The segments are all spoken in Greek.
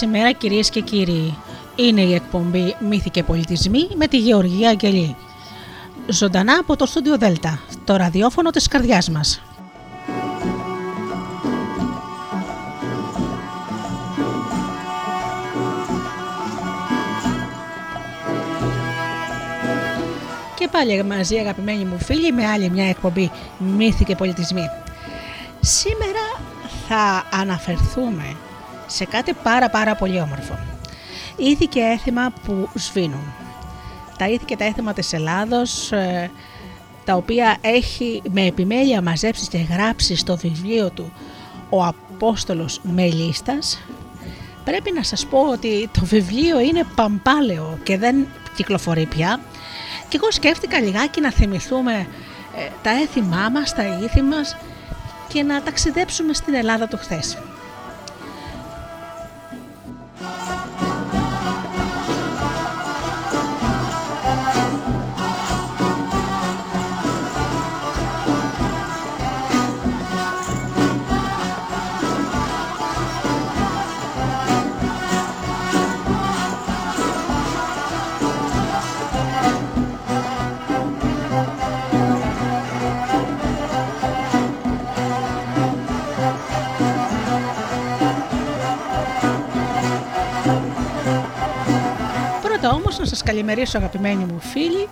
Καλή σας σήμερα κυρίες και κύριοι. Είναι η εκπομπή Μύθοι και Πολιτισμοί με τη Γεωργία Αγγελή. Ζωντανά από το στούντιο Δέλτα, το ραδιόφωνο της καρδιάς μας. Και πάλι μαζί αγαπημένοι μου φίλοι με άλλη μια εκπομπή Μύθοι και Πολιτισμοί. Σήμερα θα αναφερθούμε σε κάτι πάρα πάρα πολύ όμορφο. Ήθη και έθιμα που σβήνουν. Τα ήθη και τα έθιμα της Ελλάδος, ε, τα οποία έχει με επιμέλεια μαζέψει και γράψει στο βιβλίο του ο Απόστολος Μελίστας, πρέπει να σας πω ότι το βιβλίο είναι παμπάλαιο και δεν κυκλοφορεί πια και εγώ σκέφτηκα λιγάκι να θυμηθούμε ε, τα έθιμά μας, τα ήθη μας και να ταξιδέψουμε στην Ελλάδα το χθες. Να σας καλημερίσω αγαπημένοι μου φίλοι,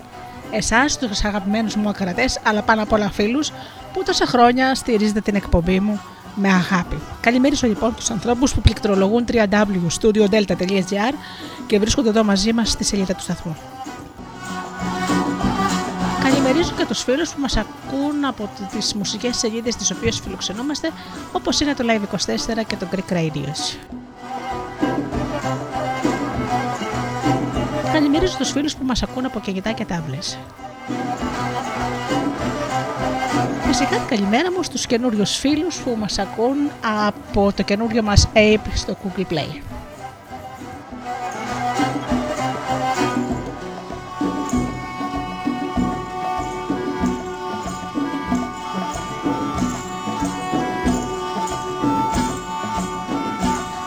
εσάς τους αγαπημένους μου ακρατές, αλλά πάνω απ' όλα φίλους που τόσα χρόνια στηρίζετε την εκπομπή μου με αγάπη. Καλημερίσω λοιπόν τους ανθρώπους που πληκτρολογούν www.studiodelta.gr και βρίσκονται εδώ μαζί μας στη σελίδα του σταθμού. Καλημερίζω και τους φίλους που μας ακούν από τις μουσικές σελίδες τις οποίες φιλοξενούμαστε, όπως είναι το Live24 και το Greek Radios. Καλημερίζω τους φίλους που μας ακούν από κινητά και τάβλες. Φυσικά καλημέρα μου στους καινούριους φίλους που μας ακούν από το καινούριο μας app στο Google Play.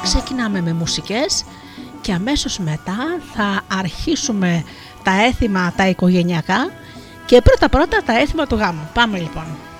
Ξεκινάμε με μουσικές και αμέσως μετά θα αρχίσουμε τα έθιμα τα οικογενειακά και πρώτα πρώτα τα έθιμα του γάμου. Πάμε λοιπόν.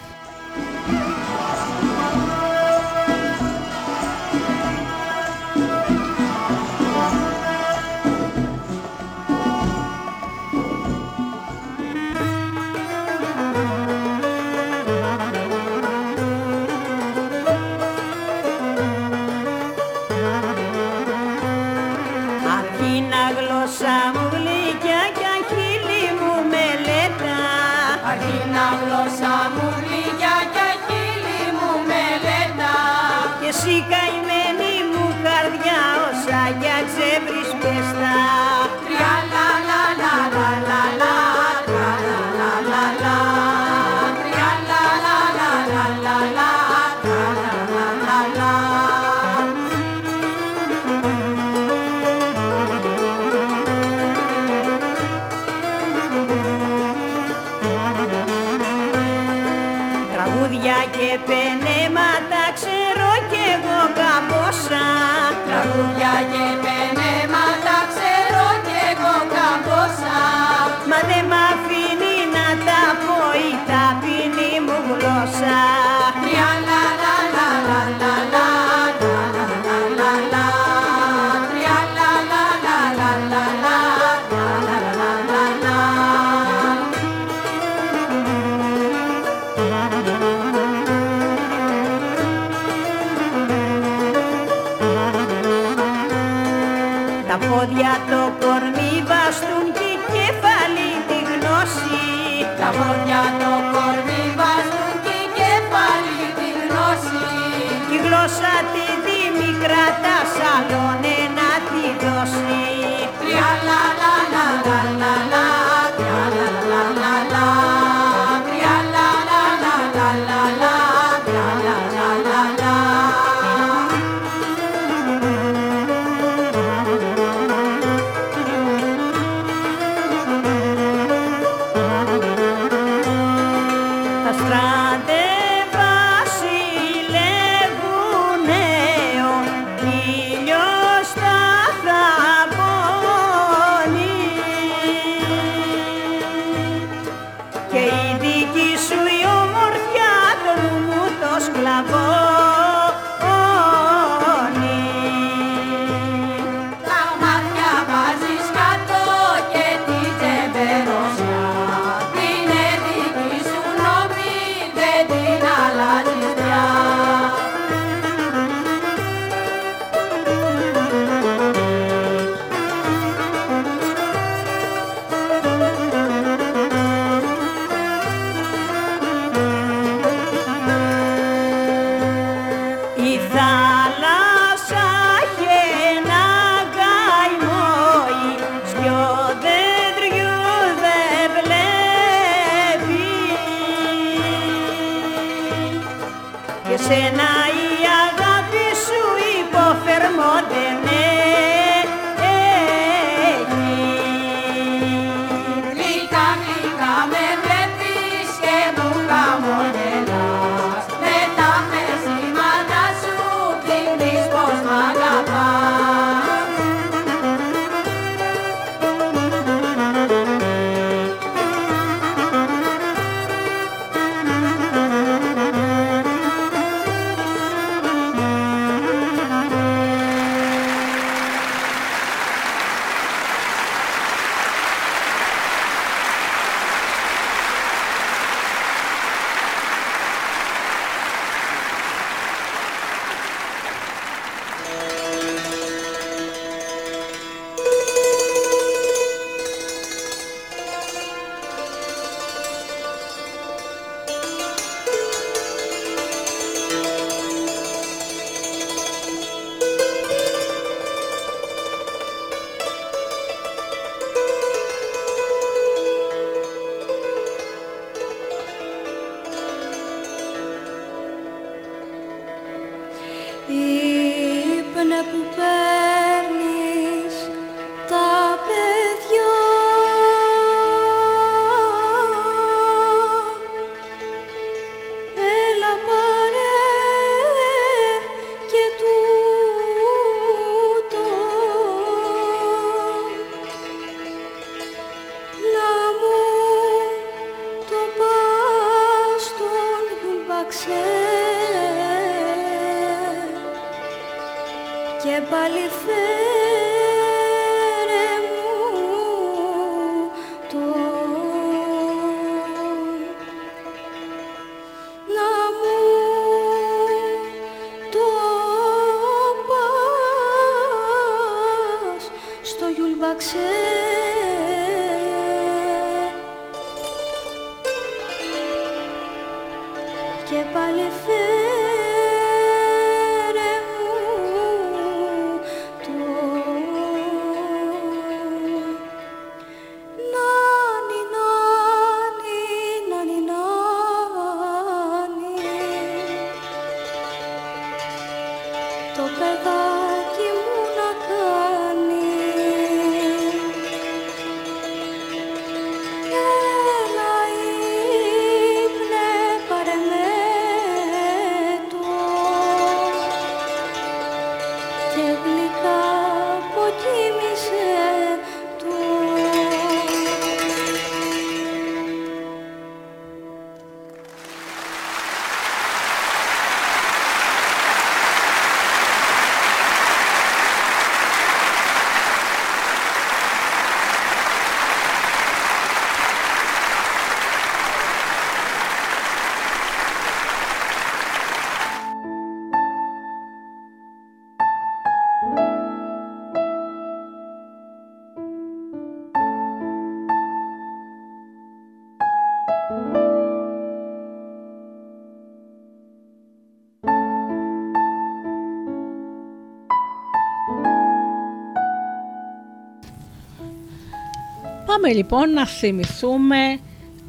Πάμε λοιπόν να θυμηθούμε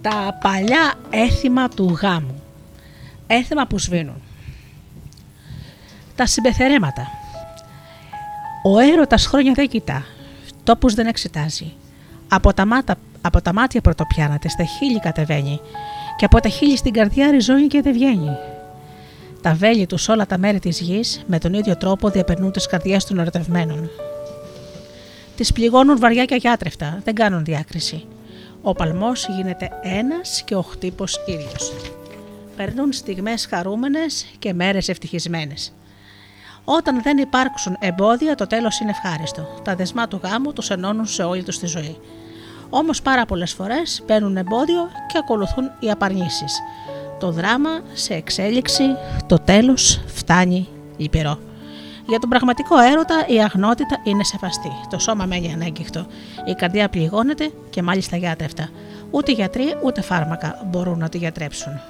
τα παλιά έθιμα του γάμου. Έθιμα που σβήνουν. Τα συμπεθερέματα. Ο έρωτας χρόνια δεν κοιτά, τόπους δεν εξετάζει. Από τα, μάτα, από τα μάτια πρωτοπιάνατε, στα χείλη κατεβαίνει και από τα χείλη στην καρδιά ριζώνει και δεν βγαίνει. Τα βέλη τους σε όλα τα μέρη της γης με τον ίδιο τρόπο διαπερνούν τις καρδιές των ερωτευμένων. Τις πληγώνουν βαριά και αγιάτρευτα, δεν κάνουν διάκριση. Ο παλμός γίνεται ένας και ο χτύπος ίδιος. Περνούν στιγμές χαρούμενες και μέρες ευτυχισμένες. Όταν δεν υπάρξουν εμπόδια, το τέλος είναι ευχάριστο. Τα δεσμά του γάμου τους ενώνουν σε όλη τους τη ζωή. Όμως πάρα πολλές φορές παίρνουν εμπόδιο και ακολουθούν οι απαρνήσεις. Το δράμα σε εξέλιξη, το τέλος φτάνει λυπηρό. Για τον πραγματικό έρωτα η αγνότητα είναι σεβαστή. Το σώμα μένει ανέγκυχτο. Η καρδιά πληγώνεται και μάλιστα γιάτρευτα. Ούτε γιατροί ούτε φάρμακα μπορούν να τη γιατρέψουν.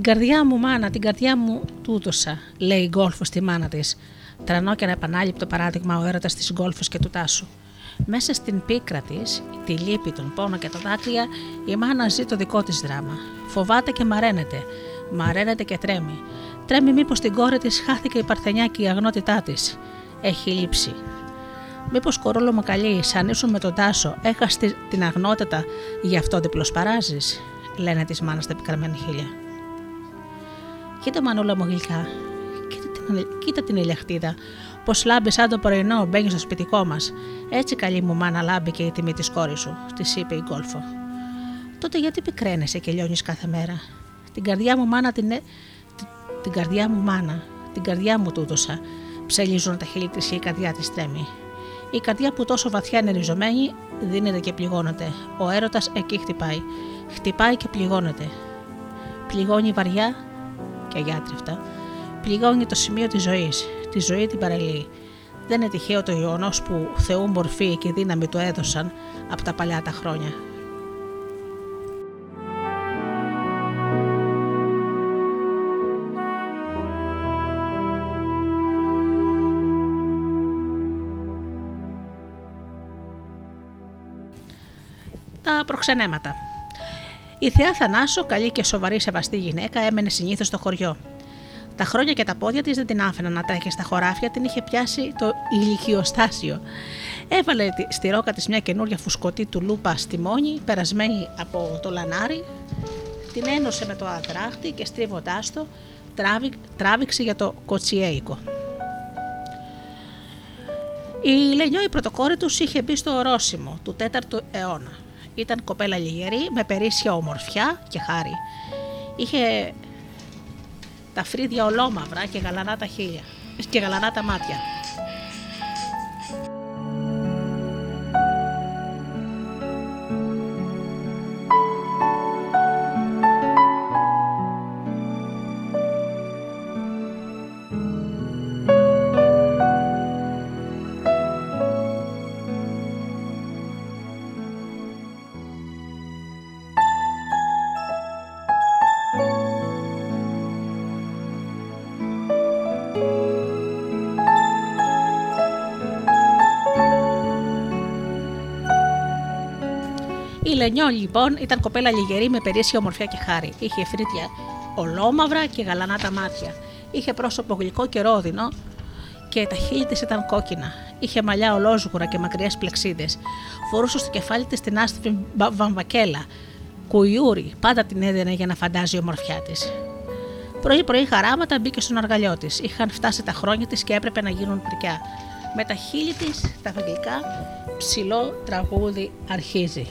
Την καρδιά μου, μάνα, την καρδιά μου τούτοσα, λέει η Γκόλφος στη μάνα της. Τρανό και ανεπανάληπτο παράδειγμα ο έρωτας της Γκόλφος και του Τάσου. Μέσα στην πίκρα της, τη λύπη, τον πόνο και τα δάκρυα, η μάνα ζει το δικό της δράμα. Φοβάται και μαραίνεται. Μαραίνεται και τρέμει. Τρέμει μήπως την κόρη της χάθηκε η παρθενιά και η αγνότητά της. Έχει λείψει. Μήπως κορόλο μου καλή, σαν ήσουν με τον Τάσο, έχασε την αγνότητα, γι' αυτό διπλοσπαράζει, λένε της μάνας τα πικραμένη χίλια. Κοίτα μανούλα μου γλυκά. Κοίτα την, κοίτα την ηλιαχτίδα. Πω λάμπεις σαν το πρωινό, μπαίνεις στο σπιτικό μας. Έτσι καλή μου μάνα λάμπει και η τιμή της κόρης σου, της είπε η Γκόλφο. Τότε γιατί πικραίνεσαι και λιώνεις κάθε μέρα; Την καρδιά μου μάνα την, Την καρδιά μου μάνα, την καρδιά μου τούτοσα. Ψελίζουν τα χείλη της και η καρδιά της τρέμει. Η καρδιά που τόσο βαθιά είναι ριζωμένη δίνεται και πληγώνεται. Ο έρωτας εκεί χτυπάει. Χτυπάει και πληγώνεται. Πληγώνει βαριά και αγιάτρευτα. Πληγώνει το σημείο της ζωής. Τη ζωή την παραλύει. Δεν είναι τυχαίο το γεγονός που Θεού μορφή και δύναμη του έδωσαν από τα παλιά τα χρόνια. Τα προξενέματα. Η θεά Θανάσο, καλή και σοβαρή σεβαστή γυναίκα, έμενε συνήθως στο χωριό. Τα χρόνια και τα πόδια της δεν την άφηναν να τρέχει στα χωράφια, την είχε πιάσει το ηλικιοστάσιο. Έβαλε στη ρόκα της μια καινούρια φουσκωτή του λούπα στη μόνη, περασμένη από το λανάρι, την ένωσε με το αδράχτη και στρίβοντάς το, τράβηξε για το κοτσιέικο. Η Λενιό, η πρωτοκόρη τους, είχε μπει στο ορόσημο του 4ου αιώνα. Ήταν κοπέλα λιγερή, με περίσσια ομορφιά και χάρη. Είχε τα φρύδια ολόμαυρα και γαλανά τα χείλια και γαλανά τα μάτια. Λενιό λοιπόν ήταν κοπέλα λιγερή με περίσσια ομορφιά και χάρη. Είχε φρύδια ολόμαυρα και γαλανά τα μάτια. Είχε πρόσωπο γλυκό και ρόδινο και τα χείλη της ήταν κόκκινα. Είχε μαλλιά ολόζουγουρα και μακριές πλεξίδες. Φορούσε στο κεφάλι της την άστιφη βαμβακέλα. Κουιούρι, πάντα την έδαινε για να φαντάζει η ομορφιά της. Πρωί-πρωί χαράματα μπήκε στον αργαλιό της. Είχαν φτάσει τα χρόνια της και έπρεπε να γίνουν πρικιά. Με τα χείλη της, τα γλυκά, ψηλό τραγούδι αρχίζει.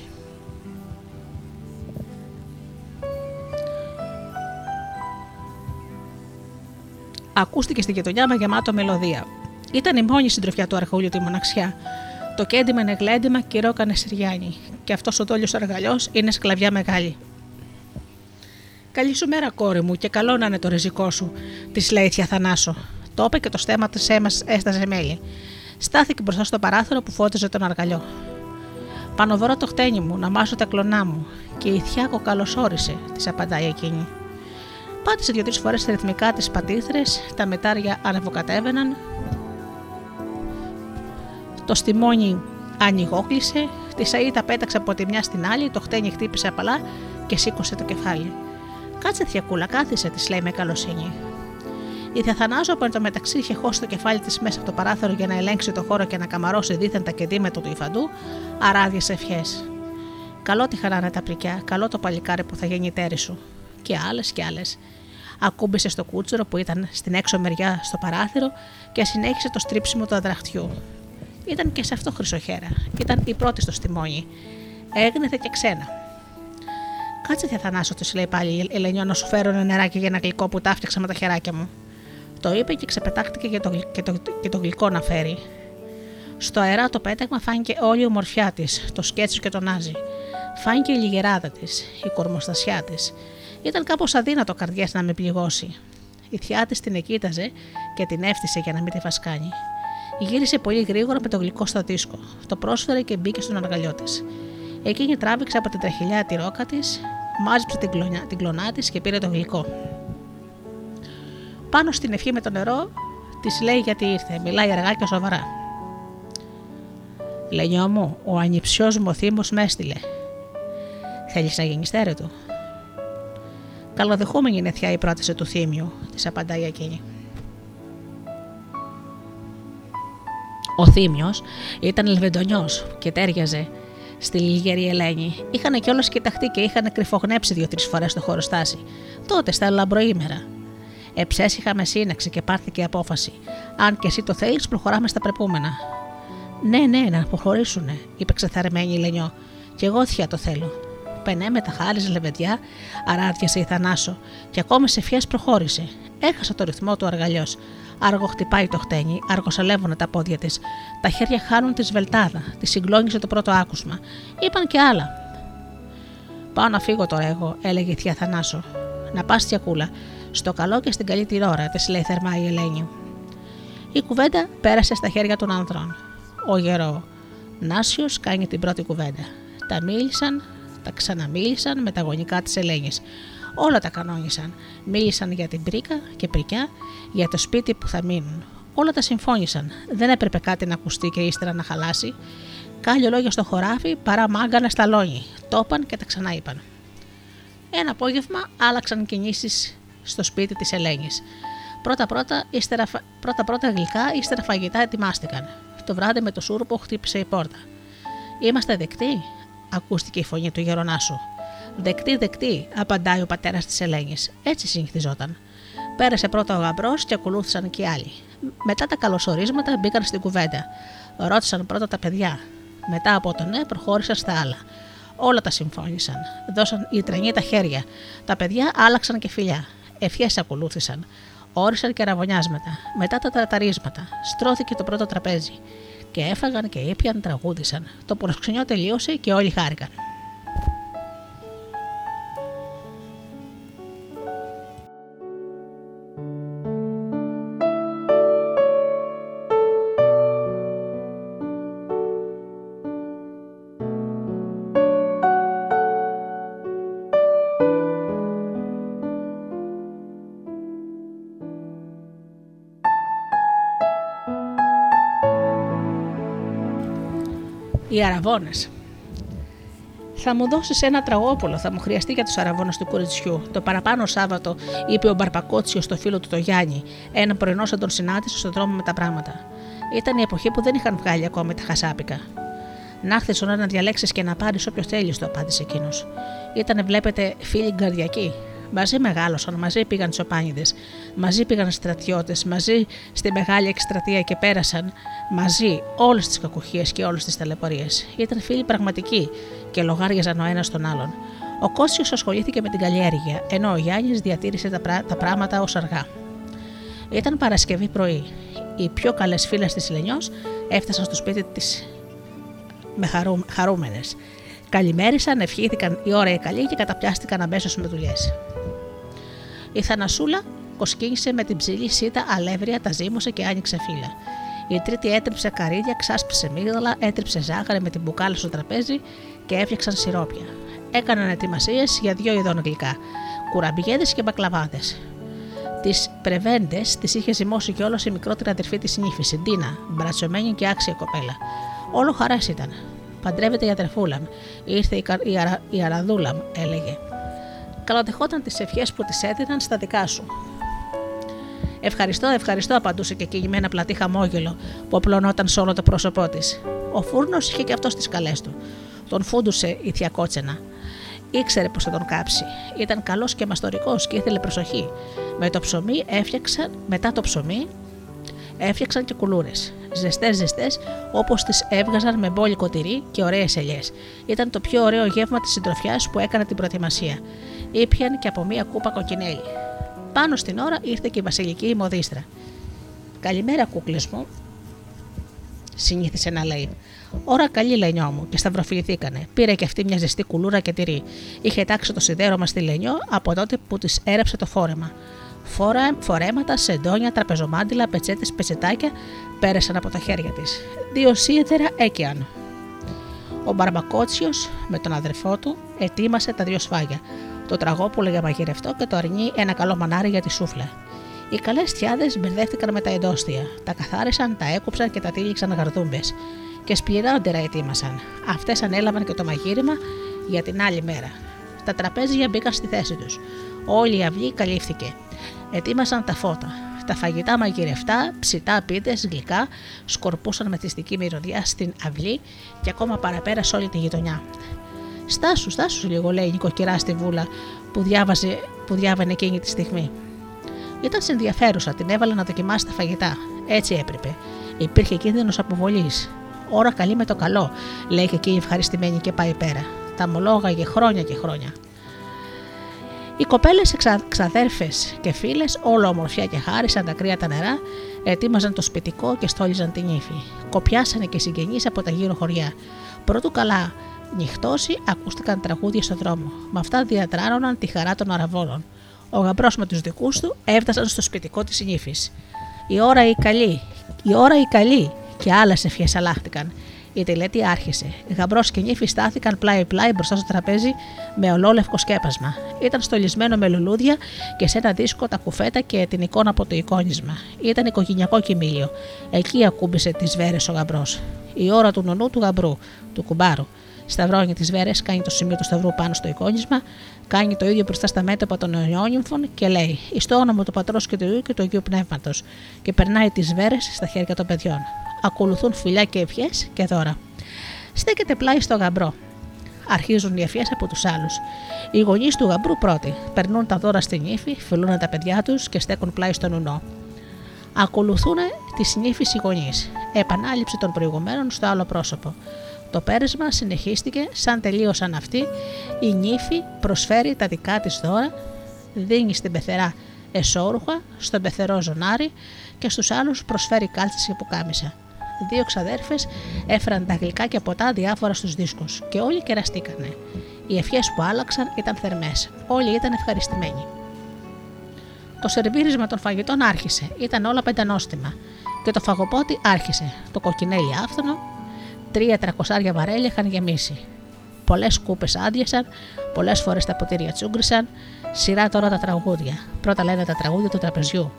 Ακούστηκε στη γειτονιά με γεμάτο μελωδία. Ήταν η μόνη συντροφιά του αρχούλιου τη μοναξιά. Το κέντημα είναι γλέντημα και ρόκανε Συριάνι. Και αυτός ο τόλιος αργαλιός είναι σκλαβιά μεγάλη. Καλή σου μέρα, κόρη μου, και καλό να είναι το ριζικό σου, της λέει η Θανάσο. Το είπε και το στέμα της αίμα έσταζε μέλι. Στάθηκε μπροστά στο παράθυρο που φώτιζε τον αργαλιό. Πανοβρώ το χτένι μου, να μάσω τα κλονά μου, και η Θιάκο καλωσόρισε, της απαντάει εκείνη. Πάτησε δύο-τρεις φορές ρυθμικά τι πατήθρες, τα μετάρια ανεβοκατέβαιναν. Το στιμόνι ανοιγόκλεισε, τη σαΐτα πέταξε από τη μια στην άλλη, το χτένι χτύπησε απαλά και σήκωσε το κεφάλι. Κάτσε θιακούλα, κάθισε, της λέει με καλοσύνη. Η Θεαθανάζω από το μεταξύ είχε χώσει το κεφάλι της μέσα από το παράθυρο για να ελέγξει το χώρο και να καμαρώσει δίθεν τα κεντήματα του υφαντού, αράδιες ευχές. Καλό τη χαράνε τα πρικιά, καλό το παλικάρι που θα γίνει τέρι σου. Και άλλες και άλλες ακούμπησε στο κούτσορο που ήταν στην έξω μεριά στο παράθυρο και συνέχισε το στρίψιμο του αδραχτιού. Ήταν και σε αυτό χρυσοχέρα. Ήταν η πρώτη στο στιμόνι. Έγνεθε και ξένα. Κάτσε Θανάσο, της λέει πάλι η Ελενιό να σου φέρω ένα νεράκι για ένα γλυκό που τα φτιάξα με τα χεράκια μου. Το είπε και ξεπετάχτηκε για το, και, το, και το γλυκό να φέρει. Στο αερά το πέταγμα φάνηκε όλη η ομορφιά της, το σκέτσο και το νάζι. Φάνηκε η λιγεράδα της, η κορμοστασιά της, ήταν κάπως αδύνατο καρδιά να με πληγώσει. Η θιά της την εκείταζε και την έφτιασε για να μην τη φασκάνει. Γύρισε πολύ γρήγορα με το γλυκό στο δίσκο. Το πρόσφερε και μπήκε στον αργαλιό της. Εκείνη τράβηξε από την τραχηλιά τη ρόκα της, μάζεψε την, κλονιά, την κλονά της και πήρε το γλυκό. Πάνω στην ευχή με το νερό, της λέει γιατί ήρθε. Μιλάει αργά και σοβαρά. Λενιό μου, ο ανιψιός μου ο Θήμος με έστειλε. Θέλεις να γίνει του. Καλοδεχούμενη είναι θιά η πρόταση του θύμιου, της απαντάει εκείνη. Ο θύμιο ήταν λεβεντονιός και τέριαζε στη λιγερή Ελένη. Είχαν κιόλας κοιταχτεί και είχαν κρυφογνέψει δύο-τρεις φορές στο χωροστάσι. Τότε στα λαμπροήμερα. Εψέσυχα σύναξη και πάρθηκε απόφαση. Αν και εσύ το θέλεις, προχωράμε στα πρεπούμενα. Ναι, ναι, να προχωρήσουνε, είπε ξεθαρμένη η Λενιό. Κι εγώ θεία το θέλω πενέ με τα χάρη λεβεδιά, αράδιασε η Θανάσο και ακόμη σε φιές προχώρησε. Έχασε το ρυθμό του αργαλιός. Άργο χτυπάει το χτένι, αργοσαλεύουν τα πόδια της. Τα χέρια χάνουν τη σβελτάδα, τη συγκλώνησε το πρώτο άκουσμα. Είπαν και άλλα. Πάω να φύγω τώρα εγώ, έλεγε η θεία Θανάσο. Να πας κούλα. Στο καλό και στην καλή τη ώρα, της λέει θερμά η Ελένη. Η κουβέντα πέρασε στα χέρια των άνδρων. Ο γερό Νάσιος κάνει την πρώτη κουβέντα. Τα μίλησαν, τα ξαναμίλησαν με τα γονικά της Ελένης. Όλα τα κανόνισαν. Μίλησαν για την πρίκα και πρικιά, για το σπίτι που θα μείνουν. Όλα τα συμφώνησαν. Δεν έπρεπε κάτι να ακουστεί και ύστερα να χαλάσει. Κάλιο λόγια στο χωράφι παρά μάγκα να σταλώνει. Το είπαν και τα ξανά είπαν. Ένα απόγευμα άλλαξαν κινήσεις στο σπίτι της Ελένης. Πρώτα-πρώτα, πρώτα-πρώτα γλυκά, ύστερα φαγητά ετοιμάστηκαν. Το βράδυ με το σούρπο χτύπησε η πόρτα. Είμαστε δεκτοί, ακούστηκε η φωνή του γερονάσου. Δεκτή, δεκτή, απαντάει ο πατέρας της Ελένης. Έτσι συνηθιζόταν. Πέρασε πρώτα ο γαμπρός και ακολούθησαν και οι άλλοι. Μετά τα καλωσορίσματα μπήκαν στην κουβέντα. Ρώτησαν πρώτα τα παιδιά. Μετά από το ναι, προχώρησαν στα άλλα. Όλα τα συμφώνησαν. Δώσαν οι τρενοί τα χέρια. Τα παιδιά άλλαξαν και φιλιά. Ευχές ακολούθησαν. Όρισαν και ραβωνιάσματα. Μετά τα τραταρίσματα. Στρώθηκε το πρώτο τραπέζι. Και έφαγαν και ήπιαν, τραγούδισαν. Το προσκυνιό τελείωσε και όλοι χάρηκαν. Οι Αραβώνες. Θα μου δώσεις ένα τραγόπουλο, θα μου χρειαστεί για τους Αραβώνες του κοριτσιού. Το παραπάνω Σάββατο, είπε ο Μπαρπακότσιος στο φίλο του το Γιάννη, ένα πρωινό σαν τον συνάντησε στον δρόμο με τα πράγματα. Ήταν η εποχή που δεν είχαν βγάλει ακόμη τα χασάπικα. Να έρθεις να διαλέξεις και να πάρεις όποιο θέλεις, το απάντησε εκείνος. Ήταν, βλέπετε, φίλοι γκαρδιακοί, Μαζί μεγάλωσαν, μαζί πήγαν τσοπάνιδες, μαζί πήγαν στρατιώτες, μαζί στη μεγάλη εκστρατεία και πέρασαν μαζί όλες τις κακουχίες και όλες τις ταλαιπωρίες. Ήταν φίλοι πραγματικοί και λογάριαζαν ο ένας τον άλλον. Ο Κώσιο ασχολήθηκε με την καλλιέργεια, ενώ ο Γιάννης διατήρησε τα, τα πράγματα ως αργά. Ήταν Παρασκευή πρωί. Οι πιο καλές φίλες της Λενιός έφτασαν στο σπίτι της με χαρού, χαρούμενες. Καλημέρισαν, ευχήθηκαν η ώρα η καλή και καταπιάστηκαν αμέσως με δουλειές. Η Θανασούλα κοσκίνησε με την ψηλή σίτα αλεύρια, τα ζύμωσε και άνοιξε φύλλα. Η τρίτη έτριψε καρύδια, ξάσπισε μίγδαλα, έτριψε ζάχαρη με την μπουκάλα στο τραπέζι και έφτιαξαν σιρόπια. Έκαναν ετοιμασίες για δύο ειδών γλυκά, κουραμπιέδες και μπακλαβάδες. Τις πρεβέντες τις είχε ζυμώσει κιόλας η μικρότερη αδερφή της νύφης, η Ντίνα, μπρατσωμένη και άξια κοπέλα. Όλο χαράς ήταν. Παντρεύεται η αδερφούλα μου. Ήρθε η, η, αρα... η αραδούλα μου, έλεγε καλοδεχόταν τις ευχές που της έδιναν στα δικά σου. Ευχαριστώ, ευχαριστώ, απαντούσε και εκείνη με ένα πλατή χαμόγελο που απλωνόταν σε όλο το πρόσωπό της. Ο φούρνος είχε και αυτό τι καλέ του. Τον φούντουσε η θεία Κότσενα. Ήξερε πώ θα τον κάψει. Ήταν καλός και μαστορικός και ήθελε προσοχή. Με το ψωμί έφτιαξαν, μετά το ψωμί έφτιαξαν και κουλούρες. Ζεστές, ζεστές, όπως τις έβγαζαν με μπόλικο τυρί και ωραίες ελιές. Ήταν το πιο ωραίο γεύμα της συντροφιάς που έκανε την προετοιμασία ήπιαν και από μία κούπα κοκκινέλι. Πάνω στην ώρα ήρθε και η βασιλική μοδίστρα. Καλημέρα, κούκλες μου, συνήθισε να λέει. Ώρα καλή, Λενιό μου, και σταυροφιληθήκανε. Πήρε και αυτή μια ζεστή κουλούρα και τυρί. Είχε τάξει το σιδέρωμα στη Λενιό από τότε που της έρεψε το φόρεμα. Φόρα, φορέματα, σεντόνια, τραπεζομάντιλα, πετσέτες, πετσετάκια πέρασαν από τα χέρια της. Δύο σίδερα έκαιαν. Ο Μπαρμπακότσιος με τον αδερφό του ετοίμασε τα δύο σφάγια το τραγόπουλο για μαγειρευτό και το αρνί ένα καλό μανάρι για τη σούφλα. Οι καλές θιάδε μπερδεύτηκαν με τα εντόστια, τα καθάρισαν, τα έκοψαν και τα τύλιξαν γαρδούμπε. Και σπληρότερα ετοίμασαν. Αυτές ανέλαβαν και το μαγείρεμα για την άλλη μέρα. Τα τραπέζια μπήκαν στη θέση τους. Όλη η αυλή καλύφθηκε. Ετοίμασαν τα φώτα. Τα φαγητά μαγειρευτά, ψητά πίτες, γλυκά, σκορπούσαν με θυστική μυρωδιά στην αυλή και ακόμα παραπέρα σε όλη τη γειτονιά. Στάσου, στάσου λίγο, λέει η νοικοκυρά στη βούλα που, διάβαζε, που διάβανε εκείνη τη στιγμή. Ήταν ενδιαφέρουσα, την έβαλε να δοκιμάσει τα φαγητά. Έτσι έπρεπε. Υπήρχε κίνδυνος αποβολής. Ώρα καλή με το καλό, λέει και εκείνη ευχαριστημένη και πάει πέρα. Τα μολόγαγε χρόνια και χρόνια. Οι κοπέλες, εξα... ξαδέρφες και φίλες, όλο ομορφιά και χάρη, σαν τα κρύα τα νερά, ετοίμαζαν το σπιτικό και στόλιζαν την ύφη. Κοπιάσανε και συγγενείς από τα γύρω χωριά. Πρώτου καλά νυχτώσει, ακούστηκαν τραγούδια στον δρόμο. Με αυτά διατράνωναν τη χαρά των αραβόλων. Ο γαμπρός με τους δικούς του έφτασαν στο σπιτικό της νύφης. Η ώρα η καλή, η ώρα η καλή, και άλλες ευχές αλλάχτηκαν. Η τελέτη άρχισε. Γαμπρός και νύφης στάθηκαν πλάι-πλάι μπροστά στο τραπέζι με ολόλευκο σκέπασμα. Ήταν στολισμένο με λουλούδια και σε ένα δίσκο τα κουφέτα και την εικόνα από το εικόνισμα. Ήταν οικογενειακό κοιμήλιο. Εκεί ακούμπησε τις βέρες ο γαμπρός. Η ώρα του νονού του γαμπρού, του κουμπάρου. Σταυρώνει τι βέρε, κάνει το σημείο του σταυρού πάνω στο εικόνισμα, κάνει το ίδιο μπροστά στα μέτωπα των Ιόνυμφων και λέει: Εις το όνομα του πατρός και του ιού και του Αγίου Πνεύματος, και περνάει τι βέρε στα χέρια των παιδιών ακολουθούν φιλιά και ευχές και δώρα. Στέκεται πλάι στο γαμπρό. Αρχίζουν οι ευχές από τους άλλους. Οι γονείς του γαμπρού πρώτοι περνούν τα δώρα στην ύφη, φιλούν τα παιδιά τους και στέκουν πλάι στον ουνό. Ακολουθούν τι νύφη οι γονείς. Επανάληψη των προηγουμένων στο άλλο πρόσωπο. Το πέρασμα συνεχίστηκε σαν τελείωσαν αυτοί. Η νύφη προσφέρει τα δικά της δώρα, δίνει στην πεθερά εσόρουχα, στον πεθερό ζωνάρι και στους άλλους προσφέρει κάλτσες και πουκάμισα δύο ξαδέρφες έφεραν τα γλυκά και ποτά διάφορα στους δίσκους και όλοι κεραστήκανε. Οι ευχές που άλλαξαν ήταν θερμές. Όλοι ήταν ευχαριστημένοι. Το σερβίρισμα των φαγητών άρχισε. Ήταν όλα πεντανόστιμα. Και το φαγοπότη άρχισε. Το κοκκινέλι άφθονο, τρία τρακοσάρια βαρέλια είχαν γεμίσει. Πολλές κούπε άδειασαν, πολλές φορές τα ποτήρια τσούγκρισαν. Σειρά τώρα τα τραγούδια. Πρώτα λένε τα τραγούδια του τραπεζιού.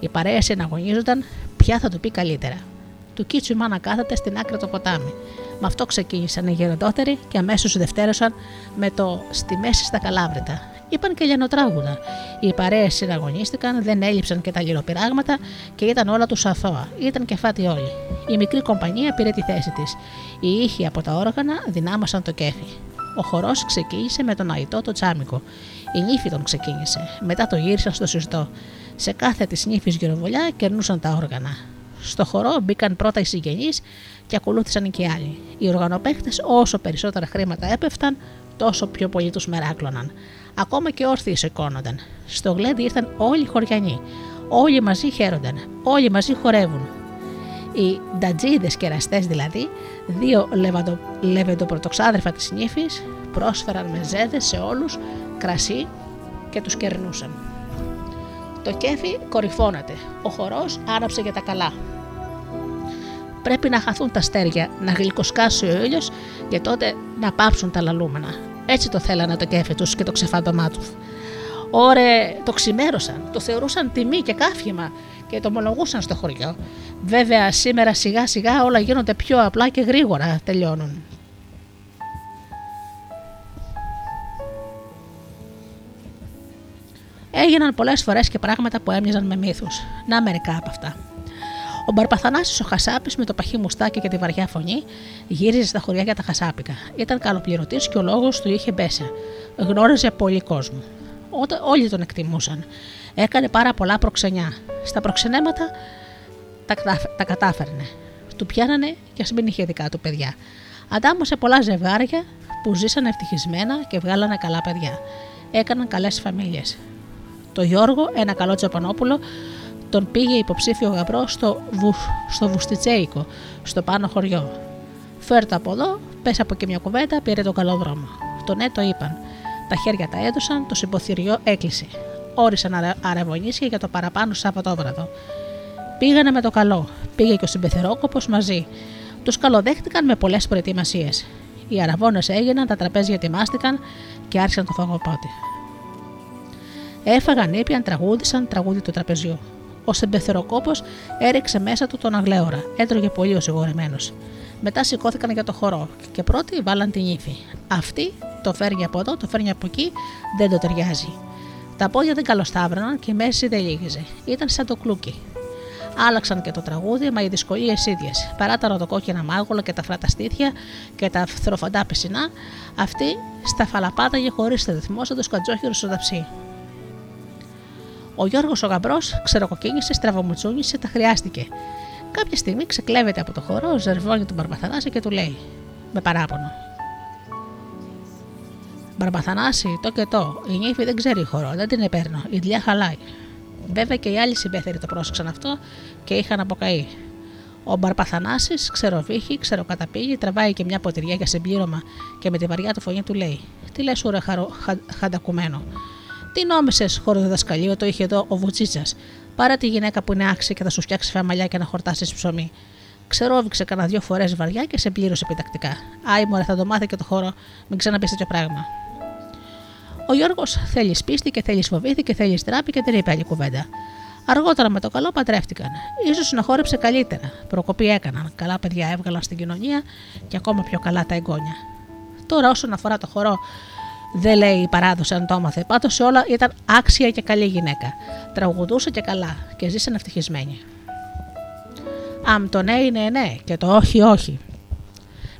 Οι παρέε συναγωνίζονταν ποια θα του πει καλύτερα του Κίτσου η μάνα κάθεται στην άκρη του ποτάμι. Με αυτό ξεκίνησαν οι γεροντότεροι και αμέσως δευτέρωσαν με το στη μέση στα καλάβρητα. Είπαν και λιανοτράγουδα. Οι παρέες συναγωνίστηκαν, δεν έλειψαν και τα λιροπυράγματα και ήταν όλα τους αθώα. Ήταν και φάτι όλοι. Η μικρή κομπανία πήρε τη θέση της. Οι ήχοι από τα όργανα δυνάμασαν το κέφι. Ο χορός ξεκίνησε με τον αϊτό το τσάμικο. Η νύφη τον ξεκίνησε. Μετά το γύρισαν στο συστό. Σε κάθε της νύφης γυροβολιά κερνούσαν τα όργανα. Στο χορό μπήκαν πρώτα οι συγγενείς και ακολούθησαν και οι άλλοι. Οι οργανοπαίχτε, όσο περισσότερα χρήματα έπεφταν, τόσο πιο πολύ τους μεράκλωναν. Ακόμα και όρθιοι σηκώνονταν. Στο γλέντι ήρθαν όλοι οι χωριανοί. Όλοι μαζί χαίρονταν. Όλοι μαζί χορεύουν. Οι ντατζίδες κεραστέ δηλαδή, δύο λεβεντοπρωτοξάδερφα της νύφης, πρόσφεραν με ζέδε σε όλους κρασί και τους κερνούσαν. Το κέφι κορυφώνεται. Ο χορός άναψε για τα καλά. Πρέπει να χαθούν τα στέρια, να γλυκοσκάσει ο ήλιος και τότε να πάψουν τα λαλούμενα. Έτσι το θέλανε το κέφι τους και το ξεφάντωμά τους. Ωρε, το ξημέρωσαν, το θεωρούσαν τιμή και κάφημα και το ομολογούσαν στο χωριό. Βέβαια, σήμερα σιγά σιγά όλα γίνονται πιο απλά και γρήγορα τελειώνουν. έγιναν πολλές φορές και πράγματα που έμοιαζαν με μύθους. Να μερικά από αυτά. Ο Μπαρπαθανάσης ο Χασάπης με το παχύ μουστάκι και τη βαριά φωνή γύριζε στα χωριά για τα Χασάπικα. Ήταν καλοπληρωτής και ο λόγος του είχε μπέσα. Γνώριζε πολύ κόσμο. Όταν όλοι τον εκτιμούσαν. Έκανε πάρα πολλά προξενιά. Στα προξενέματα τα, τα κατάφερνε. Του πιάνανε και ας μην είχε δικά του παιδιά. Αντάμωσε πολλά ζευγάρια που ζήσαν ευτυχισμένα και βγάλανε καλά παιδιά. Έκαναν καλές φαμίλιες. Το Γιώργο, ένα καλό Τζαπανόπουλο, τον πήγε υποψήφιο γαμπρό στο, βου, στο Βουστιτσέικο, στο πάνω χωριό. Φέρτε από εδώ, πες από και μια κουβέντα, πήρε τον καλό δρόμο. Το ναι το είπαν. Τα χέρια τα έδωσαν, το συμπόθυριό έκλεισε. Όρισαν αραβωνίσια για το παραπάνω Σαββατόβραδο. Πήγανε με το καλό. Πήγε και ο συμπεθερόκοπος μαζί. Τους καλοδέχτηκαν με πολλές προετοιμασίες. Οι αραβώνες έγιναν, τα τραπέζια ετοιμάστηκαν και άρχισαν το φαγοπότη. Έφαγαν, ήπιαν, τραγούδισαν τραγούδι του τραπεζιού. Ο Σεμπεθεροκόπο έριξε μέσα του τον αγλέωρα. Έτρωγε πολύ ο σιγουρεμένος. Μετά σηκώθηκαν για το χορό και πρώτοι βάλαν την ύφη. Αυτή το φέρνει από εδώ, το φέρνει από εκεί, δεν το ταιριάζει. Τα πόδια δεν καλοσταύρωναν και η μέση δεν λύγιζε. Ήταν σαν το κλούκι. Άλλαξαν και το τραγούδι, μα οι δυσκολίες ίδιες. Παρά τα ροδοκόκκινα μάγουλα και τα φράτα στήθια και τα θροφαντά πισινά, αυτή στα φαλαπάταγε χωρίς ρυθμός σαν το σκατζόχυρο στο ταψί. Ο Γιώργος ο γαμπρός ξεροκοκκίνησε, στραβομουτσούνισε, τα χρειάστηκε. Κάποια στιγμή ξεκλέβεται από το χώρο, ζερβώνει τον Παρπαθανάση και του λέει, με παράπονο. Μπαρμπαθανάση, το και το. Η νύφη δεν ξέρει χώρο, δεν την επέρνω. Η δουλειά χαλάει. Βέβαια και οι άλλοι συμπέθεροι το πρόσεξαν αυτό και είχαν αποκαεί. Ο Μπαρπαθανάση ξεροβύχει, ξεροκαταπήγει, τραβάει και μια ποτηριά για συμπλήρωμα και με τη βαριά του φωνή του λέει: Τι λες, ουρε χαρο, χα, χαντακουμένο. Τι νόμισες, χώρο διδασκαλείο, το είχε εδώ ο Βουτσίτσα. Πάρε τη γυναίκα που είναι άξια και θα σου φτιάξει φαμαλιά και να χορτάσεις ψωμί. Ξερόβηξε κανένα δύο φορές βαριά και σε πλήρωσε επιτακτικά. Άι, μωρέ, θα το μάθει και το χώρο, μην ξαναπείς τέτοιο πράγμα. Ο Γιώργος θέλεις σπίστη και θέλεις φοβήθη και θέλεις στράπη και δεν είπε άλλη κουβέντα. Αργότερα με το καλό παντρεύτηκαν. σω να χόρεψε καλύτερα. Προκοπή έκαναν. Καλά παιδιά έβγαλαν στην κοινωνία και ακόμα πιο καλά τα εγγόνια. Τώρα, όσον αφορά το χορό, δεν λέει η παράδοση αν το έμαθε. Πάντως σε όλα ήταν άξια και καλή γυναίκα. Τραγουδούσε και καλά και ζήσαν ευτυχισμένοι. Αμ το ναι είναι ναι και το όχι όχι.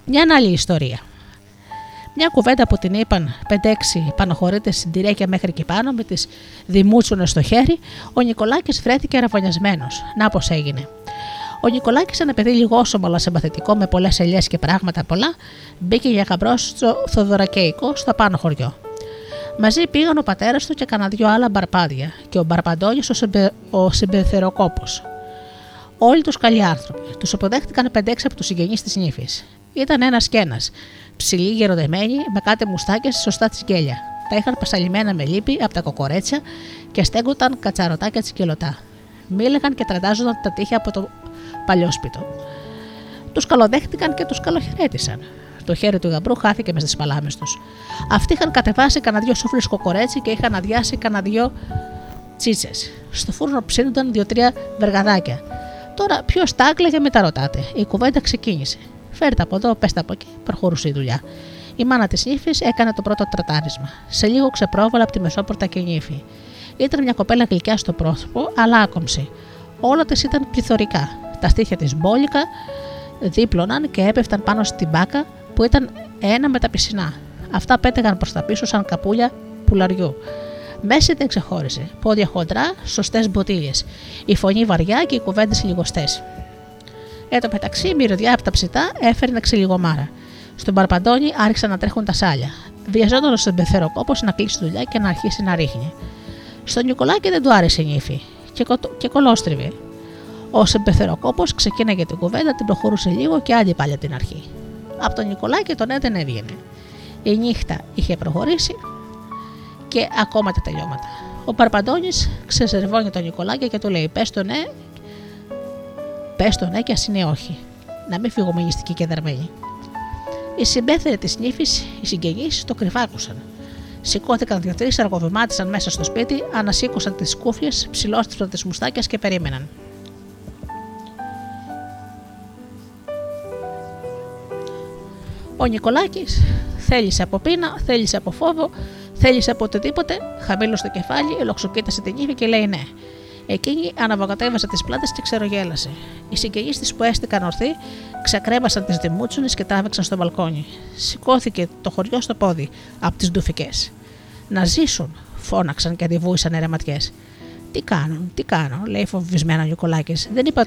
Μια άλλη ιστορία. Μια κουβέντα που την είπαν 5-6 πανοχωρείτε συντηρέκια μέχρι και πάνω με τις δημούτσουνες στο χέρι, ο Νικολάκης βρέθηκε αραβωνιασμένο. Να πώς έγινε. Ο Νικολάκης, ένα παιδί λιγόσωμο αλλά συμπαθητικό με πολλές ελιές και πράγματα πολλά, μπήκε για γαμπρός στο Θοδωρακέικο, στο πάνω χωριό. Μαζί πήγαν ο πατέρας του και κανένα δυο άλλα μπαρπάδια και ο Μπαρπαντώνη ο, συμπε, ο συμπεθεροκόπος. Όλοι τους καλοί άνθρωποι. Τους αποδέχτηκαν 5-6 από τους συγγενείς της νύφης. Ήταν ένας και ένας, ψηλοί γεροδεμένοι, με κάτι μουστάκια σωστά της γκέλια. Τα είχαν πασαλιμένα με λύπη από τα κοκορέτσια και στέγκονταν κατσαρωτάκια τσικελωτά. Μίλεγαν και τραντάζονταν τα τείχη από το παλιόσπιτο. Τους καλοδέχτηκαν και τους καλοχαιρέτησαν. Το χέρι του γαμπρού χάθηκε μες στις παλάμες τους. Αυτοί είχαν κατεβάσει κανένα δυο σούφλε κοκορέτσι και είχαν αδειάσει κανένα δυο τσίτσες. Στο φούρνο ψήνονταν δύο-τρία βεργαδάκια. Τώρα ποιος τα άκλαιγε με τα ρωτάτε. Η κουβέντα ξεκίνησε. Φέρτε από εδώ, πέστε από εκεί, προχωρούσε η δουλειά. Η μάνα της νύφης έκανε το πρώτο τρατάρισμα. Σε λίγο ξεπρόβαλα από τη μεσόπορτα και νύφη. Ήταν μια κοπέλα γλυκιά στο πρόσωπο, αλλά άκομψη. Όλα της ήταν πληθωρικά. Τα στήθια της μπόλικα δίπλωναν και έπεφταν πάνω στην μπάκα που ήταν ένα με τα πισινά. Αυτά πέτεγαν προς τα πίσω σαν καπούλια πουλαριού. Μέση δεν ξεχώρισε. Πόδια χοντρά, σωστές μποτίλιε. Η φωνή βαριά και οι κουβέντες λιγοστές. Εν τω μεταξύ, η μυρωδιά από τα ψητά έφερνε ξυλιγομάρα. Στον Παρπαντώνη άρχισαν να τρέχουν τα σάλια. Βιαζόταν στον πεθεροκόπο να κλείσει τη δουλειά και να αρχίσει να ρίχνει. Στον Νικολάκη δεν του άρεσε η νύφη και, κο... και κολόστριβε. Ο Σεμπεθεροκόπο ξεκίναγε την κουβέντα, την προχωρούσε λίγο και άλλη πάλι από την αρχή. Από τον Νικολάκη τον ναι δεν έβγαινε. Η νύχτα είχε προχωρήσει και ακόμα τα τελειώματα. Ο Παρπαντώνης ξεσερβώνει τον Νικολάκη και του λέει: Πες το ναι Πες το ναι και ας είναι όχι. Να μην φύγουμε μυστικοί και δαρμένοι. Οι συμπέθεροι της νύφης, οι συγγενείς, το κρυφάκουσαν. Σηκώθηκαν δύο-τρει, αργοβημάτισαν μέσα στο σπίτι, ανασήκωσαν τις κούφιες, ψηλόστριψαν τις μουστάκια και περίμεναν. Ο Νικολάκης θέλησε από πείνα, θέλησε από φόβο, θέλησε από οτιδήποτε, χαμήλωσε το κεφάλι, ελοξοκοίτασε την ύφη και λέει ναι. Εκείνη αναβοκατέβασε τις πλάτες και ξερογέλασε. Οι συγγενείς της που έστηκαν ορθοί ξεκρέμασαν τις δημούτσουνες και τράβηξαν στο μπαλκόνι. Σηκώθηκε το χωριό στο πόδι από τις ντουφικές. Να ζήσουν, φώναξαν και αντιβούησαν ερεματιέ. Τι κάνουν, τι κάνουν, λέει φοβισμένα ο Νικολάκης. Δεν είπα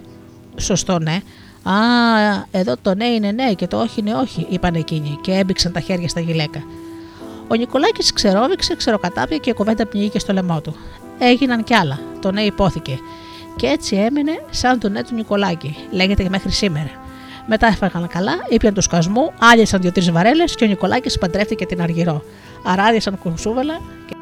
σωστό ναι. Α, εδώ το ναι είναι ναι και το όχι είναι όχι, είπαν εκείνοι και έμπηξαν τα χέρια στα γυλαίκα. Ο Νικολάκης ξερόβηξε, ξεροκατάπια και η κουβέντα πνιγήκε στο λαιμό του έγιναν κι άλλα. Το ναι υπόθηκε. Και έτσι έμεινε σαν το ναι του Νικολάκη. Λέγεται και μέχρι σήμερα. Μετά έφαγαν καλά, ήπιαν του σκασμού, άλυσαν δύο-τρει βαρέλες και ο Νικολάκης παντρεύτηκε την Αργυρό. Αράδιασαν κουρσούβελα και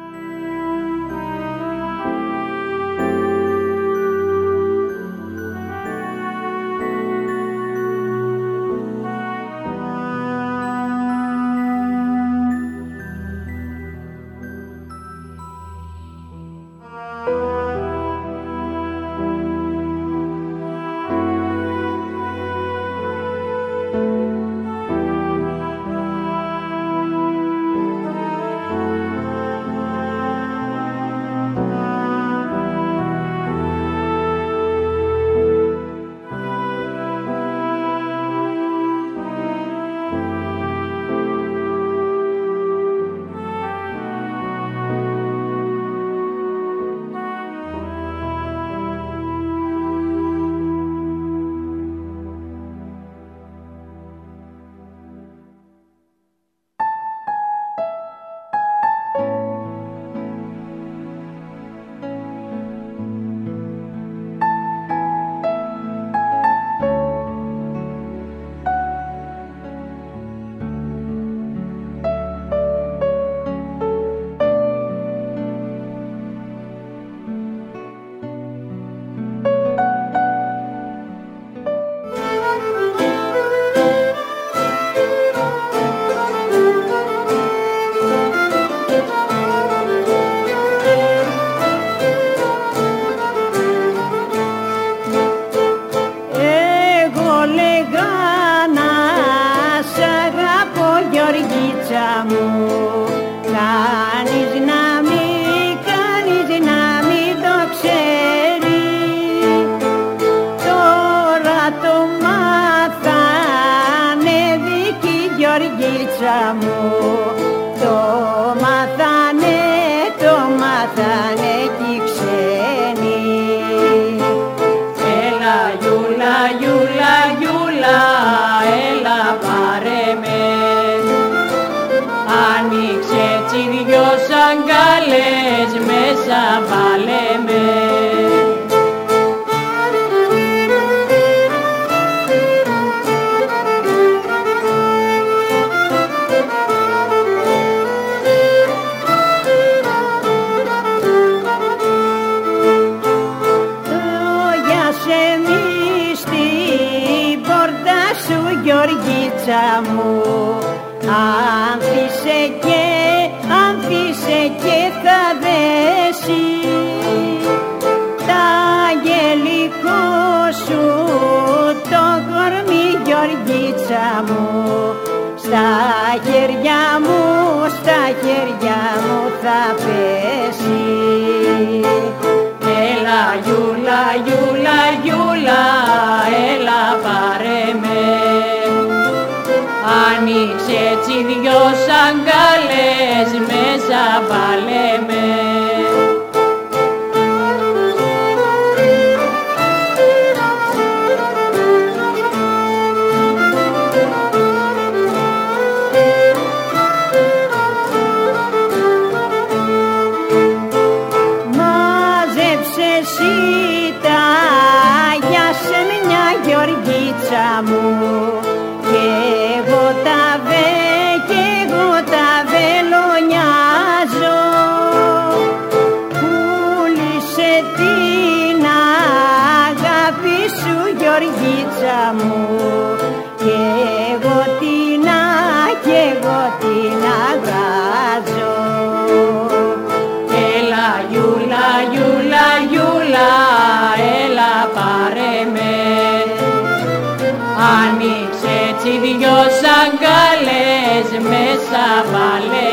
μέσα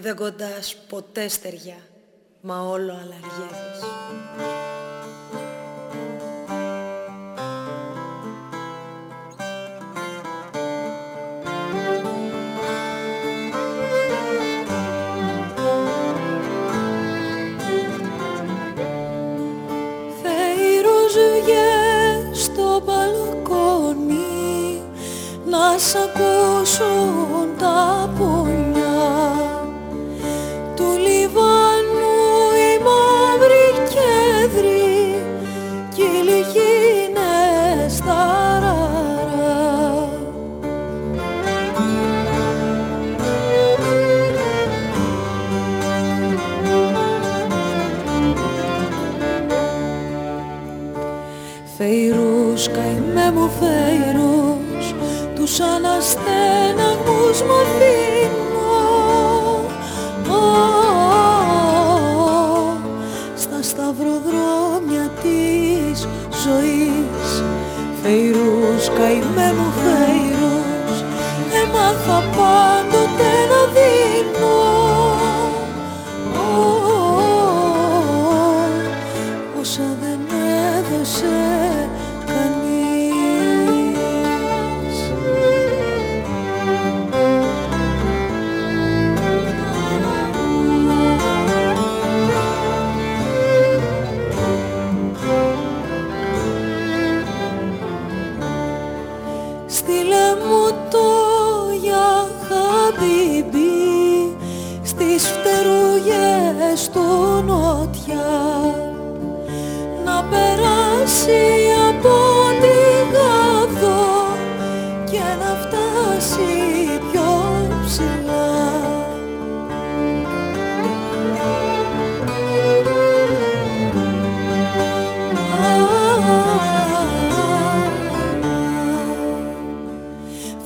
και δεν κοντάς ποτέ στεριά, στο νότια να περάσει από τη γάδο και να φτάσει πιο ψηλά.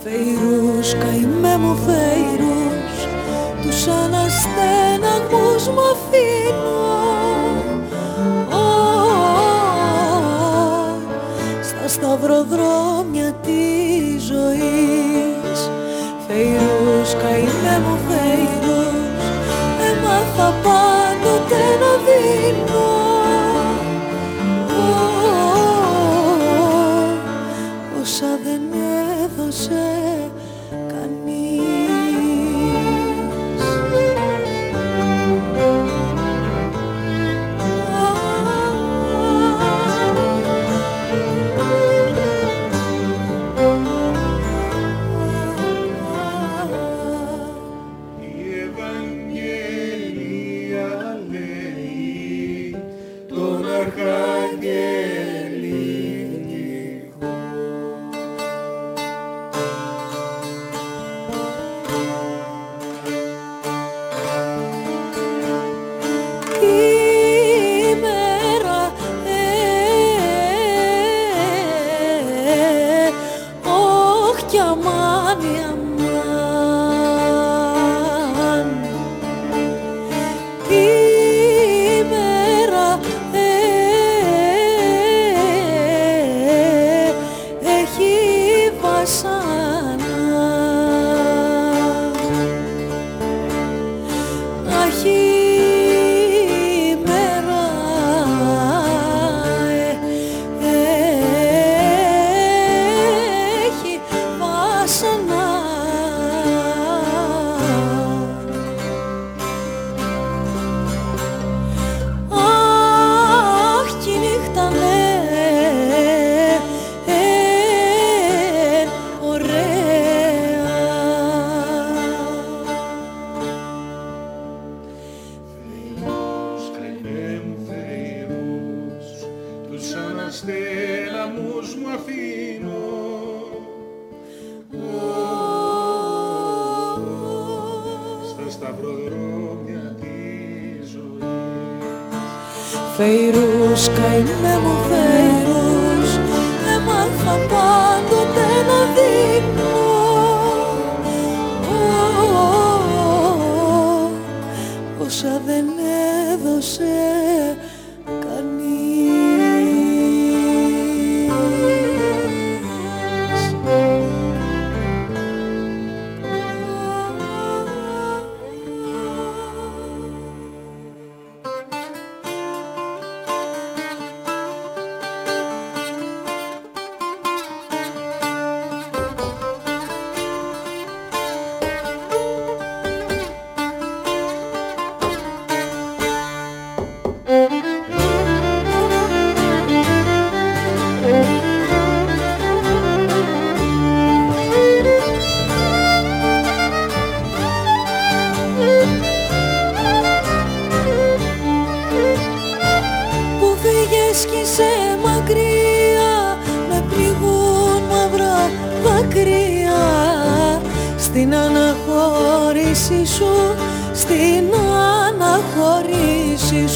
Φεϊρούς καημέ μου Θεέ πως στα σταυροδρόμια της ζωής. Θεϊρούς, καημέ μου Θεϊρούς έμαθα πάντοτε να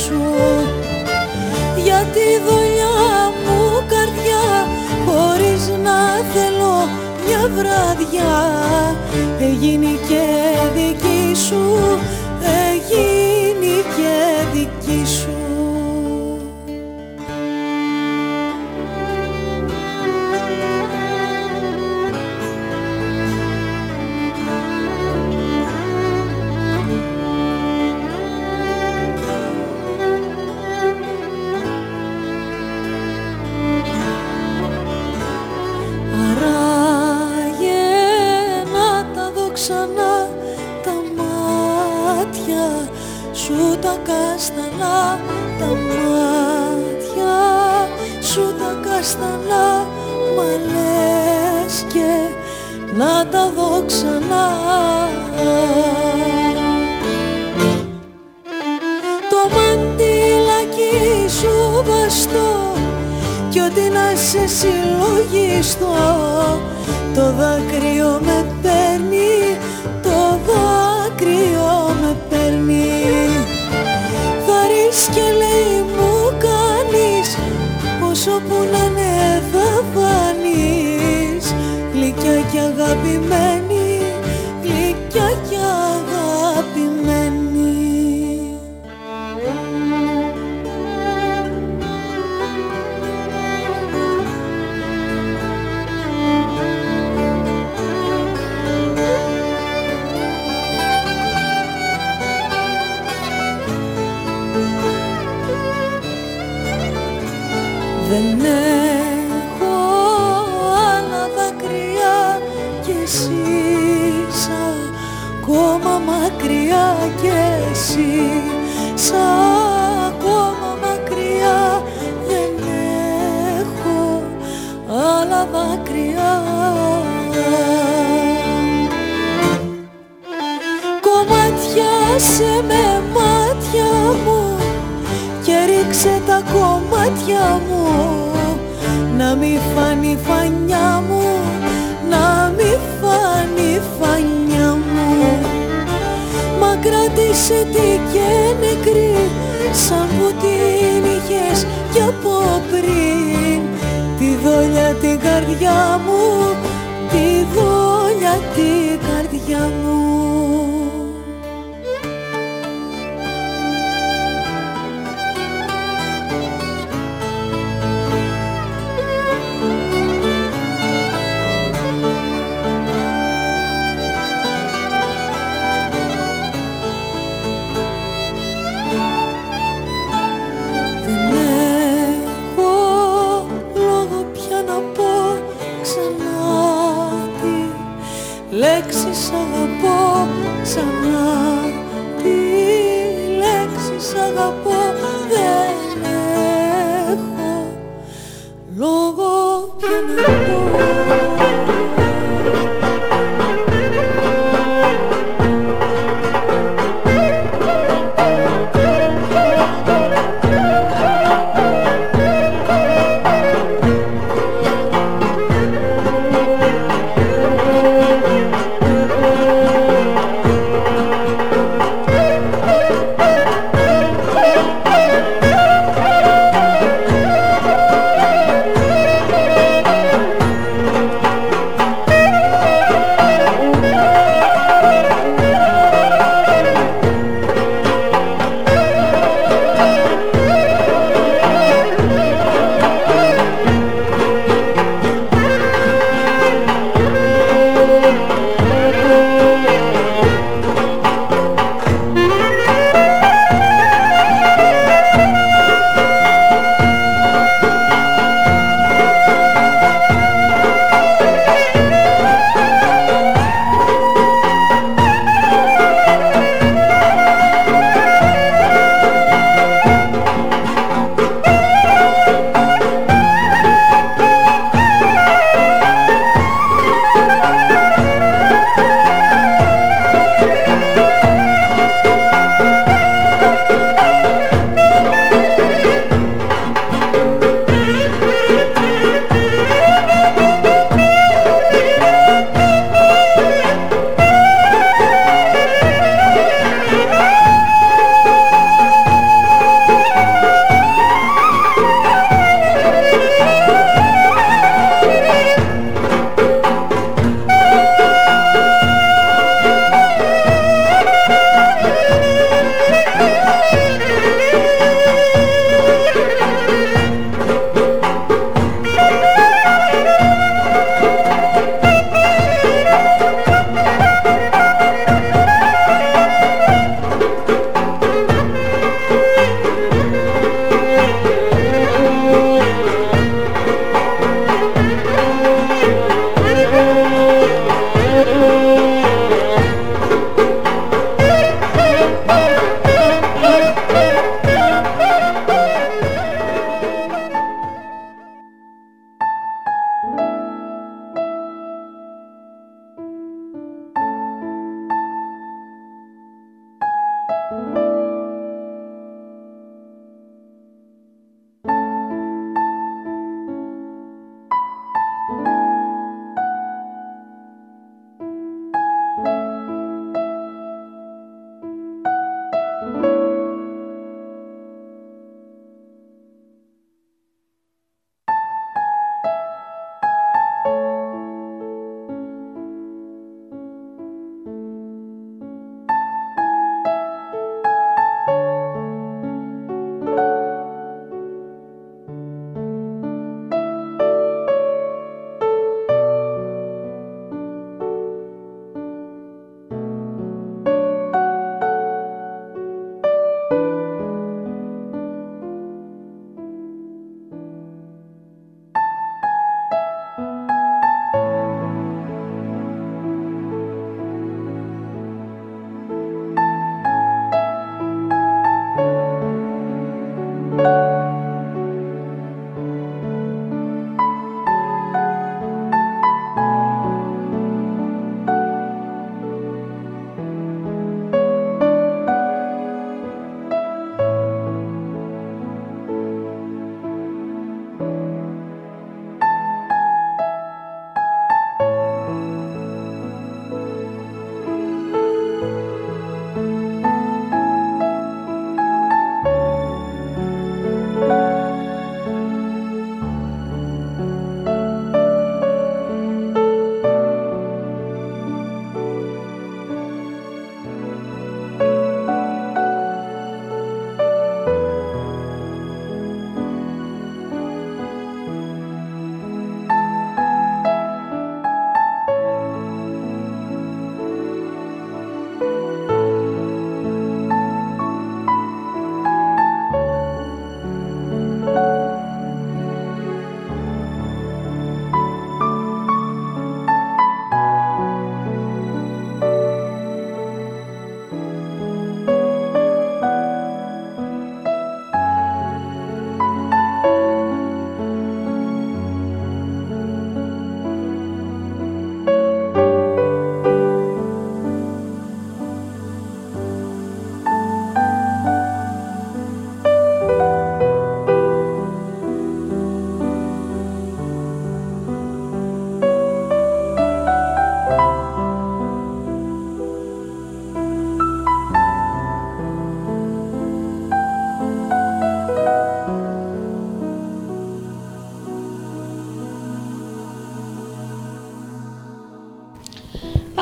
σου. Για τη δουλειά μου καρδιά χωρίς να θέλω μια βραδιά. Έγινε και δική σου έγινε καστανά τα μάτια σου τα καστανά μα και να τα δω ξανά. Το μαντήλακι σου βαστό κι ό,τι να σε συλλογιστώ το δάκρυο με παίρνει Και λέει μου κάνεις Όσο που να είναι θα φανείς Γλυκιά και αγαπημένη κομμάτια μου να μη φανεί φανιά μου να μη φανεί φανιά μου. Μα κράτησε τι και νεκρή σαν που την είχες κι από πριν. Τη δόλια την καρδιά μου, τη δόλια την καρδιά μου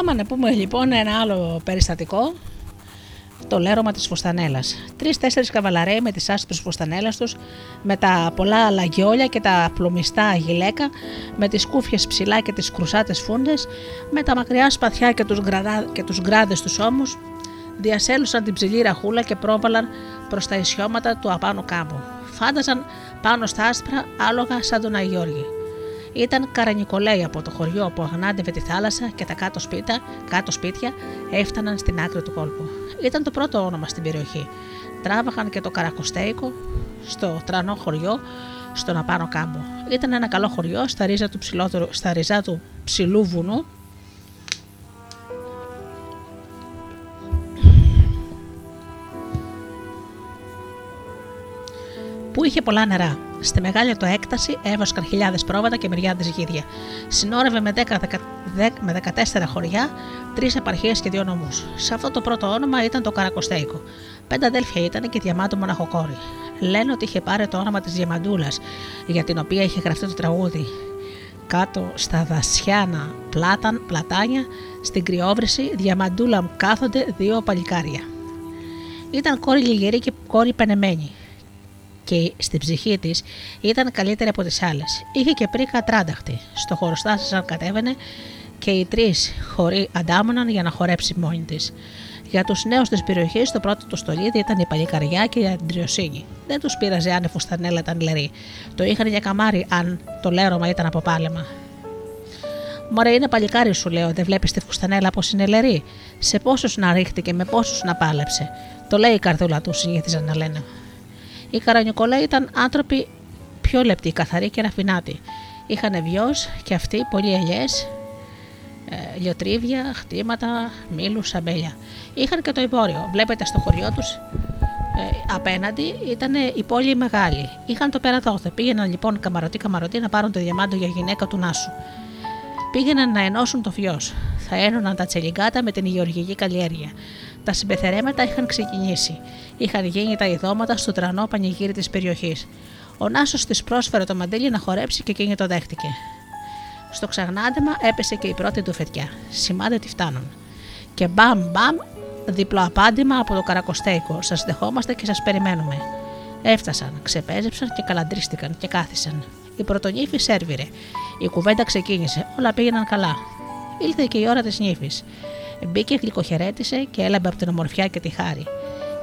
Πάμε να πούμε λοιπόν ένα άλλο περιστατικό το λέρωμα της Φουστανέλα. Τρει-τέσσερι καβαλαρέοι με τις άσπρε φουστανέλα τους, με τα πολλά λαγιόλια και τα πλουμιστά γυλαίκα, με τις κούφιες ψηλά και τις κρουσάτες φούντες, με τα μακριά σπαθιά και τους και τους γκράδες τους ώμους, διασέλουσαν την ψηλή ραχούλα και πρόβαλαν προς τα ισιώματα του απάνω κάμπου. Φάνταζαν πάνω στα άσπρα άλογα σαν τον Αγιώργη. Ήταν καρανικολέοι από το χωριό που αγνάντευε τη θάλασσα και τα κάτω, σπίτα, κάτω σπίτια έφταναν στην άκρη του κόλπου. Ήταν το πρώτο όνομα στην περιοχή. Τράβαχαν και το Καρακοστέικο στο τρανό χωριό στον απάνω κάμπο. Ήταν ένα καλό χωριό στα ρίζα του, στα ρίζα του ψηλού βουνού που είχε πολλά νερά. Στη μεγάλη του έκταση έβασκαν χιλιάδες πρόβατα και μυριάδες γίδια. Συνόρευε με, 10, με 14 χωριά, τρεις επαρχίες και δύο νομούς. Σε αυτό το πρώτο όνομα ήταν το Καρακοστέικο. Πέντε αδέλφια ήταν και διαμάτου μοναχοκόρη. Λένε ότι είχε πάρει το όνομα της Διαμαντούλας, για την οποία είχε γραφτεί το τραγούδι. Κάτω στα δασιάνα πλάταν, πλατάνια, στην κρυόβρηση, διαμαντούλα μου κάθονται δύο παλικάρια. Ήταν κόρη λιγερή και κόρη πενεμένη και στην ψυχή της ήταν καλύτερη από τις άλλες. Είχε και πρίκα τράνταχτη. Στο χωροστάσιο κατέβαινε και οι τρεις χωρί αντάμωναν για να χορέψει μόνη της. Για τους νέους της περιοχής, το πρώτο του στολίδι ήταν η παλικαριά και η αντριοσύνη. Δεν τους πείραζε αν η φουστανέλα ήταν λερή. Το είχαν για καμάρι αν το λέρωμα ήταν από πάλεμα. Μωρέ, είναι παλικάρι σου, λέω. Δεν βλέπεις τη φουστανέλα πως είναι λερή. Σε πόσους να ρίχτηκε, με πόσους να πάλεψε. Το λέει η καρδούλα του, συνήθιζαν να λένε. Οι Καρανικολέοι ήταν άνθρωποι πιο λεπτοί, καθαροί και ραφινάτοι. Είχαν βιός και αυτοί πολλοί ελιές, ε, λιοτρίβια, χτήματα, μήλους, αμπέλια. Είχαν και το εμπόριο. Βλέπετε στο χωριό τους ε, απέναντι ήταν η πόλη μεγάλη. Είχαν το πέρα δόθε. Πήγαιναν λοιπόν καμαρωτή-καμαρωτή να πάρουν το διαμάντο για γυναίκα του Νάσου. Πήγαιναν να ενώσουν το φιό. Θα ένωναν τα τσελιγκάτα με την γεωργική καλλιέργεια. Τα συμπεθερέματα είχαν ξεκινήσει. Είχαν γίνει τα ειδώματα στο τρανό πανηγύρι της περιοχής. Ο Νάσος της πρόσφερε το μαντίλι να χορέψει και εκείνη το δέχτηκε. Στο ξαγνάντεμα έπεσε και η πρώτη του φετιά. Σημάδε τι φτάνουν. Και μπαμ μπαμ, διπλό απάντημα από το καρακοστέικο. Σας δεχόμαστε και σας περιμένουμε. Έφτασαν, ξεπέζεψαν και καλαντρίστηκαν και κάθισαν. Η πρωτονύφη σέρβιρε. Η κουβέντα ξεκίνησε. Όλα πήγαιναν καλά. Ήλθε και η ώρα της νύφης. Μπήκε, γλυκοχαιρέτησε και έλαμπε από την ομορφιά και τη χάρη.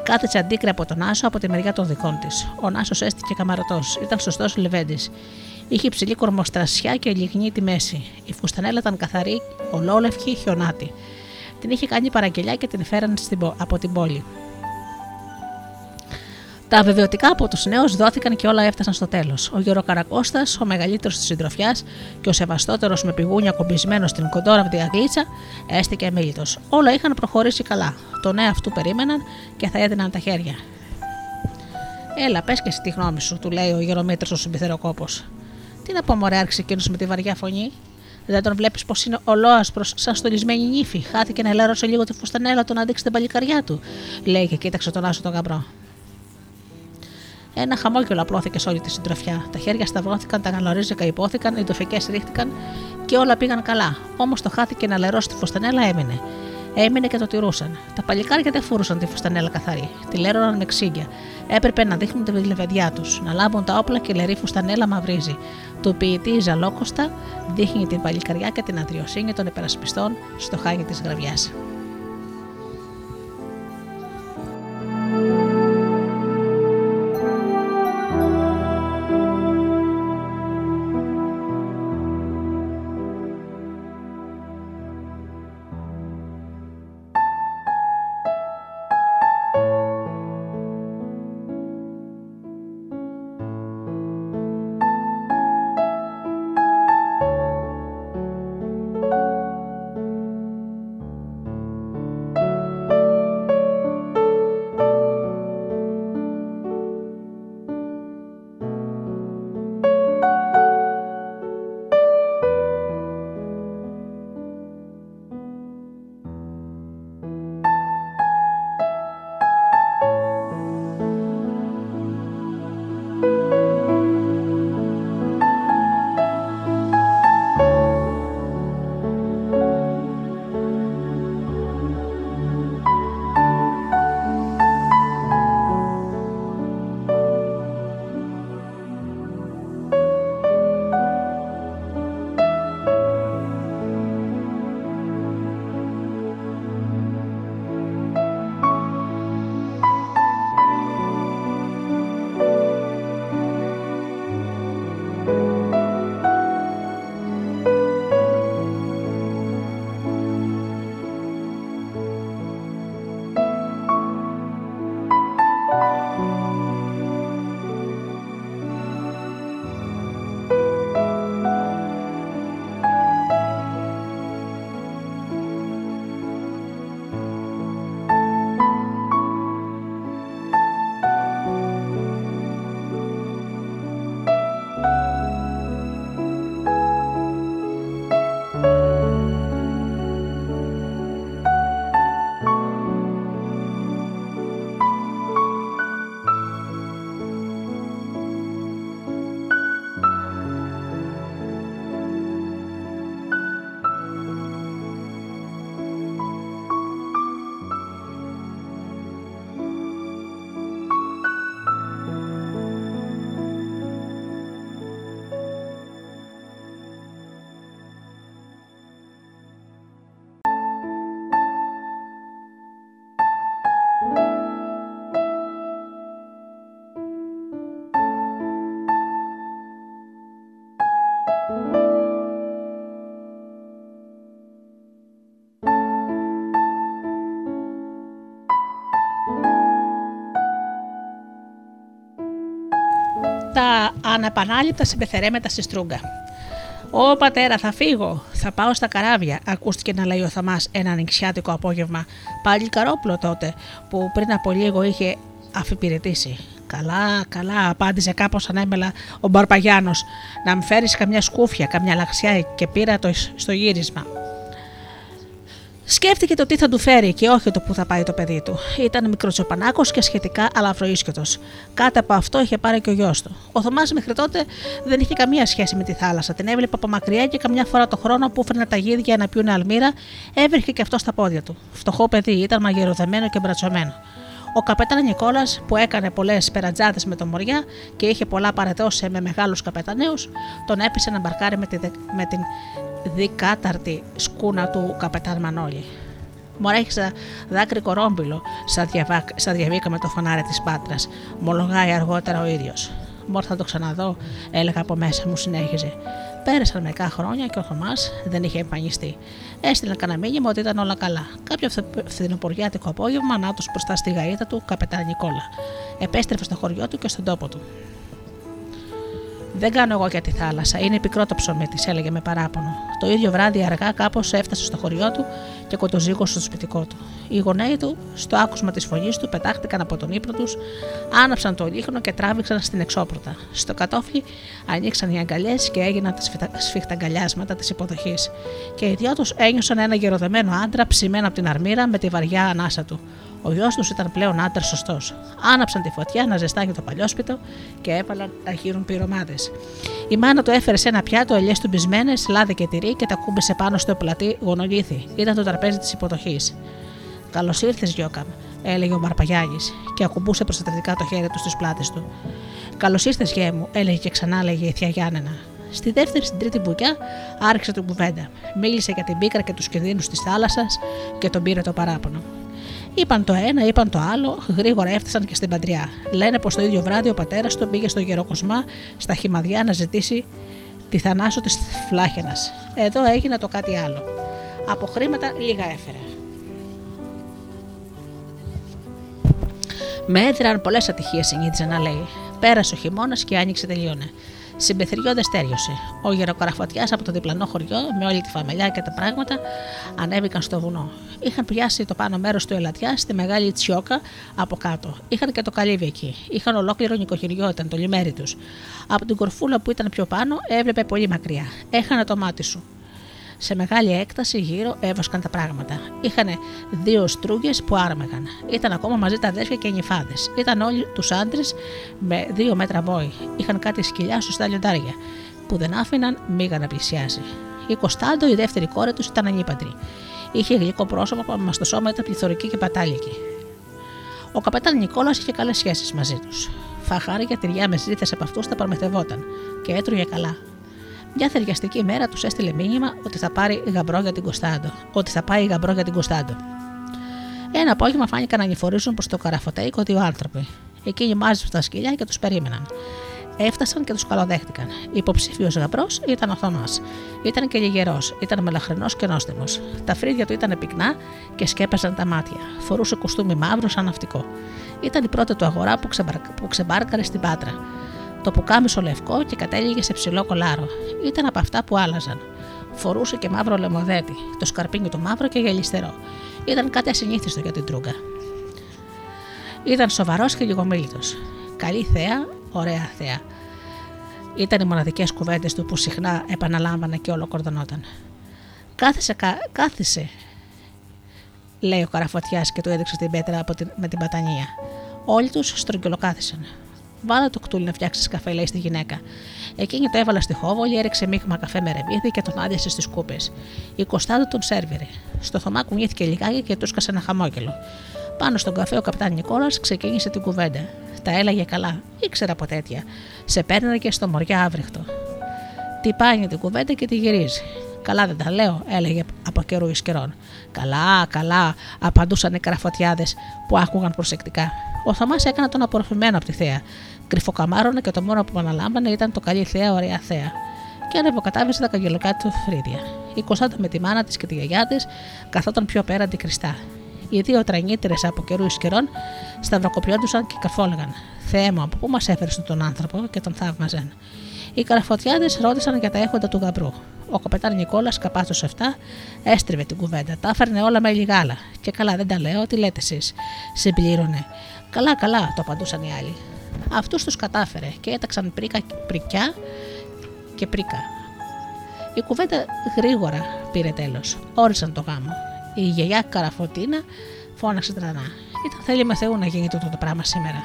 Κάθεσε αντίκρι από τον Άσο από τη μεριά των δικών της. Ο Νάσος έστηκε καμαρωτός, ήταν σωστός λεβέντης. Είχε υψηλή κορμοστρασιά και λιγνή τη μέση. Η φουστανέλα ήταν καθαρή, ολόλευκη, χιονάτη. Την είχε κάνει παραγγελιά και την φέραν από την πόλη. Τα βεβαιωτικά από τους νέους δόθηκαν και όλα έφτασαν στο τέλος. Ο Γιώργο Καρακώστας, ο μεγαλύτερος της συντροφιάς και ο σεβαστότερος με πηγούνια κομπισμένος στην κοντόρα αγλίτσα, έστηκε εμίλητο. Όλα είχαν προχωρήσει καλά. Το νέο αυτού περίμεναν και θα έδιναν τα χέρια. Έλα, πες και εσύ τη γνώμη σου, του λέει ο Γερομήτρο ο συμπιθεροκόπο. Τι να πω, Μωρέ, άρχισε εκείνος με τη βαριά φωνή. Δεν τον βλέπεις πως είναι ολόασπρος σαν στολισμένη νύφη. Χάθηκε να ελέρωσε λίγο τη φουστανέλα του να δείξει την παλικαριά του, λέει και κοίταξε τον άσο τον γαμπρό. Ένα χαμόγελο απλώθηκε σε όλη τη συντροφιά. Τα χέρια σταυρώθηκαν, τα γαλορίζικα υπόθηκαν, οι τοφικέ ρίχτηκαν και όλα πήγαν καλά. Όμως το χάθηκε να λερώσει τη φουστανέλα έμεινε. Έμεινε και το τηρούσαν. Τα παλικάρια δεν φούρουσαν τη φουστανέλα καθαρή. Τη λέρωναν με ξύγκια. Έπρεπε να δείχνουν τη λεβεδιά τους, να λάβουν τα όπλα και η λερή φουστανέλα μαυρίζει. Το ποιητή Ζαλόκοστα δείχνει την παλικαριά και την αδριοσύνη των υπερασπιστών στο χάγι της γραβιάς. Τα αναπανάληπτα συμπεθερέματα στη στρούγκα. Ω πατέρα, θα φύγω. Θα πάω στα καράβια, ακούστηκε να λέει ο Θαμάς ένα ανοιξιάτικο απόγευμα. Πάλι καρόπλο τότε, που πριν από λίγο είχε αφιπηρετήσει. Καλά, καλά, απάντησε κάπως ανέμελα ο Μπαρπαγιάνο. Να μου φέρεις καμιά σκούφια, καμιά λαξιά και πήρα το στο γύρισμα. Σκέφτηκε το τι θα του φέρει και όχι το που θα πάει το παιδί του. Ήταν μικροτσοπανάκο και σχετικά αλαφροίσκετο. Κάτω από αυτό είχε πάρει και ο γιος του. Ο Θωμάς μέχρι τότε δεν είχε καμία σχέση με τη θάλασσα. Την έβλεπε από μακριά και καμιά φορά το χρόνο που έφερνε τα γίδια να πιούνε αλμύρα, έβριχε και αυτό στα πόδια του. Φτωχό παιδί, ήταν μαγειροδεμένο και μπρατσωμένο. Ο καπετάν Νικόλας, που έκανε πολλές περατζάδες με τον Μοριά και είχε πολλά παρεδώσει με μεγάλους καπεταναίου, τον έπεισε να μπαρκάρει με, τη, με την δικάταρτη σκούνα του καπετάν Μανώλη. Μωρά έχεις δάκρυ κορόμπιλο, σαν, διαβήκα με το φωνάρι της Πάτρας. Μολογάει αργότερα ο ίδιος. Μόρ θα το ξαναδώ, έλεγα από μέσα μου, συνέχιζε. Πέρασαν μερικά χρόνια και ο Θωμάς δεν είχε εμφανιστεί. Έστειλαν κανένα μήνυμα ότι ήταν όλα καλά. Κάποιο φθινοποριάτικο απόγευμα, να του μπροστά στη γαΐτα του, καπετάν Νικόλα. Επέστρεφε στο χωριό του και στον τόπο του. Δεν κάνω εγώ για τη θάλασσα, είναι πικρό το ψωμί της, έλεγε με παράπονο. Το ίδιο βράδυ αργά κάπως έφτασε στο χωριό του και κοτοζήγωσε στο σπιτικό του. Οι γονέοι του, στο άκουσμα της φωνή του, πετάχτηκαν από τον ύπνο τους, άναψαν το λίχνο και τράβηξαν στην εξώπορτα. Στο κατόφλι ανοίξαν οι αγκαλιές και έγιναν τα σφιχταγκαλιάσματα της υποδοχής. Και οι δυο τους ένιωσαν ένα γεροδεμένο άντρα ψημένο από την αρμύρα με τη βαριά ανάσα του. Ο γιος τους ήταν πλέον άντρας σωστός. Άναψαν τη φωτιά να ζεστάνει το παλιόσπιτο και έβαλαν να γύρουν πυρομάδε. Η μάνα του έφερε σε ένα πιάτο ελιές του μπισμένε, λάδι και τυρί και τα κούμπησε πάνω στο πλατή γονολίθι. Ήταν το τραπέζι της υποδοχής. Καλώς ήρθες, Γιώκαμ, έλεγε ο Μαρπαγιάννης και ακουμπούσε προστατευτικά το χέρι του στις πλάτες του. Καλώς ήρθες, γέ μου, έλεγε και ξανά λέγε η θεία Γιάννενα. Στη δεύτερη, στην τρίτη μπουκιά άρχισε την κουβέντα. Μίλησε για την πίκρα και τους κινδύνους της θάλασσας και τον πήρε το παράπονο. Είπαν το ένα, είπαν το άλλο, γρήγορα έφτασαν και στην παντριά. Λένε πως το ίδιο βράδυ ο πατέρας του πήγε στο γεροκοσμά στα χυμαδιά να ζητήσει τη θανάσου της Φλάχαινα. Εδώ έγινε το κάτι άλλο. Από χρήματα λίγα έφερε. Με έδραν πολλές ατυχίες, συνήθιζε να λέει. Πέρασε ο χειμώνας και άνοιξε τελείωνε. Συμπεθριώδε τέριωσε. Ο γεροκαραφωτιά από το διπλανό χωριό, με όλη τη φαμελιά και τα πράγματα, ανέβηκαν στο βουνό. Είχαν πιάσει το πάνω μέρος του Ελατιά στη μεγάλη Τσιόκα από κάτω. Είχαν και το καλύβι εκεί. Είχαν ολόκληρο νοικοκυριό, ήταν το λιμέρι τους. Από την κορφούλα που ήταν πιο πάνω έβλεπε πολύ μακριά. Έχανε το μάτι σου. Σε μεγάλη έκταση γύρω έβοσκαν τα πράγματα. Είχαν δύο στρούγγες που άρμεγαν. Ήταν ακόμα μαζί τα αδέρφια και οι νυφάδες. Ήταν όλοι τους άντρες με δύο μέτρα βόη. Είχαν κάτι σκυλιά στα λιοντάρια που δεν άφηναν μίγα να πλησιάσει. Η Κωνσταντο, η δεύτερη κόρη τους, ήταν ανήπαντρη. Είχε γλυκό πρόσωπο, μας στο σώμα ήταν πληθωρική και πατάλικη. Ο καπετάν Νικόλας είχε καλές σχέσεις μαζί τους. Φαχάρια, τυριά με ζήτες από αυτούς τα παρμεθευόταν και έτρωγε καλά. Μια θεριαστική μέρα τους έστειλε μήνυμα ότι θα πάρει γαμπρό για την Κωνσταντο. Ότι θα πάει γαμπρό για την Κωνσταντο. Ένα απόγευμα φάνηκαν να ανηφορίζουν προς το καραφωτέικο δύο άνθρωποι. Εκείνοι μάζεψαν τα σκυλιά και τους περίμεναν. Έφτασαν και τους καλοδέχτηκαν. Υποψήφιος γαμπρός ήταν ο Θωμάς. Ήταν και λιγερό, ήταν μελαχρινός και νόστιμος. Τα φρύδια του ήταν πυκνά και σκέπαζαν τα μάτια. Φορούσε κουστούμι μαύρο σαν ναυτικό. Ήταν η πρώτη του αγορά που, που ξεμπάρκαρε στην πάτρα. Το πουκάμισο λευκό και κατέληγε σε ψηλό κολάρο. Ήταν από αυτά που άλλαζαν. Φορούσε και μαύρο λεμοδέτη, το σκαρπίνι του μαύρο και γελιστερό. Ήταν κάτι ασυνήθιστο για την τρούγκα. Ήταν σοβαρός και λιγομίλητος. Καλή θέα, ωραία θέα. Ήταν οι μοναδικές κουβέντες του που συχνά επαναλάμβανε και ολοκορδωνόταν. Κάθισε, κάθισε, λέει ο καραφωτιάς και του έδειξε την πέτρα την, με την πατανία. Όλοι τους στρογγυλοκάθισαν. Βάλα το κτούλι να φτιάξεις καφέ, λέει στη γυναίκα. Εκείνη το έβαλα στη χόβολη, έριξε μείγμα καφέ με ρεμίδι και τον άδειασε στις κούπες. Η Κωνσταντο τον σερβιρε. Στο θωμά κουνήθηκε λιγάκι και του σκάσε ένα χαμόγελο. Πάνω στον καφέ ο καπτάν Νικόλας ξεκίνησε την κουβέντα. Τα έλαγε καλά, ήξερα από τέτοια. Σε και στο μωριά άβριχτο. Τι πάει την κουβέντα και τη γυρίζει. Καλά δεν τα λέω, έλεγε από καιρούς ει καιρών. Καλά, καλά, απαντούσαν οι καραφωτιάδες που άκουγαν προσεκτικά. Ο Θωμάς έκανε τον απορροφημένο από τη θέα. Κρυφοκαμάρωνε και το μόνο που αναλάμβανε ήταν το καλή θέα, ωραία θέα. Και ανεβοκατάβησε τα καγγελοκάτια του φρύδια. Η Κωνσταντά με τη μάνα της και τη γιαγιά της καθόταν πιο πέρα αντικριστά. Οι δύο τρανίτερε από καιρούς ει καιρών σταυροκοπιόντουσαν και καρφόλεγαν. Θεέ μου, από πού μας έφερες τον άνθρωπο και τον θαύμαζαν. Οι καραφωτιάδε ρώτησαν για τα έχοντα του γαμπρού. Ο καπετάν Νικόλας, καπάτο 7, έστριβε την κουβέντα. Τα έφερνε όλα με λιγάλα. Και καλά, δεν τα λέω, τι λέτε εσείς. Συμπλήρωνε. Καλά, καλά, το απαντούσαν οι άλλοι. Αυτούς τους κατάφερε και έταξαν πρίκα, πρικιά και πρίκα. Η κουβέντα γρήγορα πήρε τέλος. Όρισαν το γάμο. Η γιαγιά Καραφωτίνα φώναξε τρανά. Ήταν θέλει με Θεού να γίνει τούτο το πράγμα σήμερα.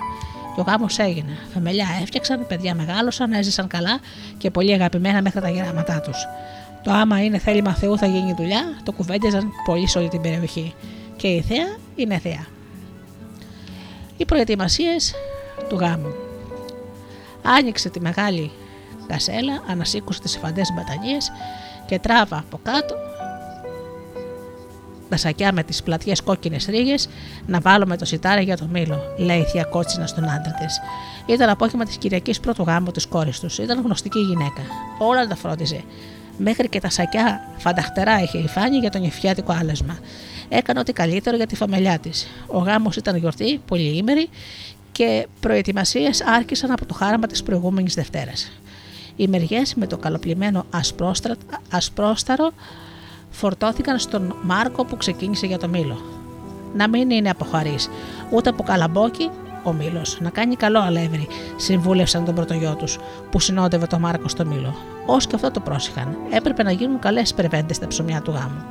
Και ο γάμος έγινε. Φεμελιά έφτιαξαν, παιδιά μεγάλωσαν, έζησαν καλά και πολύ αγαπημένα μέχρι τα γεράματά τους. Το άμα είναι θέλημα Θεού θα γίνει δουλειά, το κουβέντιαζαν πολύ σε όλη την περιοχή. Και η θέα είναι θέα. Οι προετοιμασίες του γάμου. Άνοιξε τη μεγάλη κασέλα, ανασήκωσε τις φαντές μπατανίες και τράβα από κάτω τα σακιά με τις πλατιές κόκκινες ρίγες να βάλουμε το σιτάρι για το μήλο, λέει η θεία Κότσινα στον άντρα της. Ήταν απόγευμα της Κυριακής πρώτου γάμου της κόρης τους. Ήταν γνωστική γυναίκα. Όλα τα φρόντιζε. Μέχρι και τα σακιά φανταχτερά είχε η Φάνη για τον νεφιάτικο άλεσμα. Έκανε ό,τι καλύτερο για τη φαμελιά της. Ο γάμος ήταν γιορτή, πολυήμερη και προετοιμασίες άρχισαν από το χάραμα της προηγούμενης Δευτέρας. Οι μεριές με το καλοπλημένο ασπρόσταρο φορτώθηκαν στον Μάρκο που ξεκίνησε για το Μήλο. Να μην είναι από χαρί, ούτε από καλαμπόκι ο Μήλος. Να κάνει καλό αλεύρι, συμβούλευσαν τον πρωτογιό τους, που συνόδευε το Μάρκο στο Μήλο. Ω και αυτό το πρόσεχαν. Έπρεπε να γίνουν καλές περβέντες στα ψωμιά του γάμου.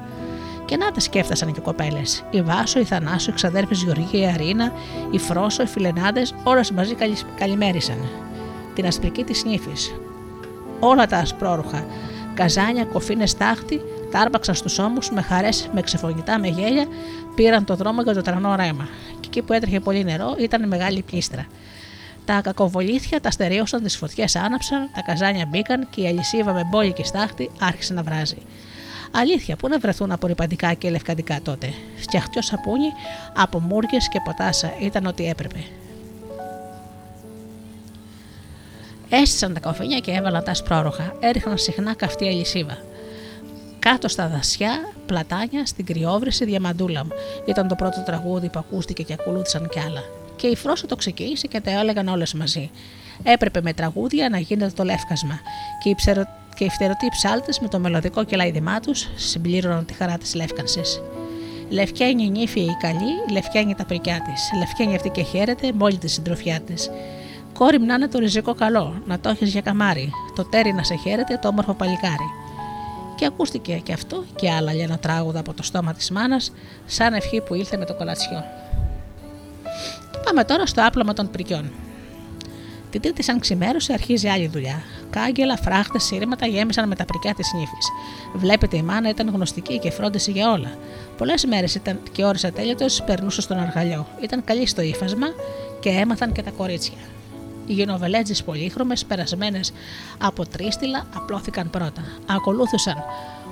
Και να τα σκέφτασαν και οι κοπέλες. Η Βάσο, η Θανάσο, η ξαδέρφη Γεωργία, η Αρίνα, η Φρόσο, οι Φιλενάδες, όλε μαζί καλημέρισαν. Την ασπρική της νύφης. Όλα τα ασπρόρουχα, καζάνια, κοφίνες τάχτη, τα άρπαξαν στους ώμους με χαρές, με ξεφωνητά, με γέλια, πήραν το δρόμο για το τρανό ρέμα. Και εκεί που έτρεχε πολύ νερό ήταν μεγάλη πλήστρα. Τα κακοβολήθια τα στερείωσαν, τις φωτιές άναψαν, τα καζάνια μπήκαν και η αλυσίβα με μπόλικη στάχτη άρχισε να βράζει. Αλήθεια, πού να βρεθούν απορριπαντικά και λευκαντικά τότε; Φτιαχτιό σαπούνι από μούργες και ποτάσα ήταν ό,τι έπρεπε. Έστησαν τα κοφίνια και έβαλαν τα σπρόροχα. Έριχναν συχνά καυτή αλυσίβα. Κάτω στα δασιά, πλατάνια, στην κρυόβρηση, διαμαντούλα μου. Ήταν το πρώτο τραγούδι που ακούστηκε και ακολούθησαν κι άλλα. Και η Φρόσο το ξεκίνησε και τα έλεγαν όλες μαζί. Έπρεπε με τραγούδια να γίνεται το λεύκασμα. Και οι, ψερο... και οι φτερωτοί ψάλτες με το μελλοντικό κελάιδημά τους συμπλήρωναν τη χαρά της λεύκανσης. Λευκένει η νύφη η καλή, λευκένει τα πρικιά της. Λευκένει αυτή και χαίρεται με όλη τη συντροφιά της. Κόρη να είναι το ριζικό καλό, να το έχεις για καμάρι. Το τέρι να σε χαίρεται, το όμορφο παλικάρι και ακούστηκε και αυτό και άλλα ένα τράγουδα από το στόμα της μάνας σαν ευχή που ήλθε με το κολατσιό. Πάμε τώρα στο άπλωμα των πρικιών. Την τρίτη σαν ξημέρωση αρχίζει άλλη δουλειά. Κάγκελα, φράχτες, σύρματα γέμισαν με τα πρικιά της νύφης. Βλέπετε, η μάνα ήταν γνωστική και φρόντισε για όλα. Πολλές μέρες ήταν και ώρες ατέλειωτο περνούσε στον αργαλιό. Ήταν καλή στο ύφασμα και έμαθαν και τα κορίτσια. Οι γενοβελέτζε πολύχρωμες, περασμένες από τρίστιλα, απλώθηκαν πρώτα. Ακολούθησαν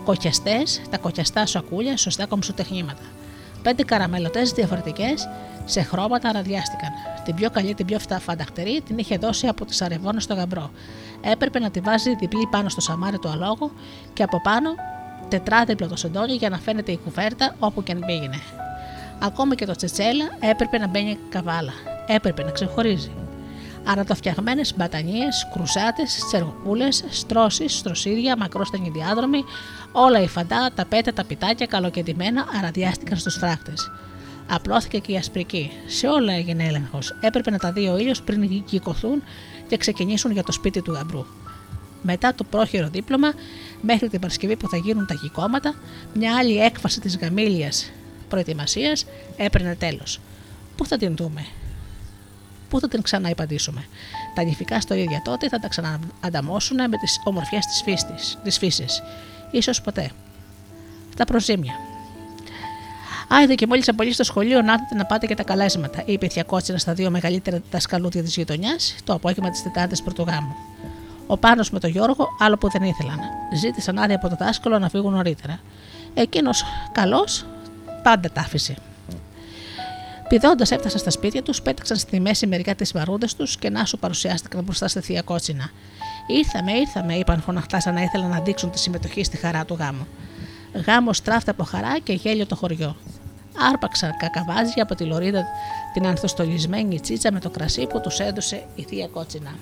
κοκιαστές, τα κοκιαστά σακούλια, σωστά κομψοτεχνήματα. Πέντε καραμελωτές διαφορετικές σε χρώματα αναδιάστηκαν. Την πιο καλή, την πιο φανταχτερή την είχε δώσει από τις αρεβόνες στο γαμπρό. Έπρεπε να τη βάζει διπλή πάνω στο σαμάρι του αλόγου και από πάνω τετράδιπλο το σεντόνι για να φαίνεται η κουβέρτα όπου και αν πήγαινε. Ακόμη και το τσετσέλα έπρεπε να μπαίνει καβάλα. Έπρεπε να ξεχωρίζει ανατοφτιαγμένε μπατανίες, κρουσάτες, τσεργοπούλε, στρώσεις, στροσίδια, μακρόστενοι διάδρομοι, όλα οι φαντά, τα πέτα, τα πιτάκια καλοκεντημένα αραδιάστηκαν στους φράχτες. Απλώθηκε και η ασπρική. Σε όλα έγινε έλεγχος. Έπρεπε να τα δει ο ήλιος πριν γυκωθούν και ξεκινήσουν για το σπίτι του γαμπρού. Μετά το πρόχειρο δίπλωμα, μέχρι την Παρασκευή που θα γίνουν τα γυκώματα, μια άλλη έκφαση της γαμήλιας προετοιμασίας έπαιρνε τέλος. Πού θα την δούμε, Πού θα την ξαναυπαντήσουμε; Τα νηφικά στο ίδια τότε θα τα ξαναανταμώσουν με τις ομορφιές της φύσης. Σω ποτέ. Τα προζήμια. Άιδε και μόλις απολύσει στο σχολείο, να να πάτε και τα καλέσματα, είπε η Κότσινα στα δύο μεγαλύτερα δασκαλούδια της γειτονιάς το απόγευμα της Τετάρτης Πρωτογάμου. Ο Πάνος με τον Γιώργο, άλλο που δεν ήθελαν. Ζήτησαν άδεια από το δάσκαλο να φύγουν νωρίτερα. Εκείνος καλός πάντα τα άφησε. Πηδώντας έφτασαν στα σπίτια τους, πέταξαν στη μέση μερικά τι βαρούντε τους και να σου παρουσιάστηκαν μπροστά στη θεία κότσινα. Ήρθαμε, ήρθαμε, είπαν φωναχτά σαν να ήθελαν να δείξουν τη συμμετοχή στη χαρά του γάμου. Γάμο στράφτα από χαρά και γέλιο το χωριό. Άρπαξαν κακαβάζια από τη λωρίδα την ανθοστολισμένη τσίτσα με το κρασί που τους έδωσε η θεία κότσινα.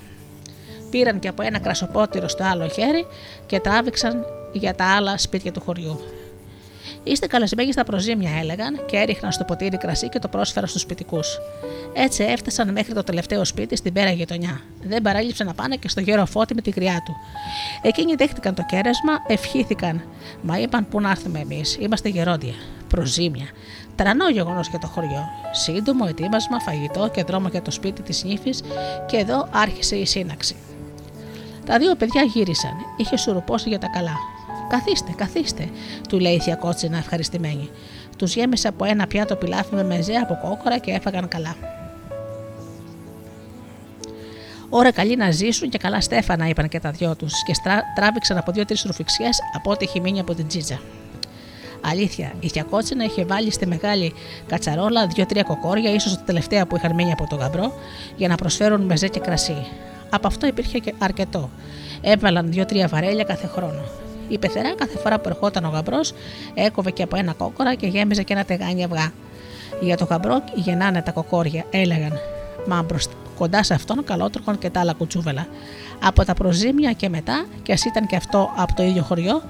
Πήραν και από ένα κρασοπότηρο στο άλλο χέρι και τράβηξαν για τα άλλα σπίτια του χωριού. Είστε καλεσμένοι στα προζήμια, έλεγαν και έριχναν στο ποτήρι κρασί και το πρόσφεραν στους σπιτικούς. Έτσι έφτασαν μέχρι το τελευταίο σπίτι στην πέρα γειτονιά. Δεν παρέλειψε να πάνε και στο γέρο φώτη με τη γριά του. Εκείνοι δέχτηκαν το κέρασμα, ευχήθηκαν. Μα είπαν πού να έρθουμε εμείς, είμαστε γερόντια. Προζήμια. Τρανό γεγονός για το χωριό. Σύντομο ετοίμασμα, φαγητό και δρόμο για το σπίτι της νύφης και εδώ άρχισε η σύναξη. Τα δύο παιδιά γύρισαν. Είχε σουρουπώσει για τα καλά. Καθίστε, καθίστε, του λέει η θεία Κότσινα ευχαριστημένη. Τους γέμισε από ένα πιάτο πιλάφι με μεζέ από κόκορα και έφαγαν καλά. Ώρα καλή να ζήσουν και καλά στέφανα, είπαν και τα δυο τους, και στρά, τράβηξαν από δύο-τρεις ρουφιξιές από ό,τι είχε μείνει από την τζίτζα. Αλήθεια, η Κότσινα είχε βάλει στη μεγάλη κατσαρόλα δύο-τρία κοκόρια, ίσως τα τελευταία που είχαν μείνει από τον γαμπρό, για να προσφέρουν μεζέ και κρασί. Από αυτό υπήρχε και αρκετό. Έβαλαν δύο-τρία βαρέλια κάθε χρόνο. Η πεθερά κάθε φορά που ερχόταν ο γαμπρός έκοβε και από ένα κόκορα και γέμιζε και ένα τεγάνι αυγά. Για το γαμπρό γεννάνε τα κοκόρια, έλεγαν. Μα μπροστά, κοντά σε αυτόν καλότροχον και τα άλλα κουτσούβελα. Από τα προζήμια και μετά, και ας ήταν και αυτό από το ίδιο χωριό,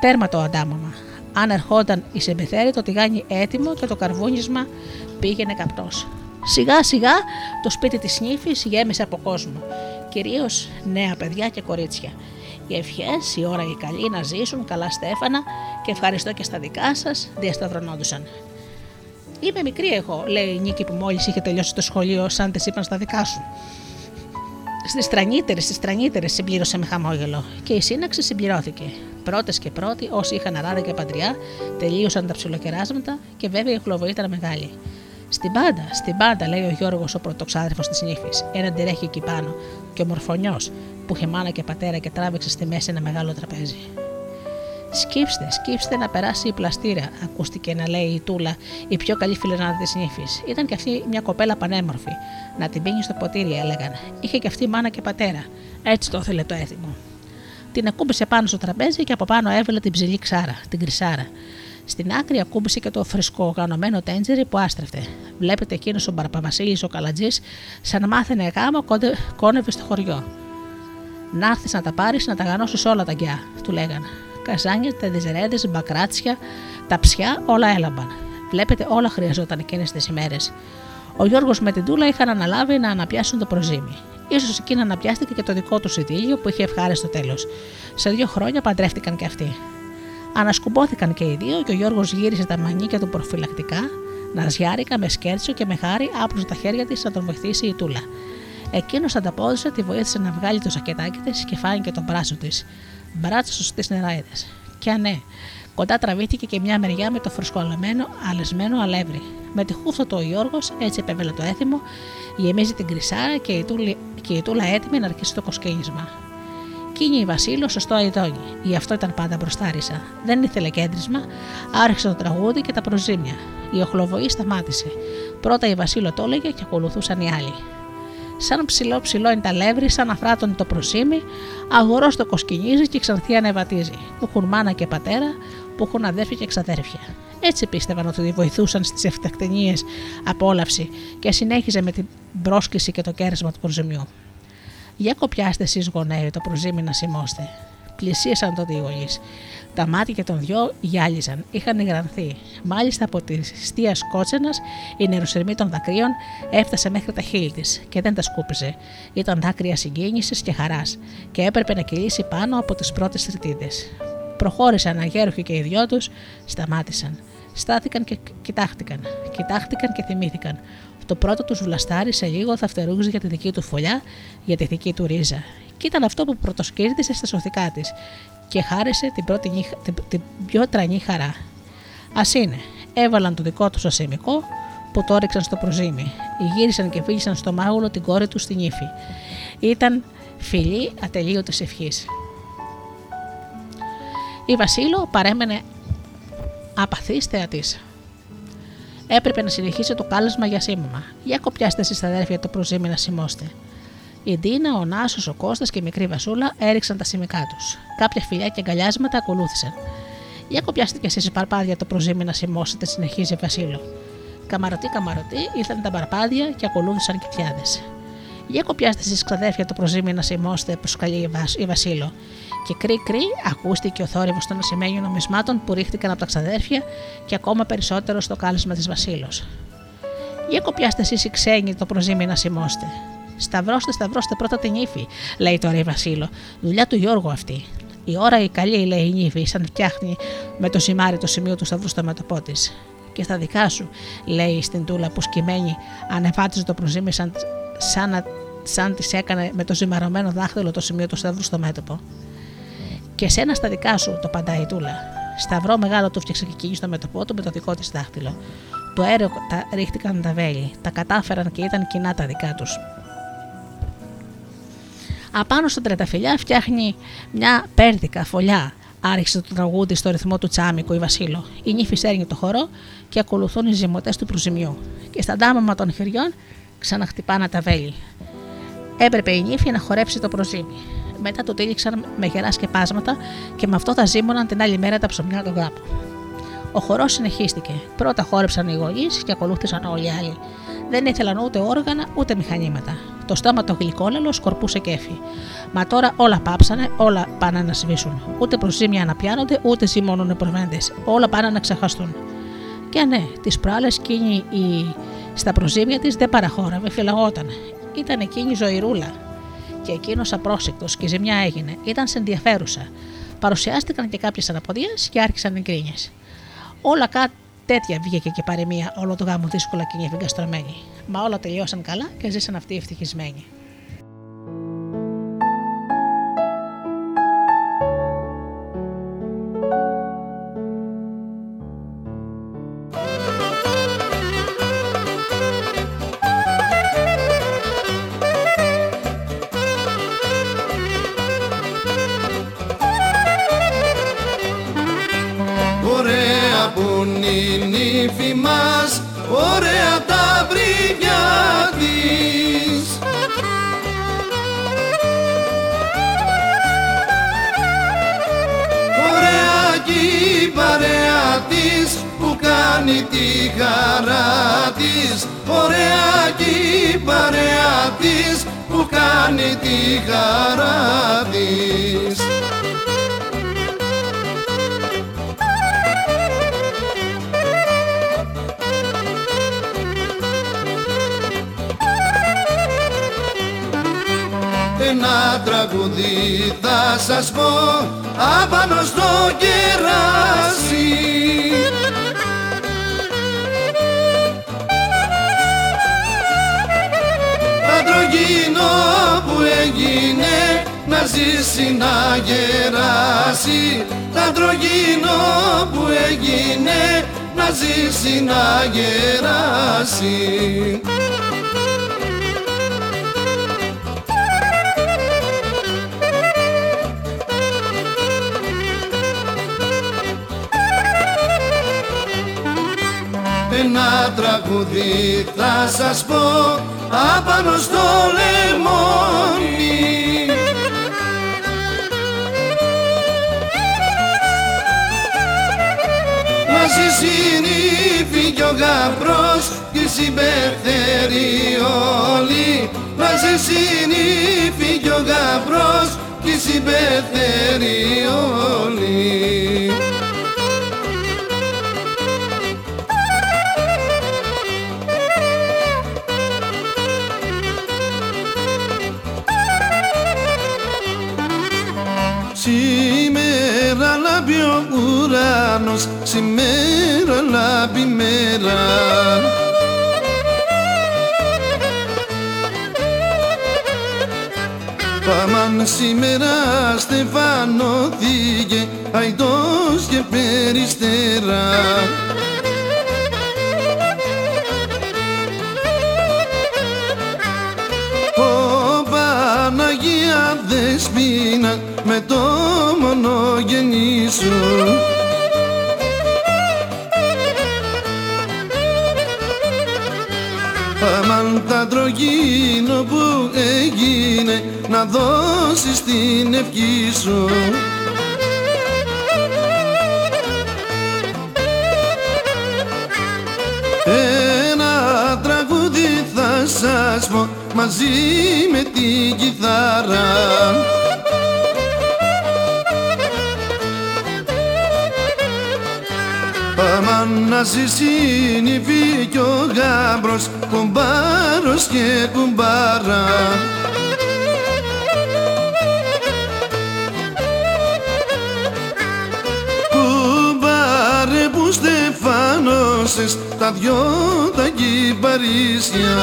τέρμα το αντάμωμα. Αν ερχόταν η Σεμπεθέρη, το τηγάνι έτοιμο και το καρβούνισμα πήγαινε καπνό. Σιγά σιγά το σπίτι της νύφης γέμισε από κόσμο, κυρίως νέα παιδιά και κορίτσια. Οι ευχές, η ώρα η καλή να ζήσουν καλά στέφανα και ευχαριστώ και στα δικά σας, διασταυρωνόντουσαν. Είμαι μικρή εγώ, λέει η Νίκη που μόλις είχε τελειώσει το σχολείο, σαν τε είπαν στα δικά σου. Στις τρανύτερε, στις τρανύτερε, συμπλήρωσε με χαμόγελο και η σύναξη συμπληρώθηκε. Πρώτες και πρώτοι, όσοι είχαν αράδα και παντριά, τελείωσαν τα ψιλοκεράσματα και βέβαια η χλωβοή ήταν μεγάλη. Στην πάντα, στην πάντα, λέει ο Γιώργος, ο πρωτοξάδερφος της νύφης. Ένα ντερέχει εκεί πάνω και ο μορφωνιό που είχε μάνα και πατέρα και τράβηξε στη μέση ένα μεγάλο τραπέζι. Σκύψτε, σκύψτε να περάσει η πλαστήρα, ακούστηκε να λέει η Τούλα, η πιο καλή φιλενάδα της νύφης. Ήταν και αυτή μια κοπέλα πανέμορφη. Να την πίνει στο ποτήρι, έλεγαν. Είχε και αυτή μάνα και πατέρα. Έτσι το ήθελε το έθιμο. Την ακούμπησε πάνω στο τραπέζι και από πάνω έβελε την ψηλή ξάρα, την κρυσάρα. Στην άκρη ακούμπησε και το φρεσκό γανωμένο τέντζερι που άστρεφτε. Βλέπετε εκείνος ο Μπαρπαβασίλης ο Καλατζής, σαν μάθαινε γάμο, κόνευε στο χωριό. Να έρθεις να τα πάρεις να τα γανώσεις όλα τα γκιά, του λέγαν. Καζάνια, τεντιζερέδε, μπακράτσια, τα ψιά, όλα έλαμπαν. Βλέπετε, όλα χρειαζόταν εκείνες τις ημέρες. Ο Γιώργος με την Τούλα είχαν αναλάβει να αναπιάσουν το προζήμι. σω εκεί να αναπιάστηκε και το δικό τους ειδήλιο που είχε ευχάριστο τέλος. Σε δύο χρόνια παντρεύτηκαν και αυτοί. Ανασκουμπόθηκαν και οι δύο και ο Γιώργος γύρισε τα μανίκια του προφυλακτικά, ναζιάρικα με σκέρτσο και με χάρη άπλωσε τα χέρια της να τον βοηθήσει η Τούλα. Εκείνος ανταπόδωσε, τη βοήθησε να βγάλει το σακετάκι της και φάνηκε τον μπράτσο της. Μπράτσο στις νεράιδες. Και ναι, κοντά τραβήθηκε και μια μεριά με το φρουσκολεμένο, αλεσμένο αλεύρι. Με τη χούφτα του ο Γιώργος, έτσι επέβαινε το έθιμο, γεμίζει την κρυσάρα και η, τούλη, και η τούλα έτοιμη να αρχίσει το κοσκίνισμα. Κίνη η Βασίλος σωστό αειδόνι, γι' αυτό ήταν πάντα μπροστάρισα. Δεν ήθελε κέντρισμα, άρχισε το τραγούδι και τα προζήμια. Η οχλοβοή σταμάτησε. Πρώτα η Βασίλο το έλεγε και ακολουθούσαν οι άλλοι. Σαν ψηλό ψηλό είναι τα λεύρη, σαν αφράτων το προσήμι, αγορός το κοσκινίζει και ξανθεί ανεβατίζει. Που έχουν μάνα και πατέρα, που έχουν αδέρφια και εξαδέρφια. Έτσι πίστευαν ότι βοηθούσαν στις ευτεκτενίες απόλαυση και συνέχιζε με την πρόσκληση και το κέρασμα του προζημιού. Για κοπιάστε εσείς γονέοι το προζήμι να σημώστε. Πλησίασαν τότε οι γονείς. Τα μάτια των δυο γυάλιζαν, είχαν υγρανθεί. Μάλιστα από τη στία κότσενα η νεροσερμή των δακρύων έφτασε μέχρι τα χείλη της και δεν τα σκούπιζε. Ήταν δάκρυα συγκίνησης και χαράς και έπρεπε να κυλήσει πάνω από τις πρώτες τριτίδε. Προχώρησαν αγέροχοι και οι δυο τους, σταμάτησαν. Στάθηκαν και κοιτάχτηκαν. Κοιτάχτηκαν και θυμήθηκαν. Το πρώτο του βλαστάρι σε λίγο θα φτερούγησε για τη δική του φωλιά, για τη δική του ρίζα. Και ήταν αυτό που πρωτοσκύρτησε στα σωθικά της και χάρισε την, πρώτη, την, την πιο τρανή χαρά. Α είναι, έβαλαν το δικό τους ασημικό που το έριξαν στο προζήμι. Γύρισαν και φίλησαν στο μάγουλο την κόρη τους στην ύφη. Ήταν φιλή ατελείωτης ευχής. Η Βασίλο παρέμενε απαθής θεατής. Έπρεπε να συνεχίσει το κάλεσμα για σήμωμα. Για κοπιάστε εσείς τα αδέρφια το προζήμι να σημώστε. Η Ντίνα, ο Νάσος, ο Κώστας και η μικρή Βασούλα έριξαν τα σημικά τους. Κάποια φιλιά και αγκαλιάσματα ακολούθησαν. Για κοπιάστε κι εσείς παρπάδια το προζήμι να σημώσετε, συνεχίζει Βασίλο. Καμαρωτή, καμαρωτή, ήρθαν τα παρπάδια και ακολούθησαν κοιτιάδε. Για κοπιάστε εσείς ξαδέρφια το προζήμι να σημώσετε, προσκαλεί η Βασίλο. Και κρύ κρύ ακούστηκε ο θόρυβος των ασημένιων νομισμάτων που ρίχτηκαν από τα ξαδέρφια και ακόμα περισσότερο στο κάλεσμα της Βασίλος. Για κοπιάστε εσείς οι ξένοι το προζήμι να σημώστε. Σταυρώστε, σταυρώστε πρώτα την ύφη, λέει τώρα η Βασίλο. Δουλειά του Γιώργου αυτή. Η ώρα η καλή, λέει η νύφη, σαν φτιάχνει με το σημάρι το σημείο του σταυρού στο μέτωπό της. Και στα δικά σου, λέει στην τούλα που σκημένη ανεβάτιζε το προζήμι σαν, σαν, σαν τη έκανε με το ζυμαρωμένο δάχτυλο το σημείο του σταυρού στο μέτωπο. Και σένα στα δικά σου, το παντάει η τούλα. Σταυρό μεγάλο του φτιάξε και εκείνη στο μέτωπό του με το δικό της δάχτυλο. Το αέριο τα ρίχτηκαν τα βέλη, τα κατάφεραν και ήταν κοινά τα δικά τους. Απάνω στα τρεταφυλιά φτιάχνει μια πέρδικα φωλιά. Άρχισε το τραγούδι στο ρυθμό του τσάμικου η Βασίλο. Η νύφη σέρνει το χορό και ακολουθούν οι ζυμωτές του προζημιού. Και στα ντάμαμα των χεριών ξαναχτυπάνε τα βέλη. Έπρεπε η νύφη να χορέψει το προζήμι. Μετά το τύλιξαν με γερά σκεπάσματα και με αυτό θα ζήμωναν την άλλη μέρα τα ψωμιά του γάπου. Ο χορός συνεχίστηκε. Πρώτα χόρεψαν οι γονείς και ακολούθησαν όλοι οι άλλοι. Δεν ήθελαν ούτε όργανα ούτε μηχανήματα. Το στόμα το γλυκόλαλο σκορπούσε κέφι. Μα τώρα όλα πάψανε, όλα πάνε να σβήσουν. Ούτε προζήμια να πιάνονται, ούτε ζυμώνουν προβέντες. Όλα πάνε να ξεχαστούν. Και ναι, τις προάλλες εκείνη η... στα προζήμια της δεν παραχώραβε, φυλαγόταν. Ήταν εκείνη ζωηρούλα. Και εκείνος απρόσεκτος και ζημιά έγινε. Ήταν σε ενδιαφέρουσα. Παρουσιάστηκαν και κάποιες αναποδίες και άρχισαν οι γκρίνιε. Όλα κάτι τέτοια βγήκε και παρεμία όλο το γάμο δύσκολα και νιεφιγκαστρωμένη. Μα όλα τελειώσαν καλά και ζήσαν αυτοί ευτυχισμένοι. οργάνωσες τα δυο τα κυπαρίσια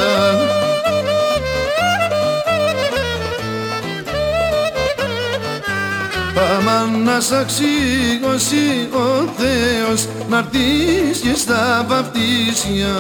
Πάμε να σ' αξίγωσει ο Θεός να και στα βαπτίσια.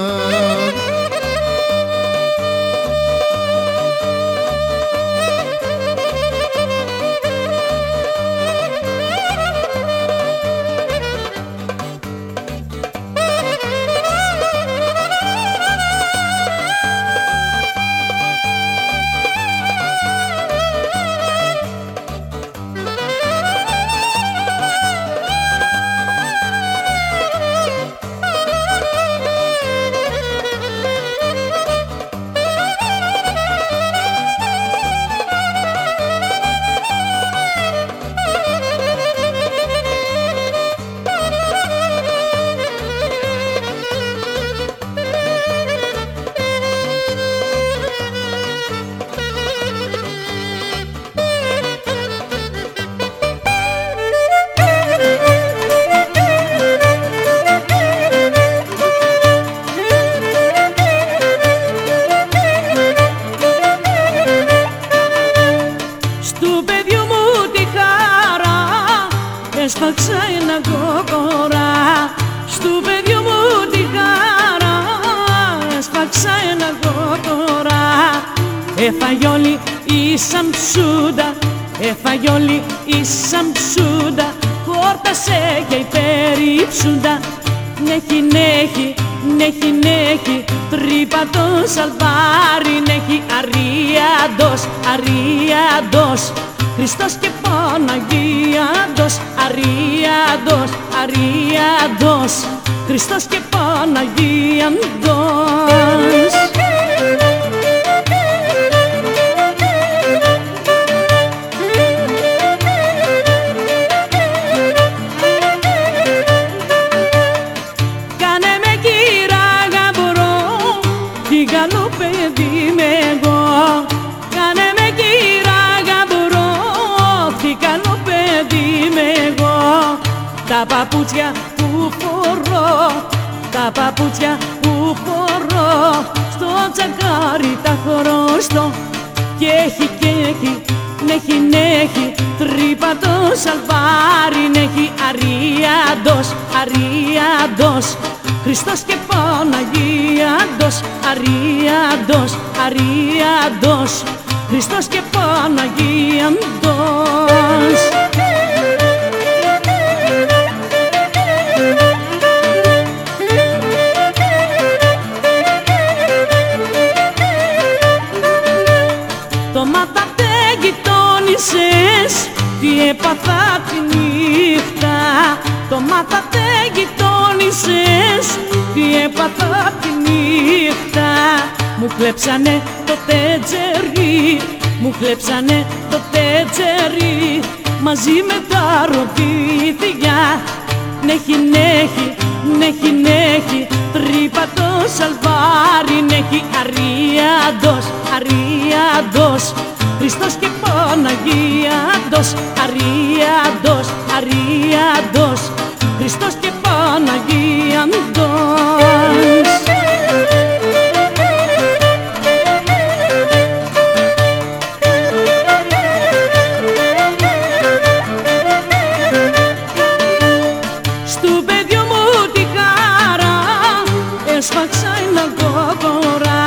έσφαξα ένα κόκορα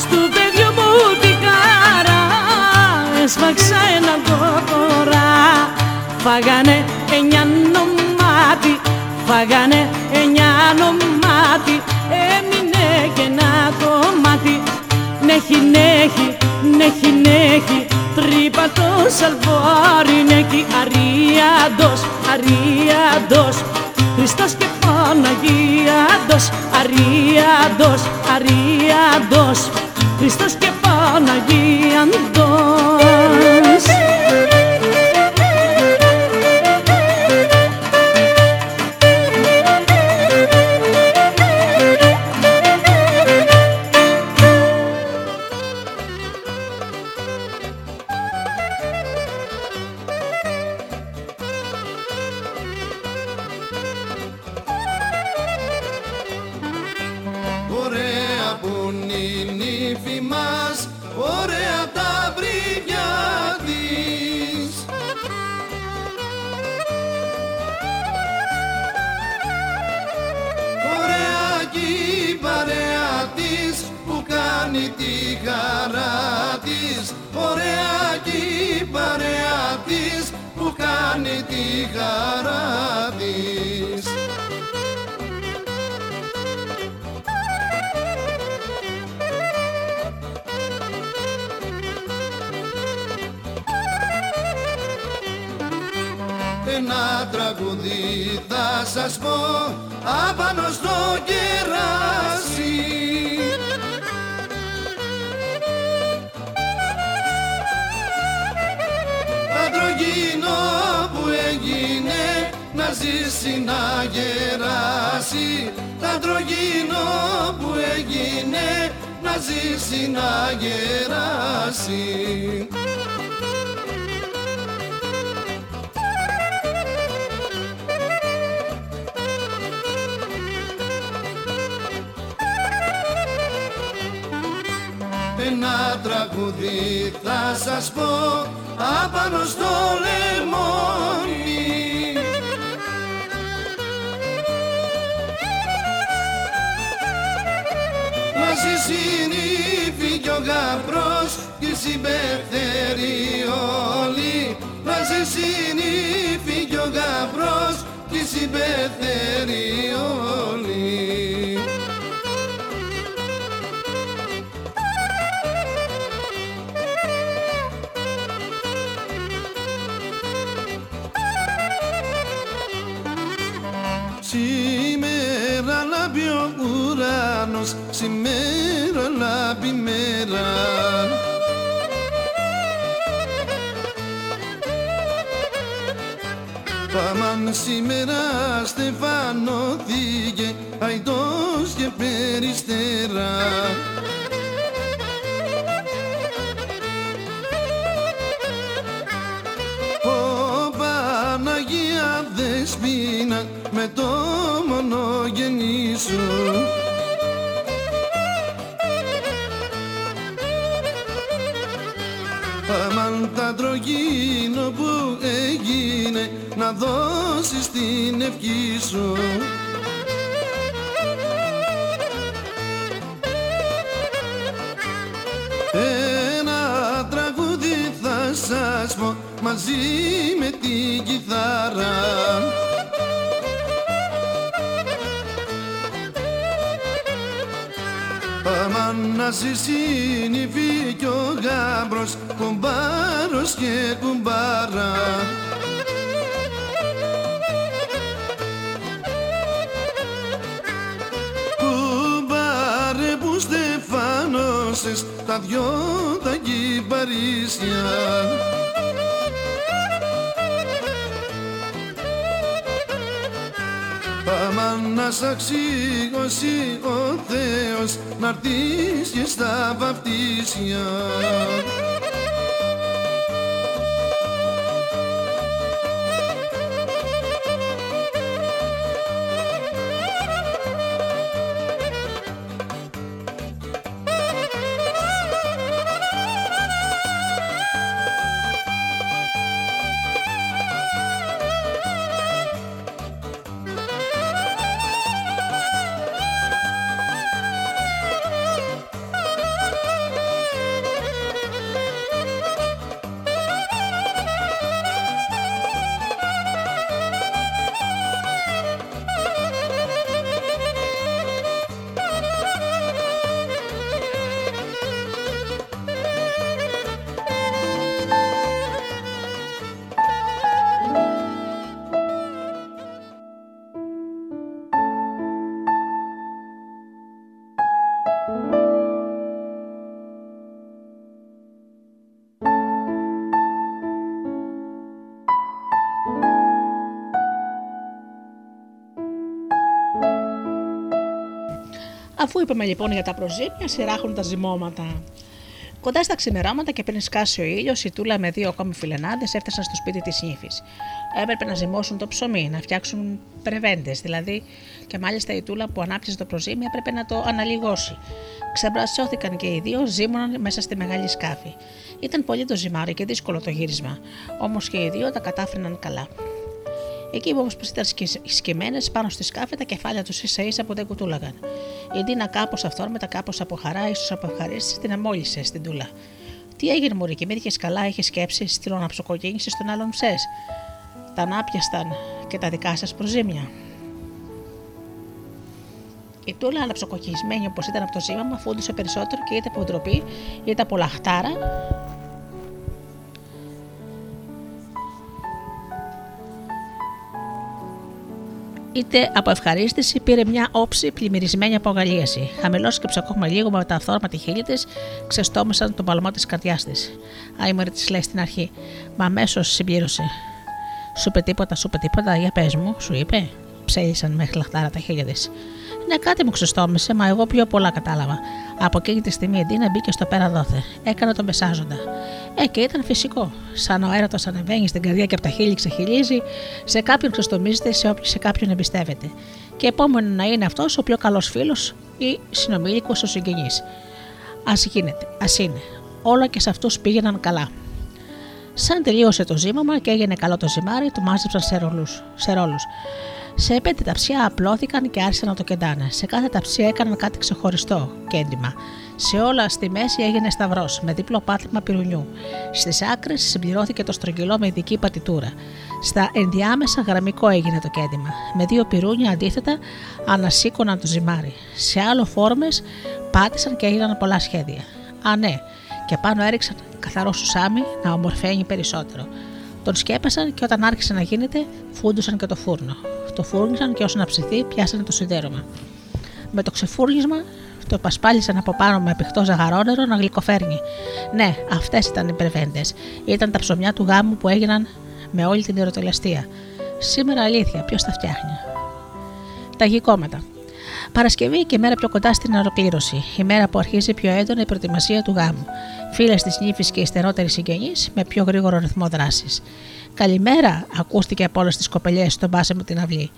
στο παιδιό μου την κάρα. Έσφαξα ένα κόκορα. Φάγανε εννιά νομάτι φάγανε εννιά νομάτι. Έμεινε και ένα κομμάτι. Νέχι νέχι νέχι νέχι. Τρύπα το σαλβόρι νέχι. Αρίαντος αρίαντος Χριστός και Παναγίαντος, αρίαντος, αρίαντος Χριστός και Παναγίαντος Αμάν να συσύνηφει κι ο γάμπρος κουμπάρος και κουμπάρα. Κουμπάρε που στεφάνωσες τα δυο τα κυπαρίσια. μας αξίγωσε ο Θεός και στα βαπτίσια. Αφού είπαμε λοιπόν για τα προζήμια, σειράχουν τα ζυμώματα. Κοντά στα ξημερώματα και πριν σκάσει ο ήλιος, η Τούλα με δύο ακόμη φιλενάδε έφτασαν στο σπίτι της νύφης. Έπρεπε να ζυμώσουν το ψωμί, να φτιάξουν πρεβέντες, δηλαδή, και μάλιστα η Τούλα που ανάπτυξε το προζύμι έπρεπε να το αναλυγώσει. Ξεμπρασιώθηκαν και οι δύο, ζύμωναν μέσα στη μεγάλη σκάφη. Ήταν πολύ το ζυμάρι και δύσκολο το γύρισμα, όμως και οι δύο τα κατάφερναν καλά. Εκεί όμως που ήταν σκεμμένες πάνω στη σκάφη, τα κεφάλια τους ίσα ίσα που δεν κουτούλαγαν. Η Ντίνα κάπως αυθόρμητα, κάπως από χαρά, ίσως από ευχαρίστηση, την αμόλυσε στην τούλα. Τι έγινε, Μωρή, και καλά, είχες σκέψει στην αναψοκοκίνηση στον άλλον ψες. Τα ανάπιασταν και τα δικά σας προζήμια. Η Τούλα, αναψοκοκκισμένη όπως ήταν από το ζήμαμα, φούντουσε περισσότερο και είτε από ντροπή είτε από λαχτάρα, είτε από ευχαρίστηση πήρε μια όψη πλημμυρισμένη από αγαλίαση. Χαμηλός και ψακόμα λίγο με τα αυθόρματη χείλη της, ξεστόμησαν τον παλμό της καρδιάς της. Άιμορ της λέει στην αρχή, μα αμέσως συμπλήρωσε. Σου είπε τίποτα, σου είπε τίποτα, για πες μου, σου είπε. Ψέλισαν με χλαχτάρα τα χέρια της. Ναι, κάτι μου ξεστόμησε, μα εγώ πιο πολλά κατάλαβα. Από εκείνη τη στιγμή η Ντίνα μπήκε στο πέρα δόθε. Έκανε τον μεσάζοντα. Ε, και ήταν φυσικό. Σαν ο έρωτας ανεβαίνει στην καρδιά και από τα χείλη ξεχυλίζει, σε κάποιον ξεστομίζεται, σε, σε κάποιον εμπιστεύεται. Και επόμενο να είναι αυτός ο πιο καλός φίλος ή συνομήλικος ο συγγενής. Α γίνεται, ας είναι. Όλα και σε αυτούς πήγαιναν καλά. Σαν τελείωσε το ζύμωμα και έγινε καλό το ζυμάρι, του μάζεψαν σε ρόλους. Σε πέντε ταψιά απλώθηκαν και άρχισαν να το κεντάνε. Σε κάθε ταψία έκαναν κάτι ξεχωριστό κέντημα. Σε όλα στη μέση έγινε σταυρός με δίπλο πάτημα πυρουνιού. Στις άκρες συμπληρώθηκε το στρογγυλό με ειδική πατητούρα. Στα ενδιάμεσα γραμμικό έγινε το κέντημα. Με δύο πυρούνια αντίθετα ανασήκωναν το ζυμάρι. Σε άλλο φόρμες πάτησαν και έγιναν πολλά σχέδια. Α, ναι, και πάνω έριξαν καθαρό σουσάμι να ομορφαίνει περισσότερο. Τον σκέπασαν και όταν άρχισε να γίνεται, φούντουσαν και το φούρνο. Το φούρνησαν και όσο να ψηθεί, πιάσανε το σιδέρωμα. Με το ξεφούρνισμα το πασπάλισαν από πάνω με πηχτό ζαγαρόνερο να γλυκοφέρνει. Ναι, αυτές ήταν οι πρεβέντες. Ήταν τα ψωμιά του γάμου που έγιναν με όλη την ερωτελεστία. Σήμερα αλήθεια, ποιος τα φτιάχνει. Τα γυκόματα. Παρασκευή και μέρα πιο κοντά στην ολοκλήρωση. Η μέρα που αρχίζει πιο έντονα η προετοιμασία του γάμου. Φίλες της νύφης και υστερότεροι συγγενεί με πιο γρήγορο ρυθμό δράσης. Καλημέρα, ακούστηκε από όλες τις κοπελιές στον πάσεμο την αυλή.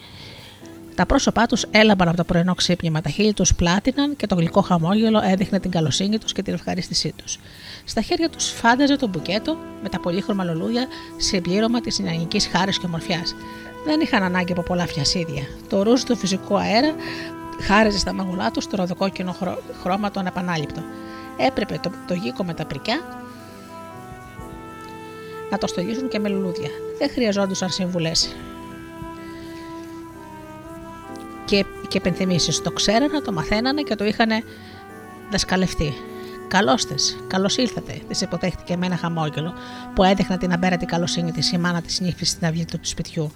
Τα πρόσωπά τους έλαμπαν από το πρωινό ξύπνημα, τα χείλη τους πλάτιναν και το γλυκό χαμόγελο έδειχνε την καλοσύνη τους και την ευχαρίστησή τους. Στα χέρια τους φάνταζε το μπουκέτο με τα πολύχρωμα λουλούδια συμπλήρωμα της νεανικής χάρης και ομορφιάς. Δεν είχαν ανάγκη από πολλά φιασίδια. Το ρούζ του φυσικού αέρα χάριζε στα μαγουλά τους το ροδοκόκκινο χρώμα το ανεπανάληπτο. Έπρεπε το, το γύκο με τα πρικιά να το στολίσουν και με λουλούδια. Δεν χρειαζόντουσαν συμβουλές. Και, και επενθυμίσει. Το ξέρανε, το μαθαίνανε και το είχαν δασκαλευτεί. Καλώς τε, καλώς ήρθατε, της υποδέχτηκε με ένα χαμόγελο που έδειχνε την αμπέρατη καλοσύνη τη η μάνα της νύφης στην αυλή του σπιτιού.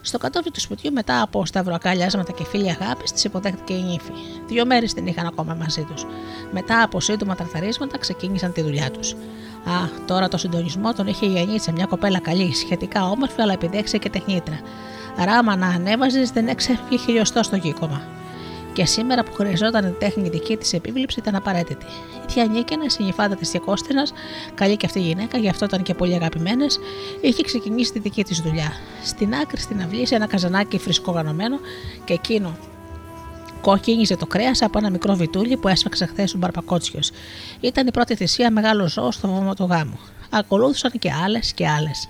Στο κατόφλι του σπιτιού, μετά από σταυροακάλιασματα και φίλια αγάπης, της υποδέχτηκε η νύφη. Δύο μέρες την είχαν ακόμα μαζί τους. Μετά από σύντομα τραθαρίσματα, ξεκίνησαν τη δουλειά τους. Α, τώρα το συντονισμό τον είχε γεννήσει μια κοπέλα καλή, σχετικά όμορφη, αλλά επιδέξει και τεχνίτρα. Ράμα να ανέβαζε δεν έξεφυγε χιλιοστό στο γήκομα. Και σήμερα που χρειαζόταν η τέχνη δική της επίβλεψη ήταν απαραίτητη. Η θεία Νίκαινα, η νυφάδα της Διακόστηνα, καλή και αυτή η γυναίκα, γι' αυτό ήταν και πολύ αγαπημένες, είχε ξεκινήσει τη δική της δουλειά. Στην άκρη στην αυλή, σε ένα καζανάκι φρισκό γανωμένο και εκείνο κόκκινιζε το κρέας από ένα μικρό βιτούλι που έσφαξε χθες ο Μπαρπακότσιος. Ήταν η πρώτη θυσία μεγάλο ζώο στο βόμο του γάμου. Ακολούθησαν και άλλες και άλλες.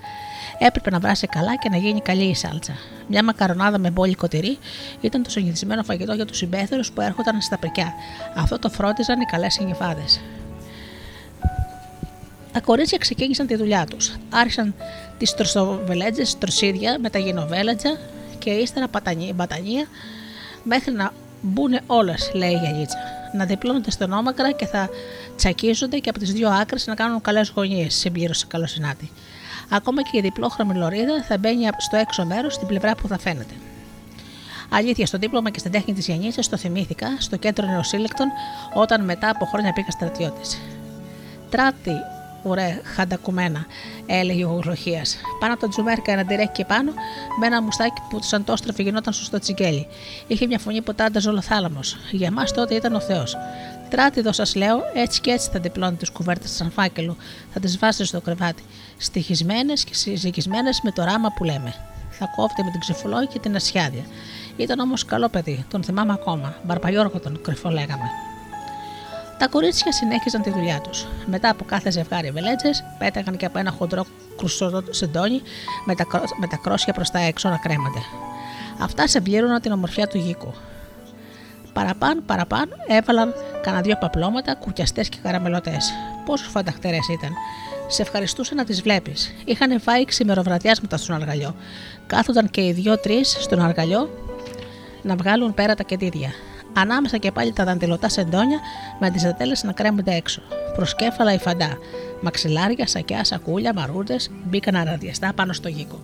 Έπρεπε να βράσει καλά και να γίνει καλή η σάλτσα. Μια μακαρονάδα με μπόλικο τυρί ήταν το συνηθισμένο φαγητό για τους συμπέθερους που έρχονταν στα πρικιά. Αυτό το φρόντιζαν οι καλές συνυφάδε. Τα κορίτσια ξεκίνησαν τη δουλειά τους. Άρχισαν τις τροσοβελέτζες, τροσίδια με τα γινοβέλετζα και ύστερα μπατανία μέχρι να μπουν όλες, λέει η γιαγίτσα. Να διπλώνονται στον όμακρα και θα τσακίζονται και από τις δύο άκρες να κάνουν καλές γωνίες, συμπλήρωσε καλοσυνάτη. Ακόμα και η διπλόχρωμη λωρίδα θα μπαίνει στο έξω μέρος στην πλευρά που θα φαίνεται. Αλήθεια, στο δίπλωμα και στην τέχνη της Γιαννίτσα το θυμήθηκα στο κέντρο νεοσύλλεκτων όταν μετά από χρόνια πήγα στρατιώτη. Τράτη ωραία, χαντακουμένα, έλεγε ο Γλωχία. Πάνω από το τζουμέρκα ένα τυρέχει και πάνω, με ένα μουστάκι που σαν το στροφε γινόταν στο τσιγκέλι. Είχε μια φωνή που τάνταζε ολοθάλαμο. Για εμά τότε ήταν ο Θεός. Τράτιδο σας λέω, έτσι και έτσι θα διπλώνει τις κουβέρτες σαν φάκελου, θα τις βάζει στο κρεβάτι. Στοιχισμένες και συζυγισμένες με το ράμα που λέμε. Θα κόβεται με την ξεφολόγη και την ασιάδια. Ήταν όμως καλό παιδί, τον θυμάμαι ακόμα. Μπαρπαγιόργο τον κρυφό λέγαμε. Τα κορίτσια συνέχιζαν τη δουλειά τους. Μετά από κάθε ζευγάρι βελέτσες, πέταγαν και από ένα χοντρό κρουσό σεντόνι με τα, με τα κρόσια προς τα έξω να κρέμονται. Αυτά συμπλήρωναν την ομορφιά του γήκου. Παραπάνω, παραπάνω έβαλαν κανένα δυο παπλώματα, κουκιαστές και καραμελωτές. Πόσο φανταχτερέ ήταν. Σε ευχαριστούσα να τις βλέπεις. Είχαν φάει ξημεροβραδιάσματα στον αργαλιό. Κάθονταν και οι δυο-τρεις στον αργαλιό να βγάλουν πέρα τα κεντήρια. Ανάμεσα και πάλι τα δαντελωτά σεντόνια με αντιζατέλε να κρέμονται έξω. Προσκέφαλα η φαντά. Μαξιλάρια, σακιά, σακούλια, μαρούντε μπήκαν αραδιαστά πάνω στο γήκο.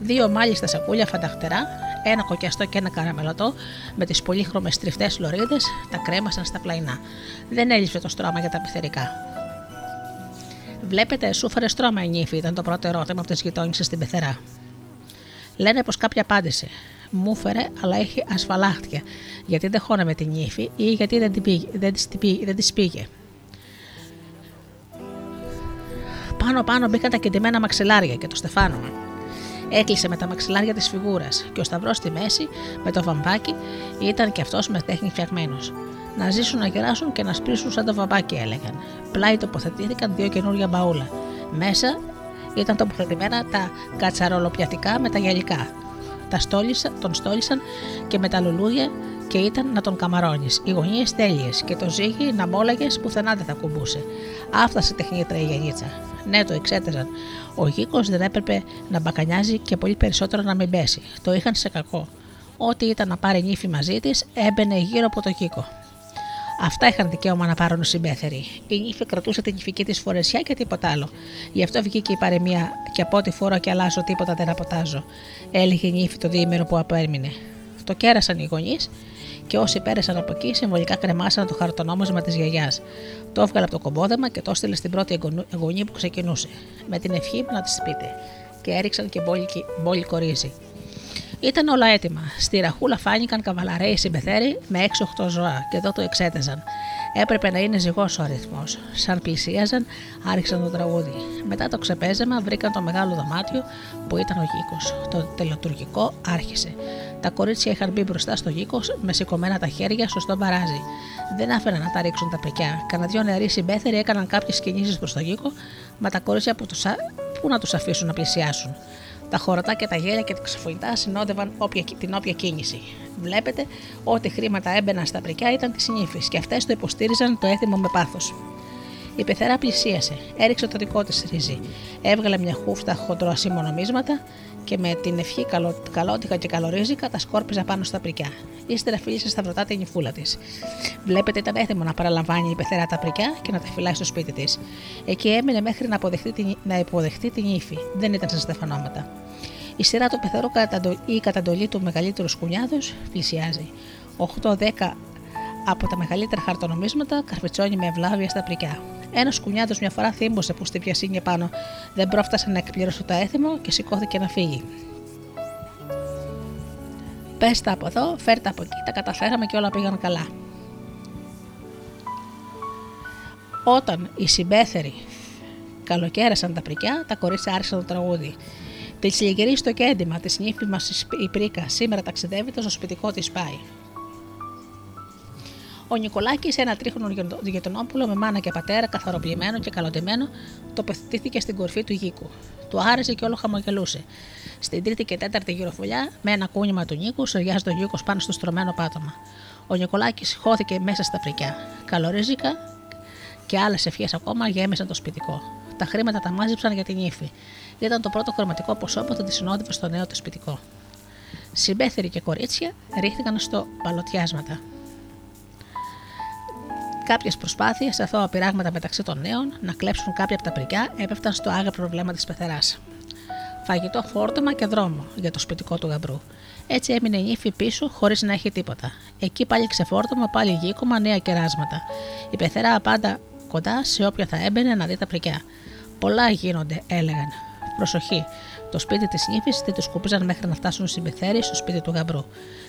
Δύο μάλιστα σακούλια φανταχτερά, ένα κοκιαστό και ένα καραμελωτό, με τις πολύχρωμες τριφτές λωρίδες, τα κρέμασαν στα πλαϊνά. Δεν έλειψε το στρώμα για τα πιθερικά. Βλέπετε, σούφαρε στρώμα η νύφη, ήταν το πρώτο ερώτημα από τις γειτόνισε στην πεθερά. Λένε πως κάποια απάντησε. Μου φέρε, αλλά έχει ασφαλάχτια, γιατί δεν χώναμε την νύφη ή γιατί δεν, την πήγε, δεν, της, δεν της πήγε. Πάνω πάνω μπήκαν τα κεντυμένα μαξιλάρια και το στεφάνωμα. Έκλεισε με τα μαξιλάρια της φιγούρας και ο σταυρός στη μέση με το βαμπάκι ήταν και αυτός με τέχνη φτιαγμένος. Να ζήσουν, να γεράσουν και να σπρίσουν σαν το βαμπάκι, έλεγαν. Πλάι τοποθετήθηκαν δύο καινούργια μπαούλα. Μέσα ήταν τοποθετημένα τα κατσαρολοπιατικά με τα γυαλικά. Τα στόλισαν, τον στόλισαν και με τα λουλούδια και ήταν να τον καμαρώνεις. Οι γωνίε τέλειες και το ζύγι να μόλαγες πουθενά δεν θα κουμπούσε. Άφτασε τεχνίτρα η γενίτσα. Ναι, το εξέταζαν. Ο γήκος δεν έπρεπε να μπακανιάζει και πολύ περισσότερο να μην πέσει. Το είχαν σε κακό. Ό,τι ήταν να πάρει νύφη μαζί της έμπαινε γύρω από το γήκο. Αυτά είχαν δικαίωμα να πάρουν συμπέθεροι. Η νύφη κρατούσε την νυφική της φορεσιά και τίποτα άλλο. Γι' αυτό βγήκε η παρεμία και από ό,τι φόρο και αλλάζω τίποτα δεν αποτάζω. Έλεγε η νύφη το διήμερο που απέμεινε. Το κέρασαν οι γονείς και όσοι πέρασαν από εκεί συμβολικά κρεμάσαν το χαρτονόμισμα της γιαγιάς. Το έβγαλε από το κομπόδεμα και το έστειλε στην πρώτη γωνία που ξεκινούσε. Με την ευχή να της πείτε. Και έριξαν και μπόλικο ρύζι. Ήταν όλα έτοιμα. Στη ραχούλα φάνηκαν καβαλαρέοι συμπεθέροι με 6-8 ζώα και εδώ το εξέταζαν. Έπρεπε να είναι ζυγός ο αριθμός. Σαν πλησίαζαν, άρχισαν το τραγούδι. Μετά το ξεπέζεμα βρήκαν το μεγάλο δωμάτιο που ήταν ο γήκος. Το τελετουργικό άρχισε. Τα κορίτσια είχαν μπει μπροστά στο γήκος με σηκωμένα τα χέρια, σωστό μπαράζι. Δεν άφηναν να τα ρίξουν τα πεκιά. Κανα δυο νεαροί συμπέθεροι έκαναν κάποιες κινήσεις προς το γήκο, μα τα κορίτσια που, τους, που να τους αφήσουν να πλησιάσουν. Τα χωρατά και τα γέλια και τα ξεφωνητά συνόδευαν όποια, την όποια κίνηση. Βλέπετε, ό,τι χρήματα έμπαιναν στα πρικιά ήταν της νύφης και αυτές το υποστήριζαν το έθιμο με πάθος. Η πεθερά πλησίασε, έριξε το δικό της ρύζι, έβγαλε μια χούφτα χοντροασίμω νομίσματα και με την ευχή καλο, καλότικα και καλορίζικα τα σκόρπιζα πάνω στα πρικιά. Ύστερα φίλησε στα βρωτά την νυφούλα της. Βλέπετε, ήταν έτοιμο να παραλαμβάνει η πεθερά τα πρικιά και να τα φυλάει στο σπίτι της. Εκεί έμεινε μέχρι να, αποδεχτεί την, να υποδεχτεί την ύφη. Δεν ήταν σε στεφανώματα. Η σειρά του πεθερού ή η καταντολή του μεγαλύτερου σκουνιάδου πλησιάζει. 8-10 από τα μεγαλύτερα χαρτονομίσματα καρφιτσώνει με ευλάβεια στα πρικιά. Ένας κουνιάδο μια φορά θύμωσε που στη πιασίνια πάνω δεν πρόφτασε να εκπληρώσει το έθιμο και σηκώθηκε να φύγει. Πέστα από εδώ, φέρτα από εκεί, τα καταφέραμε και όλα πήγαν καλά. Όταν οι συμπέθεροι καλοκαίρασαν τα πρικιά, τα κορίτσια άρχισαν το τραγούδι. Τη λιγερή στο κέντημα τη νύφη μας η πρίκα σήμερα ταξιδεύει, στο σπιτικό της πάει. Ο Νικολάκης, ένα τρίχρονο γειτονόπουλο με μάνα και πατέρα, καθαροποιημένο και καλοντεμένο, τοποθετήθηκε στην κορφή του γήκου. Του άρεσε και όλο χαμογελούσε. Στην τρίτη και τέταρτη γυροφουλιά, με ένα κούνημα του Νίκου, σοριάζει το γήκος πάνω στο στρωμένο πάτωμα. Ο Νικολάκης χώθηκε μέσα στα φρικιά. Καλορίζικα και άλλες ευχές ακόμα γέμισαν το σπιτικό. Τα χρήματα τα μάζεψαν για την ύφη. Ήταν το πρώτο χρωματικό ποσό που θα τη συνόδευε στο νέο του σπιτικό. Συμπέθεροι και κορίτσια ρίχτηκαν στο παλωτιάσματα. Κάποιες προσπάθειες, αθώα πειράγματα μεταξύ των νέων, να κλέψουν κάποια από τα πρικιά, έπεφταν στο άγριο βλέμμα της πεθεράς. Φαγητό φόρτωμα και δρόμο για το σπιτικό του γαμπρού. Έτσι έμεινε η νύφη πίσω χωρίς να έχει τίποτα. Εκεί πάλι ξεφόρτωμα, πάλι γύκομα, νέα κεράσματα. Η πεθερά πάντα κοντά σε όποια θα έμπαινε να δει τα πρικιά. Πολλά γίνονται, έλεγαν. Προσοχή, το σπίτι της νύφης δεν το σκούπιζαν μέχρι να φτάσουν στην Πεθέρη στο σπίτι του γαμπρού.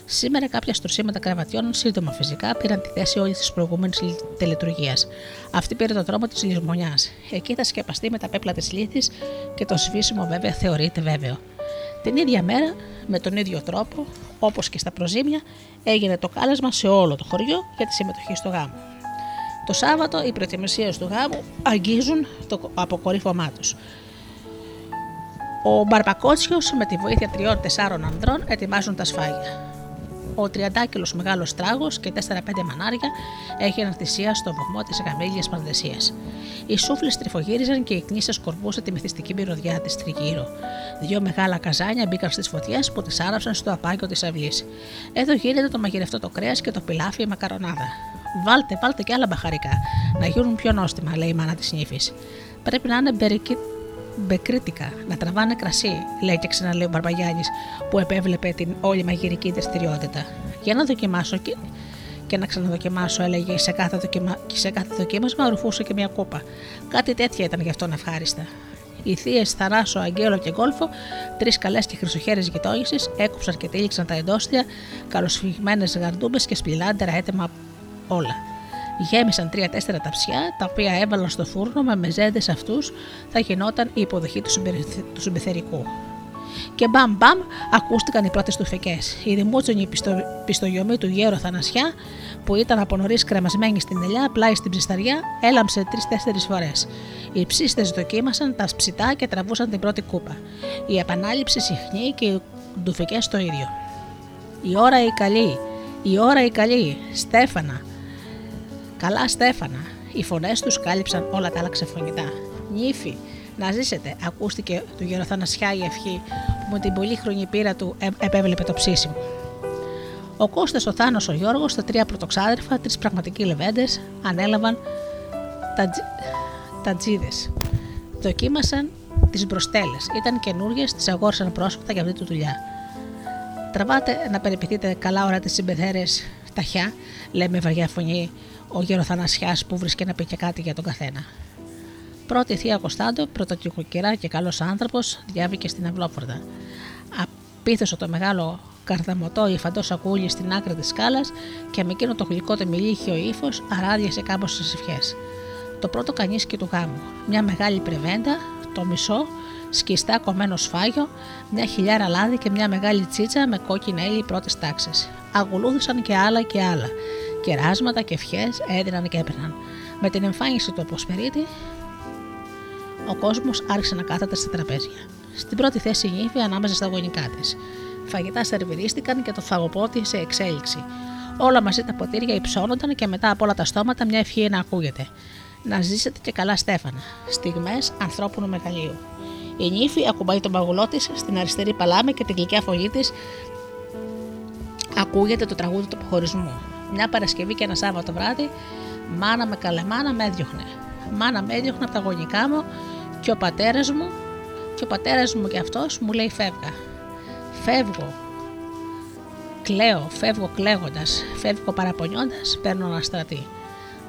Σήμερα κάποια στρωσίματα κραβατιών, σύντομα φυσικά, πήραν τη θέση όλη της προηγούμενης τελετουργίας. Αυτή πήρε το δρόμο της λησμονιάς. Εκεί θα σκεπαστεί με τα πέπλα της λύθη και το σβήσιμο βέβαια θεωρείται βέβαιο. Την ίδια μέρα, με τον ίδιο τρόπο, όπως και στα προζήμια, έγινε το κάλεσμα σε όλο το χωριό για τη συμμετοχή στο γάμο. Το Σάββατο οι προετοιμασίες του γάμου αγγίζουν το αποκορύφωμά τους. Ο Μπαρπακότσιο με τη βοήθεια τριών-τεσσάρων ανδρών ετοιμάζουν τα σφάγια. Ο τριαντάκυλος μεγάλος τράγος και 4-5 μανάρια έγιναν θυσία στο βωμό της γαμήλιας Πανδεσία. Οι σούφλες τριφογύριζαν και οι κνήσε σκορπούσαν τη μυθιστική μυρωδιά της τριγύρω. Δύο μεγάλα καζάνια μπήκαν στις φωτιές που τις άραψαν στο απάγιο της αυλή. Εδώ γίνεται το μαγειρευτό το κρέας και το πιλάφι η μακαρονάδα. Βάλτε, βάλτε και άλλα μπαχαρικά, να γίνουν πιο νόστιμα, λέει η μάνα της νύφης. Πρέπει να είναι μπερικί μπεκρίτικα, να τραβάνε κρασί, λέει και ξαναλέει ο Μπαρμπαγιάννης, που επέβλεπε την όλη μαγειρική δραστηριότητα. Για να δοκιμάσω και, και να ξαναδοκιμάσω, έλεγε σε κάθε, δοκιμα... σε κάθε δοκίμασμα ρουφούσε και μια κούπα. Κάτι τέτοια ήταν γι' αυτόν ευχάριστα. Οι θείες Θανάσο, Αγγέλο και Γκόλφο, τρεις καλές και χρυσοχέρες γειτόνισες, έκοψαν και τύλιξαν τα εντόστια, καλοσφυγμένες γαρντούμπε και σπηλάντερα έτοιμα όλα. Γέμισαν τρία-τέσσερα ταψιά, τα οποία έβαλαν στο φούρνο με μεζέντες αυτούς, θα γινόταν η υποδοχή του συμπεθερικού. Και μπαμ μπαμ ακούστηκαν οι πρώτες του φεκέ. Η δημούτσονη πιστο, πιστογιομή του γέρο Θανασιά, που ήταν από νωρίς κρεμασμένη στην ελιά, πλάι στην ψισταριά, έλαμψε τρει-τέσσερι φορές. Οι ψίστες δοκίμασαν τα ψητά και τραβούσαν την πρώτη κούπα. Η επανάληψη συχνή και οι ντουφικέ το ίδιο. Η ώρα η καλή, η ώρα η καλή, Στέφανα, Καλά Στέφανα. Οι φωνές τους κάλυψαν όλα τα άλλα ξεφωνητά. Νύφη, να ζήσετε, ακούστηκε του γεροθανασιά η ευχή που με την πολύχρονη πείρα του επέβλεπε το ψήσιμο. Ο Κώστας, ο Θάνος, ο Γιώργος, τα τρία πρωτοξάδερφα, τρεις πραγματικοί λεβέντες, ανέλαβαν τα, τζι... τα τζίδες. Δοκίμασαν τις μπροστέλες. Ήταν καινούργιες, τις αγόρισαν πρόσφατα για αυτή τη δουλειά. Τραβάτε να περιποιηθείτε καλά ώρα τι συμπεθέρε ταχιά, λέμε με βαριά φωνή ο γεροθανασιά που βρίσκε να πει και κάτι για τον καθένα. Πρώτη θεία Κωνσταντο, πρωτοκυρά και καλός άνθρωπος, διάβηκε στην Αυλόφορδα. Απίθεσε το μεγάλο καρδαμωτό υφαντός σακούλι στην άκρη της σκάλας και με εκείνο το γλυκό τεμιλίχιο ύφος αράδιασε κάμποσε ευχές. Το πρώτο κανίσκι του γάμου, μια μεγάλη πρεβέντα, το μισό, σκιστά κομμένο σφάγιο, μια χιλιάρα λάδι και μια μεγάλη τσίτσα με κόκκινα ύλη πρώτης τάξης. Αγουλούδησαν και άλλα και άλλα κεράσματα και ευχές έδιναν και έπαιρναν. Με την εμφάνιση του αποσπερίτη, ο κόσμος άρχισε να κάθεται στα τραπέζια. Στην πρώτη θέση η νύφη ανάμεσα στα γονικά τη. Φαγητά σερβιρίστηκαν και το φαγοπότη σε εξέλιξη. Όλα μαζί τα ποτήρια υψώνονταν και μετά από όλα τα στόματα μια ευχή να ακούγεται. Να ζήσετε και καλά, Στέφανα. Στιγμές ανθρώπινου μεγαλείου. Η νύφη ακουμπάει τον παγουλό της στην αριστερή παλάμη και την γλυκιά φωλή της ακούγεται το τραγούδι του αποχωρισμού. Μια Παρασκευή και ένα Σάββατο βράδυ, μάνα με καλεμάνα με έδιωχνε. Μάνα με έδιωχνε από τα γονικά μου και ο πατέρας μου, και ο πατέρας μου και αυτός μου λέει φεύγα. Φεύγω. Κλαίω, φεύγω κλαίγοντας, φεύγω παραπονιώντας, παίρνω ένα στρατή.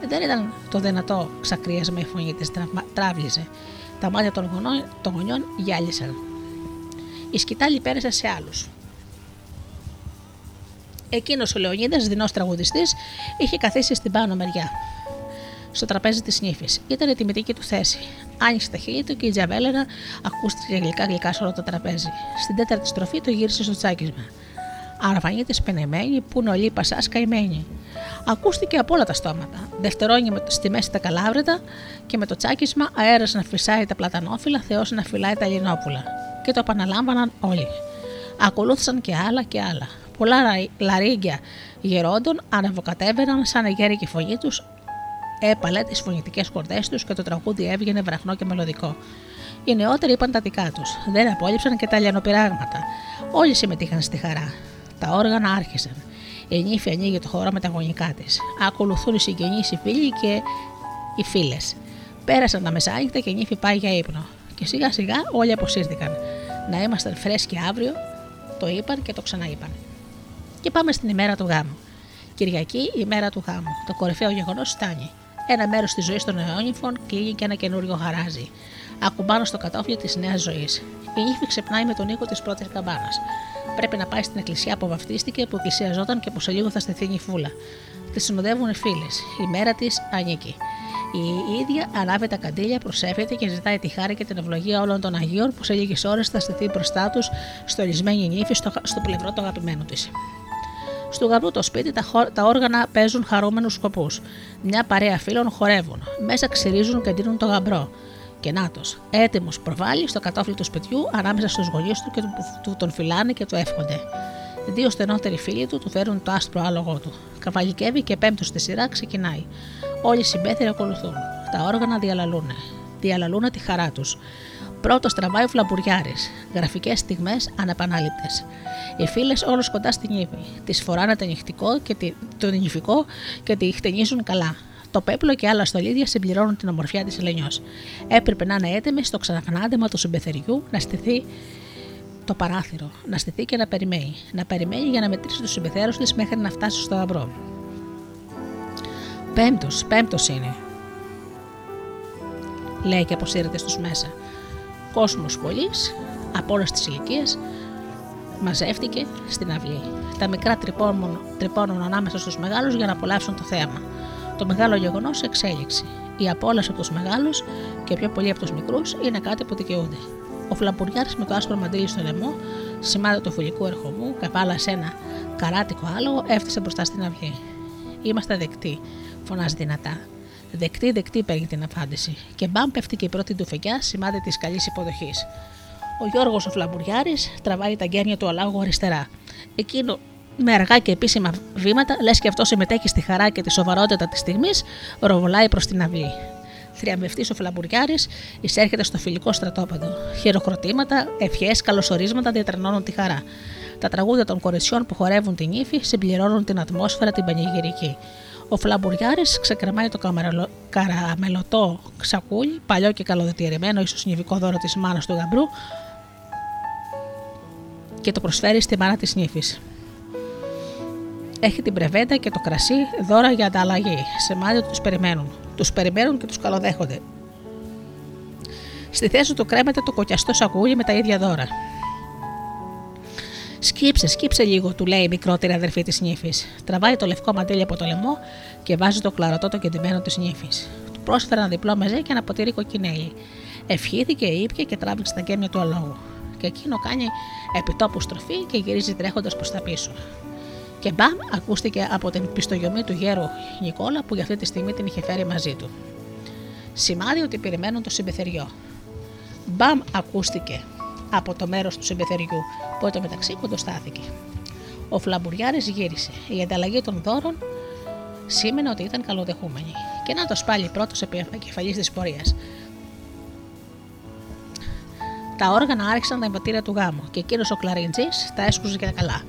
Δεν ήταν το δυνατό ξακρίασμα η φωνή της, τράβλιζε. Τα μάτια των, γονών, των γονιών γυάλισαν. Η σκητάλη πέρασε σε άλλους. Εκείνος ο Λεωνίδας, δεινός τραγουδιστής, είχε καθίσει στην πάνω μεριά, στο τραπέζι της νύφης. Ήταν η τιμητική του θέση. Άνοιξε τα χείλη του και η τζαβέλερα ακούστηκε γλυκά γλυκά σε όλο το τραπέζι. Στην τέταρτη στροφή το γύρισε στο τσάκισμα. Αρβανίτη πενεμένη, που είναι ο λίπα καημένη. Ακούστηκε από όλα τα στόματα. Δευτερόνι στη μέση τα καλάβρετα και με το τσάκισμα αέρας να φυσάει τα πλατανόφυλλα, Θεός να φυλάει τα λινόπουλα. Και το επαναλάμβαναν όλοι. Ακολούθησαν και άλλα και άλλα. Πολλά λαρίγκια γερόντων ανεβοκατέβαιναν σαν αγέρικη φωνή τους, έπαλε τις φωνητικές κορδές τους και το τραγούδι έβγαινε βραχνό και μελωδικό. Οι νεότεροι είπαν τα δικά τους, δεν απόλυψαν και τα λιανοπυράγματα. Όλοι συμμετείχαν στη χαρά. Τα όργανα άρχισαν. Η νύφη ανοίγει το χώρο με τα γονικά της. Ακολουθούν οι συγγενείς, οι φίλοι και οι φίλες. Πέρασαν τα μεσάνυχτα και η νύφη πάει για ύπνο. Και σιγά σιγά όλοι αποσύρθηκαν. Να ήμασταν φρέσκοι αύριο, το είπαν και το ξαναείπαν. Και πάμε στην ημέρα του γάμου. Κυριακή, ημέρα του γάμου. Το κορυφαίο γεγονός φτάνει. Ένα μέρος της ζωής των αιώνιφων κλείνει και ένα καινούριο χαράζει. ακουμπάνω στο κατόφλι της νέας ζωής. Η νύφη ξεπνάει με τον ήχο της πρώτης καμπάνας. Πρέπει να πάει στην εκκλησιά που βαφτίστηκε, που εκκλησιαζόταν και που σε λίγο θα στεθεί η φούλα. Τη συνοδεύουν οι φίλες. Η μέρα της ανήκει. Η ίδια ανάβει τα καντήλια, προσεύχεται και ζητάει τη χάρη και την ευλογία όλων των Αγίων που σε λίγες ώρες θα στεθεί μπροστά τους στολισμένη νύφη στο, στο πλευρό του αγαπημένου της. Στο γαμπρού το σπίτι τα, χω... τα όργανα παίζουν χαρούμενους σκοπούς. Μια παρέα φίλων χορεύουν. Μέσα ξυρίζουν και δίνουν το γαμπρό. Και νάτο, έτοιμος προβάλλει στο κατόφλι του σπιτιού ανάμεσα στους γονείς του και του τον φυλάνε και του εύχονται. Δύο στενότεροι φίλοι του του φέρουν το άσπρο άλογο του. Καβαλικεύει και πέμπτος στη σειρά ξεκινάει. Όλοι οι συμπέθεροι ακολουθούν. Τα όργανα διαλαλούν. Διαλαλούν τη χαρά τους. Πρώτο τραβάει ο φλαμπουριάρη. Γραφικές στιγμές αναπανάληπτε. Οι φίλες όλος κοντά στην ύβη. Τη φοράνε το νυχτικό και τη, το νυχτικό και τη χτενίζουν καλά. Το πέπλο και άλλα στολίδια συμπληρώνουν την ομορφιά της Ελενιός. Έπρεπε να είναι έτοιμη στο ξαναγνάντεμα του συμπεθεριού να στηθεί το παράθυρο, να στηθεί και να περιμένει. Να περιμένει για να μετρήσει τους συμπεθέρους της μέχρι να φτάσει στο αμπρό. Πέμπτος, πέμπτος είναι. Λέει και αποσύρεται στους μέσα. Κόσμος πολύ, από όλες τις ηλικίες, μαζεύτηκε στην αυλή. Τα μικρά τρυπώνουν, τρυπώνουν ανάμεσα στους μεγάλους για να απολαύσουν το θέαμα. Το μεγάλο γεγονός εξέλιξη. Η απόλαυση από τους μεγάλους και πιο πολύ από τους μικρούς είναι κάτι που δικαιούνται. Ο φλαμπουριάρη με το άσπρο μαντίλι στο λαιμό, σημάδι του φωλικού ερχομού, καβάλα σε ένα καράτικο άλογο, έφτασε μπροστά στην αυγή. Είμαστε δεκτοί, φωνάζει δυνατά. Δεκτή, δεκτή παίρνει την απάντηση. Και μπαμ πέφτει και η πρώτη του φεγγιά, σημάδι της καλής υποδοχής. Ο Γιώργος ο Φλαμπουριάρη τραβάει τα γκέρνια του αλάγου αριστερά. Εκείνο με αργά και επίσημα βήματα, λες και αυτός συμμετέχει στη χαρά και τη σοβαρότητα της στιγμής, ροβολάει προς την αυλή. Θριαμβευτής ο Φλαμπουριάρη εισέρχεται στο φιλικό στρατόπεδο. Χειροκροτήματα, ευχές, καλωσορίσματα διατρανώνουν τη χαρά. Τα τραγούδια των κοριτσιών που χορεύουν την ύφη συμπληρώνουν την ατμόσφαιρα την πανηγυρική. Ο Φλαμπουριάρη ξεκρεμάει το καραμελωτό ξακούλι, παλιό και καλοδετηρημένο, ίσως νηβικό δώρο της μάνας του γαμπρού, και το προσφέρει στη μάνα της νύφης. Έχει την πρεβέντα και το κρασί δώρα για ανταλλαγή. Σε μάτια τους περιμένουν. Τους περιμένουν και τους καλοδέχονται. Στη θέση του κρέμεται το κοκιαστό σακούλι με τα ίδια δώρα. Σκύψε, σκύψε λίγο, του λέει η μικρότερη αδερφή της νύφης. Τραβάει το λευκό μαντίλι από το λαιμό και βάζει το κλαρωτό το κεντυμένο της νύφης. Του πρόσφεραν διπλό μεζέ και ένα ποτήρι κοκκινέλι. Ευχήθηκε, ήπια και τράβηξε τα γέμια του αλόγου. Και εκείνο κάνει επιτόπου στροφή και γυρίζει τρέχοντας προς τα πίσω. Και μπαμ, ακούστηκε από την πιστογιομή του γέρου Νικόλα που για αυτή τη στιγμή την είχε φέρει μαζί του. Σημάδι ότι περιμένουν το συμπεθεριό. Μπαμ, ακούστηκε από το μέρος του συμπεθεριού που έτω μεταξύ κοντοστάθηκε. Ο Φλαμπουριάρη γύρισε. Η ανταλλαγή των δώρων σήμαινε ότι ήταν καλοδεχούμενοι. Και να το σπάλι πρώτος επικεφαλής της πορείας. Τα όργανα άρχισαν τα εμβατήρια του γάμου και εκείνος ο Κλαριντζή τα έσκουζε και τα καλά.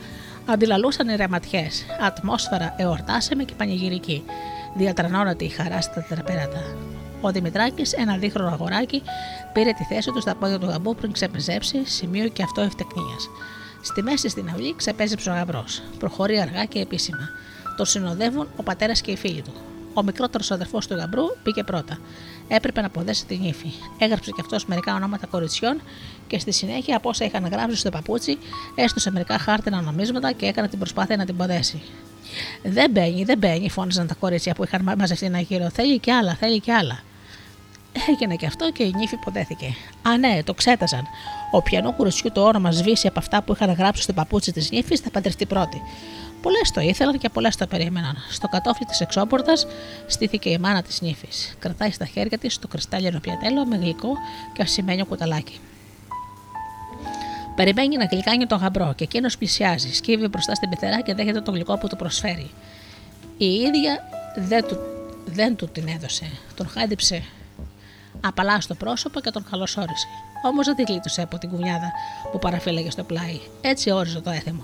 Αντιλαλούσαν οι ρεματιές. Ατμόσφαιρα εορτάσεμε και πανηγυρική. Διατρανώνατε η χαρά στα τραπέρατα. Ο Δημητράκης, ένα δίχρονο αγοράκι, πήρε τη θέση του στα πόδια του γαμπού πριν ξεπεζέψει, σημείο και αυτό ευτεκνίας. Στη μέση στην αυλή ξεπέζεψε ο γαμπρό. Προχωρεί αργά και επίσημα. Τον συνοδεύουν ο πατέρας και οι φίλοι του. Ο μικρότερος αδερφός του γαμπρού πήγε πρώτα. Έπρεπε να αποδέσει την ύφη. Έγραψε κι αυτός μερικά ονόματα κοριτσιών και στη συνέχεια από όσα είχαν γράψει στο παπούτσι, έστωσε μερικά χάρτινα νομίσματα και έκανε την προσπάθεια να την ποδέσει. Δεν μπαίνει, δεν μπαίνει, φώναζαν τα κορίτσια που είχαν μαζευτεί ένα γύρο. Θέλει κι άλλα, θέλει κι άλλα. Έγινε και αυτό και η νύφη ποδέθηκε. Α, ναι, το ξέταζαν. Ο πιανό κουρουσιού το όνομα σβήσει από αυτά που είχαν γράψει στο παπούτσι της νύφης θα παντρευτεί πρώτη. Πολλές το ήθελαν και πολλές το περίμεναν. Στο κατόφλι της εξώπορτα στήθηκε η μάνα της νύφης. Κρατάει στα χέρια της το κρυστάλλινο πιατέλο με γλυκό και ασημένιο κουταλάκι. Περιμένει να γλυκάνει τον γαμπρό και εκείνος πλησιάζει, σκύβει μπροστά στην πεθερά και δέχεται το γλυκό που του προσφέρει. Η ίδια δεν του, δεν του την έδωσε. Τον χάιδεψε απαλά στο πρόσωπο και τον καλωσόρισε. Όμως δεν τη γλίτωσε από την κουνιάδα που παραφύλαγε στο πλάι. Έτσι όριζε το έθιμο.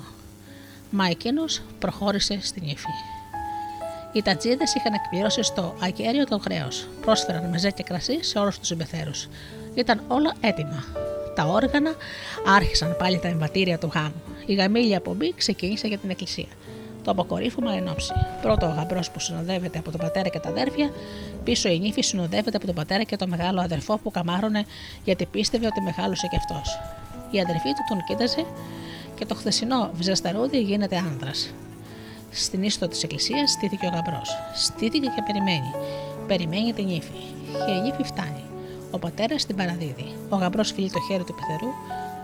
Μα εκείνος προχώρησε στην ύφη. Οι τατζίδες είχαν εκπληρώσει στο ακέραιο το χρέος. Πρόσφεραν μεζέ και κρασί σε όλους τους συμπεθέρους. Ήταν όλα έτοιμα. Τα όργανα άρχισαν πάλι τα εμβατήρια του γάμου. Η γαμήλια απομπή ξεκίνησε για την εκκλησία. Το αποκορύφωμα ενόψει. Πρώτο ο γαμπρός που συνοδεύεται από τον πατέρα και τα αδέρφια, πίσω η νύφη συνοδεύεται από τον πατέρα και τον μεγάλο αδερφό που καμάρωνε γιατί πίστευε ότι μεγάλωσε κι αυτός. Η αδερφή του τον κοίταζε και το χθεσινό βυζασταρούδι γίνεται άνδρας. Στην είσοδο της εκκλησίας στήθηκε ο γαμπρός. Στήθηκε και περιμένει. Περιμένει την νύφη. Και η νύφη φτάνει. Ο πατέρας την παραδίδει. Ο γαμπρός φιλεί το χέρι του πεθερού,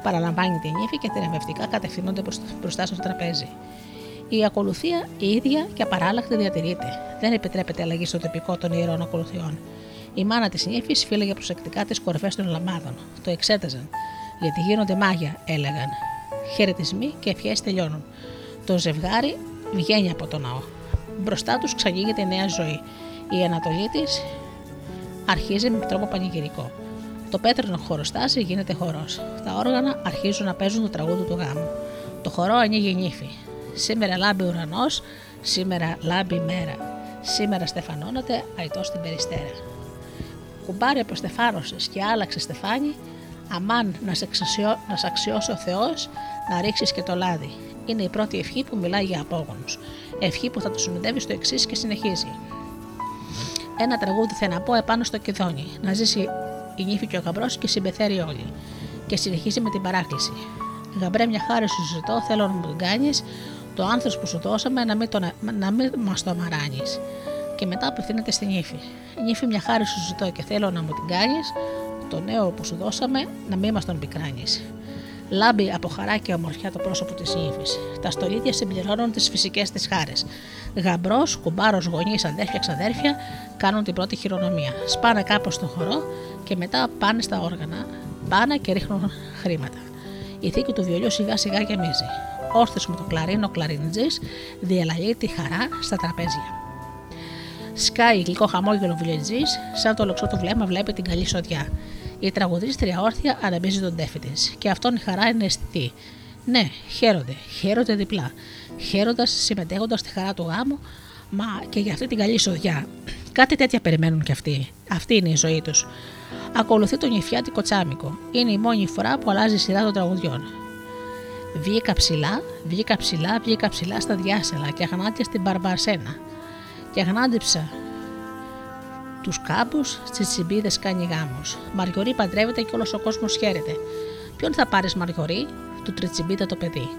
παραλαμβάνει την νύφη και θηρευευτικά κατευθύνονται μπροστά στο τραπέζι. Η ακολουθία η ίδια και απαράλλαχτη διατηρείται. Δεν επιτρέπεται αλλαγή στο τυπικό των ιερών ακολουθιών. Η μάνα της νύφης φύλαγε προσεκτικά τις κορυφές των λαμάδων. Το εξέταζαν. Γιατί γίνονται μάγια, έλεγαν. Χαιρετισμοί και ευχές τελειώνουν. Το ζευγάρι βγαίνει από το ναό. Μπροστά τους ξανοίγεται η νέα ζωή. Η ανατολή της αρχίζει με τρόπο πανηγυρικό. Το πέτρινο χωροστάσι γίνεται χορός. Τα όργανα αρχίζουν να παίζουν το τραγούδι του γάμου. Το χορό ανοίγει νύφη. Σήμερα λάμπει ουρανός, σήμερα λάμπει μέρα. Σήμερα στεφανώνεται αϊτό στην περιστέρα. Κουμπάρι αποστεφάνωσε και άλλαξε στεφάνι, αμάν να σε, αξιώ, να σε αξιώσει ο Θεός να ρίξεις και το λάδι. Είναι η πρώτη ευχή που μιλάει για απόγονους. Ευχή που θα του συνοδεύει στο εξής και συνεχίζει. Ένα τραγούδι θα να πω επάνω στο κεδόνι, να ζήσει η νύφη και ο γαμπρός και συμπεθέρει όλοι. Και συνεχίζει με την παράκληση. Γαμπρέ, μια χάρη σου ζητώ, θέλω να μου την κάνεις, το άνθρωπο που σου δώσαμε να μην, το, να μην μας το αμαράνει. Και μετά απευθύνεται στην νύφη. Νύφη, μια χάρη σου ζητώ και θέλω να μου την κάνεις, το νέο που σου δώσαμε να μην μας τον πικράνεις. Λάμπει από χαρά και ομορφιά το πρόσωπο της νύφης. Τα στολίδια συμπληρώνουν τις φυσικές της χάρες. Γαμπρός, κουμπάρος, γονείς, αδέρφια, ξαδέρφια κάνουν την πρώτη χειρονομία. Σπάνε κάπως στο χορό και μετά πάνε στα όργανα. Πάνε και ρίχνουν χρήματα. Η θήκη του βιολιού σιγά σιγά γεμίζει. Όρθιο με το κλαρίνο κλαρινιτζή διαλαλεί τη χαρά στα τραπέζια. Σκάει γλυκό χαμόγελο βιολιτζή, σαν το λοξό του βλέμμα βλέπει την καλή σοδιά. Η τραγουδίστρια όρθια αναμπίζει τον τέφι τη, και αυτόν η χαρά είναι αισθητή. Ναι, χαίρονται, χαίρονται διπλά. Χαίροντας, συμμετέχοντας στη χαρά του γάμου, μα και για αυτή την καλή σοδιά. Κάτι τέτοια περιμένουν κι αυτοί. Αυτή είναι η ζωή τους. Ακολουθεί τον νηφιάτικο τσάμικο. Είναι η μόνη φορά που αλλάζει η σειρά των τραγουδιών. Βγήκα ψηλά, βγήκα ψηλά, βγήκα ψηλά στα διάσελα και αγνάτια στην Μπαρμπαρσένα. Και αγνάντεψα τους κάμπους, στις τσιμπίδες κάνει γάμου. Μαριωρή παντρεύεται και όλος ο κόσμος χαίρεται. Ποιον θα πάρεις Μαριωρή, του τριτσιμπίτα το παιδί.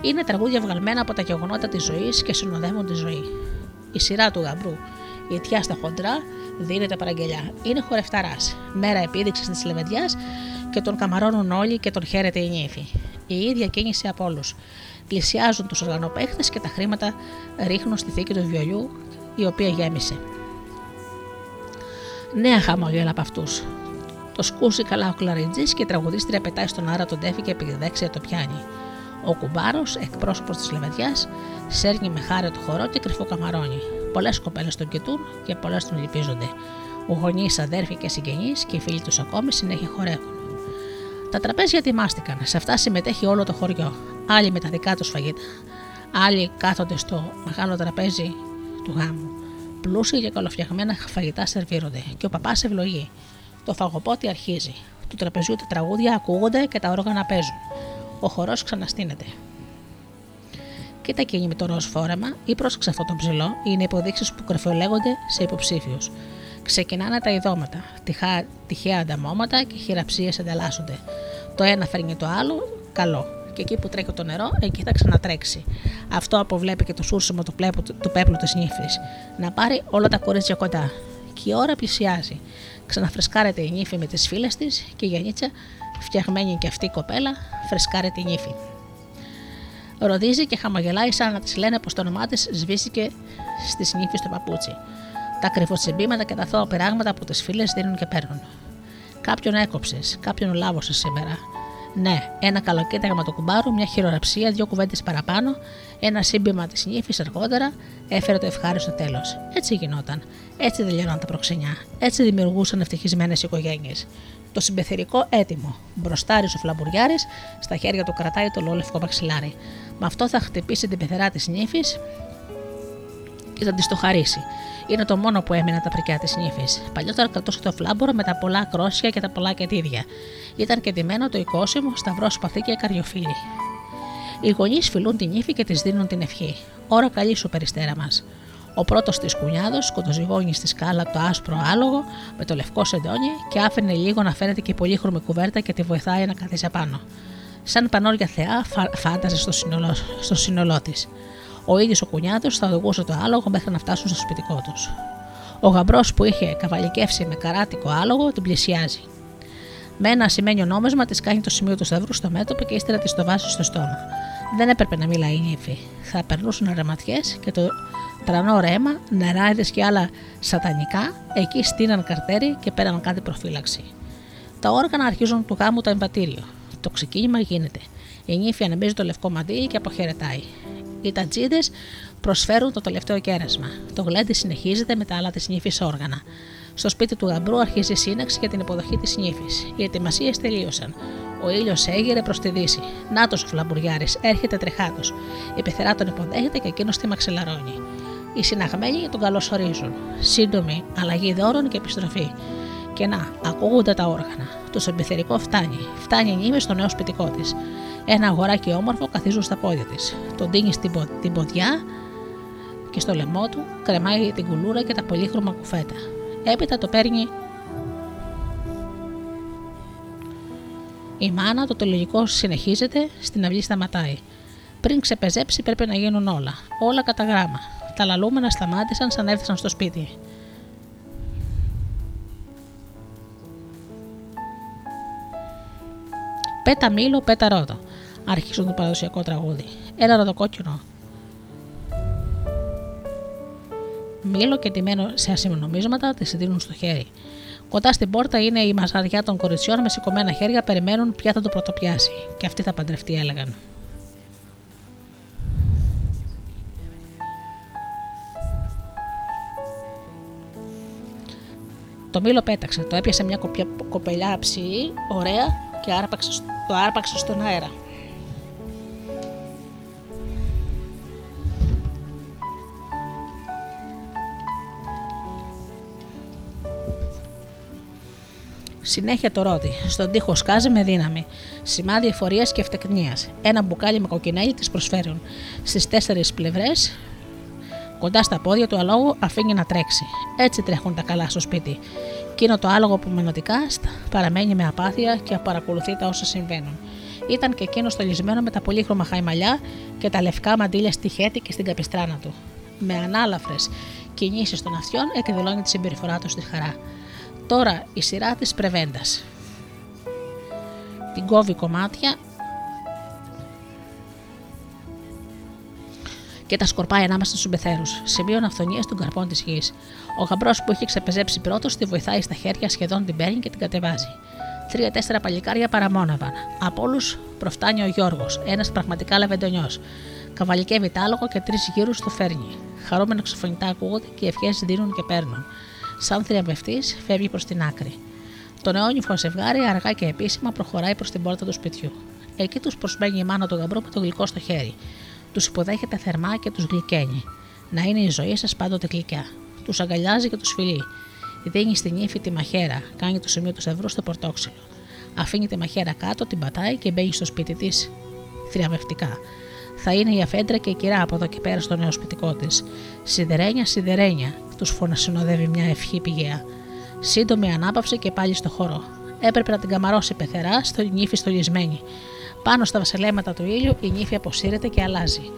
Είναι τραγούδια βγαλμένα από τα γεγονότα της ζωής και συνοδεύουν τη ζωή. Η σειρά του γαμπρού, η αιτιά στα χοντρά, δίνεται παραγγελιά. Είναι χορευταράς. Μέρα επίδειξης της λεβεντιάς και τον καμαρώνουν όλοι και τον χαίρεται η νύφη. Η ίδια κίνηση από όλους. Πλησιάζουν τους οργανοπαίχτες και τα χρήματα ρίχνουν στη θήκη του βιολιού, η οποία γέμισε. Νέα χαμόγελα από αυτούς. Το σκούζει καλά ο κλαριτζής και η τραγουδίστρια πετάει στον άρα τον τέφι και επιδέξια το πιάνει. Ο κουμπάρος, εκπρόσωπος της λεβεδιά, σέρνει με χάρη το χορό και κρυφό καμαρώνει. Πολλές κοπέλες τον κοιτούν και πολλές τον λυπίζονται. Γονείς, αδέρφοι και συγγενείς και οι φίλοι τους ακόμη συνέχεια χορεύουν. Τα τραπέζια ετοιμάστηκαν. Σε αυτά συμμετέχει όλο το χωριό. Άλλοι με τα δικά τους φαγητά, άλλοι κάθονται στο μεγάλο τραπέζι του γάμου. Πλούσια και καλοφτιαγμένα φαγητά σερβίρονται και ο παπάς ευλογεί. Το φαγοπότη αρχίζει. Του τραπεζιού τα τραγούδια ακούγονται και τα όργανα παίζουν. Ο χορός ξαναστείνεται. Κοίτα εκείνη με το ροζ φόρεμα ή πρόσεξε αυτό το ψηλό, είναι υποδείξεις που κρυφολέγονται σε υποψήφιους. Ξεκινάνε τα ειδώματα, τυχαία, τυχαία ανταμώματα και χειραψίες ανταλλάσσονται. Το ένα φέρνει το άλλο, καλό. Και εκεί που τρέχει το νερό, εκεί θα ξανατρέξει. Αυτό αποβλέπει και το σούρσιμο του, πλέπου, του πέπλου της νύφης. Να πάρει όλα τα κορίτσια κοντά. Και η ώρα πλησιάζει. Ξαναφρεσκάρεται η νύφη με τις φίλες της και η Γιαννίτσα, φτιαγμένη και αυτή η κοπέλα, φρεσκάρεται η νύφη. Ροδίζει και χαμογελάει σαν να της λένε πως το όνομά της σβήστηκε στις νύφη στο παπούτσι. Τα κρυφοτσιμπήματα και τα θώα πράγματα που τις φίλες δίνουν και παίρνουν. Κάποιον έκοψες, κάποιον λάβωσες σήμερα. Ναι, ένα καλοκέταγμα του κουμπάρου, μια χειροραψία, δύο κουβέντες παραπάνω, ένα σύμπημα της νύφης αργότερα έφερε το ευχάριστο τέλος. Έτσι γινόταν. Έτσι τελειώναν τα προξενιά. Έτσι δημιουργούσαν ευτυχισμένες οικογένειες. Το συμπεθερικό έτοιμο. Μπροστάρι ο φλαμπουριάρη, στα χέρια του κρατάει το λόλευκο μαξιλάρι. Με αυτό θα χτυπήσει την πεθερά της νύφης και θα της το χαρίσει. Είναι το μόνο που έμεινε τα πρικιά της νύφης. Παλιότερα κρατούσε το φλάμπορο με τα πολλά κρόσια και τα πολλά κετίδια. Ήταν κεντυμένο το οικόσιμο, σταυρό σπαθί και καριοφύλι. Οι γονείς φιλούν την νύφη και της δίνουν την ευχή. Ώρα καλή σου περιστέρα μας. Ο πρώτος της κουνιάδος σκοτοζυγώνει στη σκάλα το άσπρο άλογο με το λευκό σεντόνι και άφηνε λίγο να φαίνεται και η πολύχρωμη κουβέρτα και τη βοηθάει να καθίσει απάνω. Σαν πανόρια θεά φα... φάνταζε στο σύνολό, στο σύνολό της. Ο ίδιος ο κουνιάδος θα οδηγούσε το άλογο μέχρι να φτάσουν στο σπιτικό τους. Ο γαμπρός που είχε καβαλικεύσει με καράτικο άλογο την πλησιάζει. Με ένα ασημένιο νόμισμα της κάνει το σημείο του σταυρού στο μέτωπο και ύστερα της το βάζει στο στόμα. Δεν έπρεπε να μιλάει η νύφη. Θα περνούσαν ρεματιές και το τρανό ρέμα, νεράιδες και άλλα σατανικά, εκεί στείναν καρτέρι και πέραν κάτι προφύλαξη. Τα όργανα αρχίζουν του γάμου το εμβατήριο. Το ξεκίνημα γίνεται. Η νύφη ανεμπίζει το λευκό μαντίλι και αποχαιρετάει. Οι τατζίδε προσφέρουν το τελευταίο κέρασμα. Το γλέντι συνεχίζεται με τα άλλα της νύφης όργανα. Στο σπίτι του γαμπρού αρχίζει η σύναξη για την υποδοχή της νύφης. Οι ετοιμασίες τελείωσαν. Ο ήλιος έγειρε προς τη δύση. Νάτος ο φλαμπουριάρη, έρχεται τρεχάτος. Η πεθερά τον υποδέχεται και εκείνος τη μαξελαρώνει. Οι συναγμένοι τον καλωσορίζουν. Σύντομη αλλαγή δώρων και επιστροφή. Και να, ακούγονται τα όργανα. Το σεμπιθερικό φτάνει. Φτάνει η νύμη στο νέο σπιτικό της. Ένα αγοράκι όμορφο καθίζουν στα πόδια της. Τον τίνει στην, πο... την ποδιά και στο λαιμό του κρεμάει την κουλούρα και τα πολύχρωμα κουφέτα. Έπειτα το παίρνει Η μάνα, το τελογικό συνεχίζεται, στην αυλή σταματάει. Πριν ξεπεζέψει πρέπει να γίνουν όλα. Όλα κατά γράμμα. Τα λαλούμενα σταμάτησαν σαν έφτασαν στο σπίτι. Πέτα μήλο, πέτα ρόδο. Αρχίζουν το παραδοσιακό τραγούδι. Ένα ροδοκόκκινο. Μήλο και τιμένο σε ασημονομίσματα τη δίνουν στο χέρι. Κοντά στην πόρτα είναι η μασαριά των κοριτσιών με σηκωμένα χέρια, περιμένουν ποια θα το πρωτοπιάσει. Και αυτή θα παντρευτεί, έλεγαν. Το μήλο πέταξε, το έπιασε μια κοπιά, κοπελιά ψηλή, ωραία και άρπαξε, το άρπαξε στον αέρα. Συνέχεια το ρόδι. Στον τοίχο σκάζει με δύναμη. Σημάδι εφορίας και ευτεκνία. Ένα μπουκάλι με κοκκινέλι της προσφέρουν. Στις τέσσερις πλευρές, κοντά στα πόδια του αλόγου, αφήνει να τρέξει. Έτσι τρέχουν τα καλά στο σπίτι. Κίνο το άλογο που μενοτικά παραμένει με απάθεια και παρακολουθεί τα όσα συμβαίνουν. Ήταν και εκείνος στολισμένο με τα πολύχρωμα χαϊμαλιά και τα λευκά μαντίλια στη χέτη και στην καπιστράνα του. Με ανάλαφρες κινήσεις των αυτιών εκδηλώνει τη συμπεριφορά του στη χαρά. Τώρα η σειρά της πρεβέντας. Την κόβει κομμάτια και τα σκορπάει ανάμεσα στους πεθέρου, σημείων αυθονίας των καρπών της γης. Ο γαμπρός που έχει ξεπεζέψει πρώτος τη βοηθάει στα χέρια, σχεδόν την παίρνει και την κατεβάζει. Τρία-τέσσερα παλικάρια παραμόναβαν. Από όλους προφτάνει ο Γιώργος, ένας πραγματικά λεβεντονιός. Καβαλικεύει τ' άλογο και τρεις γύρους το φέρνει. Χαρούμενα ξεφωνητά ακούγονται και οι ευχές δίνουν και παίρνουν σαν θριαμβευτής, φεύγει προς την άκρη. Το νεόνυφο ζευγάρι αργά και επίσημα προχωράει προς την πόρτα του σπιτιού. Εκεί τους προσμένει η μάνα του γαμπρό με το γλυκό στο χέρι. Τους υποδέχεται θερμά και τους γλυκαίνει. Να είναι η ζωή σας πάντοτε γλυκιά. Τους αγκαλιάζει και τους φιλεί. Δίνει στην ύφη τη μαχαίρα, κάνει το σημείο τους σταυρού στο πορτόξυλο. Αφήνει τη μαχαίρα κάτω, την πατάει και μπαίνει στο σπίτι της θριαμβευτικά. Θα είναι η αφέντρα και η κυρά από εδώ και πέρα στο νέο σπιτικό της. Σιδερένια, σιδερένια, τους φωνασυνοδεύει μια ευχή πηγαία. Σύντομη ανάπαυση και πάλι στο χώρο. Έπρεπε να την καμαρώσει πεθερά στο νύφη στολισμένη. Πάνω στα βασιλέματα του ήλιου η νύφη αποσύρεται και αλλάζει.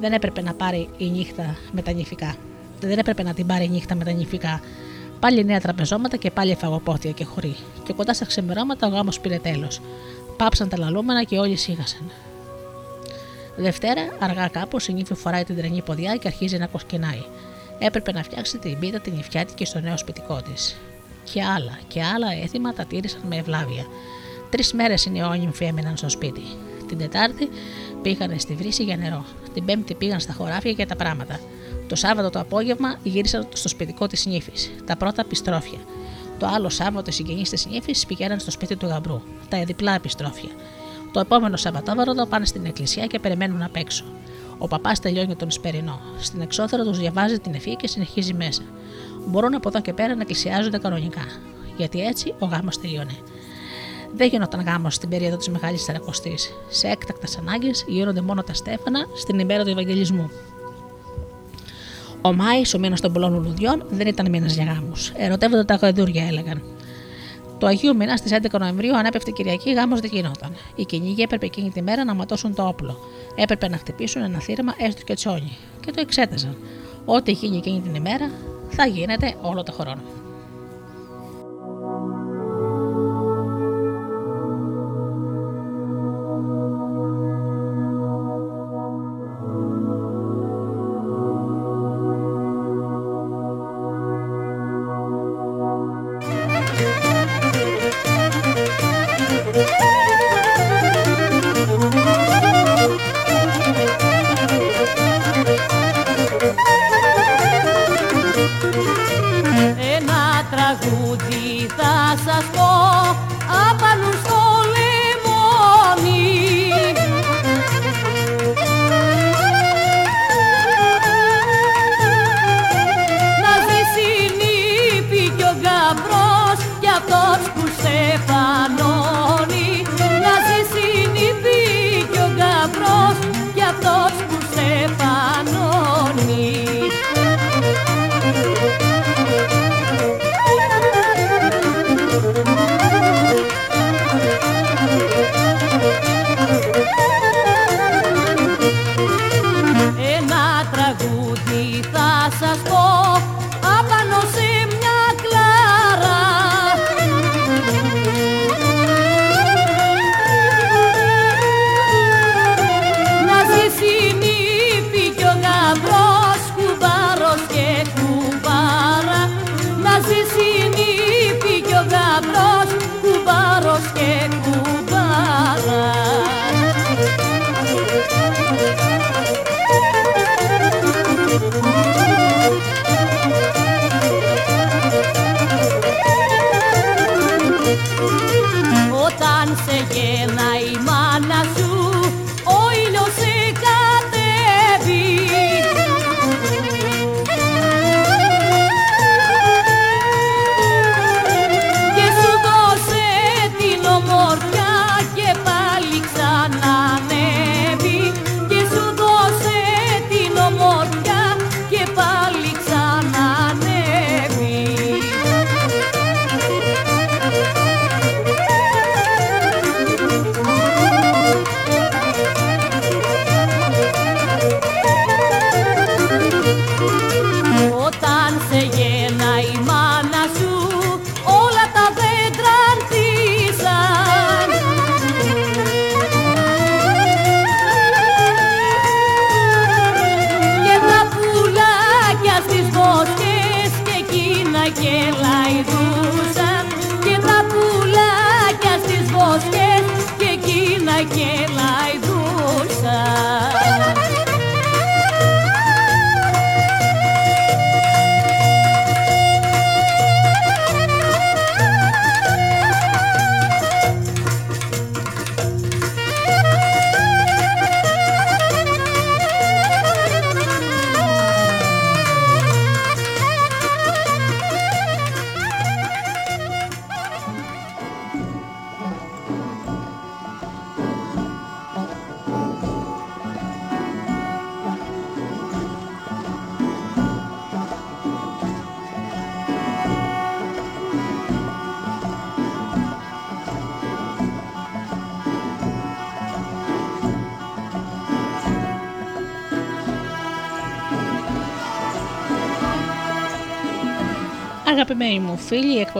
Δεν έπρεπε να πάρει η νύχτα με τα νύφικα. Δεν έπρεπε να την πάρει η νύχτα με τα νύφικα. Πάλι νέα τραπεζώματα και πάλι φαγοπότια και χωρί. Και κοντά στα ξεμερώματα ο γάμος πήρε τέλος. Πάψαν τα λαλούμενα και όλοι σίγασαν. Δευτέρα, αργά κάπως, η νύφη φοράει την τρενή ποδιά και αρχίζει να κοσκινάει έπρεπε να φτιάξει την πίτα την νυφιάτικη στο νέο σπιτικό της. Και άλλα και άλλα έθιμα τα τήρησαν με ευλάβεια. Τρεις μέρες οι νεόνυμφοι έμειναν στο σπίτι. Την Τετάρτη πήγαν στη βρύση για νερό. Την Πέμπτη πήγαν στα χωράφια για τα πράγματα. Το Σάββατο το απόγευμα γύρισαν στο σπιτικό της νύφης. Τα πρώτα επιστρόφια. Το άλλο Σάββατο οι συγγενείς της νύφης πηγαίναν στο σπίτι του γαμπρού. Τα διπλά επιστρόφια. Το επόμενο Σαββατόβραδο πάνε στην εκκλησιά και περιμένουν απ' έξω. Ο παπάς τελειώνει τον σπερινό. Στην εξώθερα τους διαβάζει την ευχή και συνεχίζει μέσα. Μπορούν από εδώ και πέρα να εκκλησιάζονται κανονικά. Γιατί έτσι ο γάμος τελειώνει. Δεν γινόταν γάμος στην περίοδο της Μεγάλης Σαρακοστής. Σε έκτακτα ανάγκες γίνονται μόνο τα στέφανα στην ημέρα του Ευαγγελισμού. Ο Μάης, ο μήνας των πολλών λουλουδιών, δεν ήταν μήνας για γάμους. Ερωτεύονται τα γαϊδούρια, έλεγαν. Το Αγίου Μήνα στις 11 Νοεμβρίου ανέπευτε Κυριακή, γάμος δεν γινόταν. Οι κυνήγοι έπρεπε εκείνη τη μέρα να ματώσουν το όπλο. Έπρεπε να χτυπήσουν ένα θύραμα έστω και τσόνι. Και το εξέταζαν. Ό,τι γίνει εκείνη την ημέρα θα γίνεται όλο το χρόνο.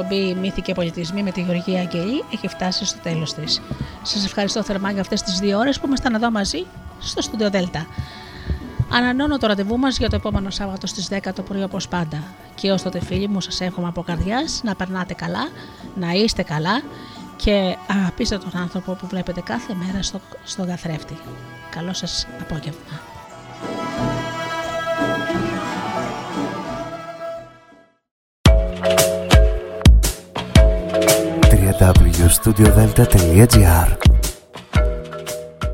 Εκπομπή Μύθοι και Πολιτισμοί με τη Γεωργία Αγγελή έχει φτάσει στο τέλος της. Σας ευχαριστώ θερμά για αυτές τις δύο ώρες που ήμασταν εδώ μαζί στο Studio Delta. Ανανώνω το ραντεβού μας για το επόμενο Σάββατο στις 10 το πρωί όπως πάντα. Και ως τότε, φίλοι μου, σας εύχομαι από καρδιάς να περνάτε καλά, να είστε καλά και αγαπήστε τον άνθρωπο που βλέπετε κάθε μέρα στο, στον καθρέφτη. Καλό σας απόγευμα. studiodelta.gr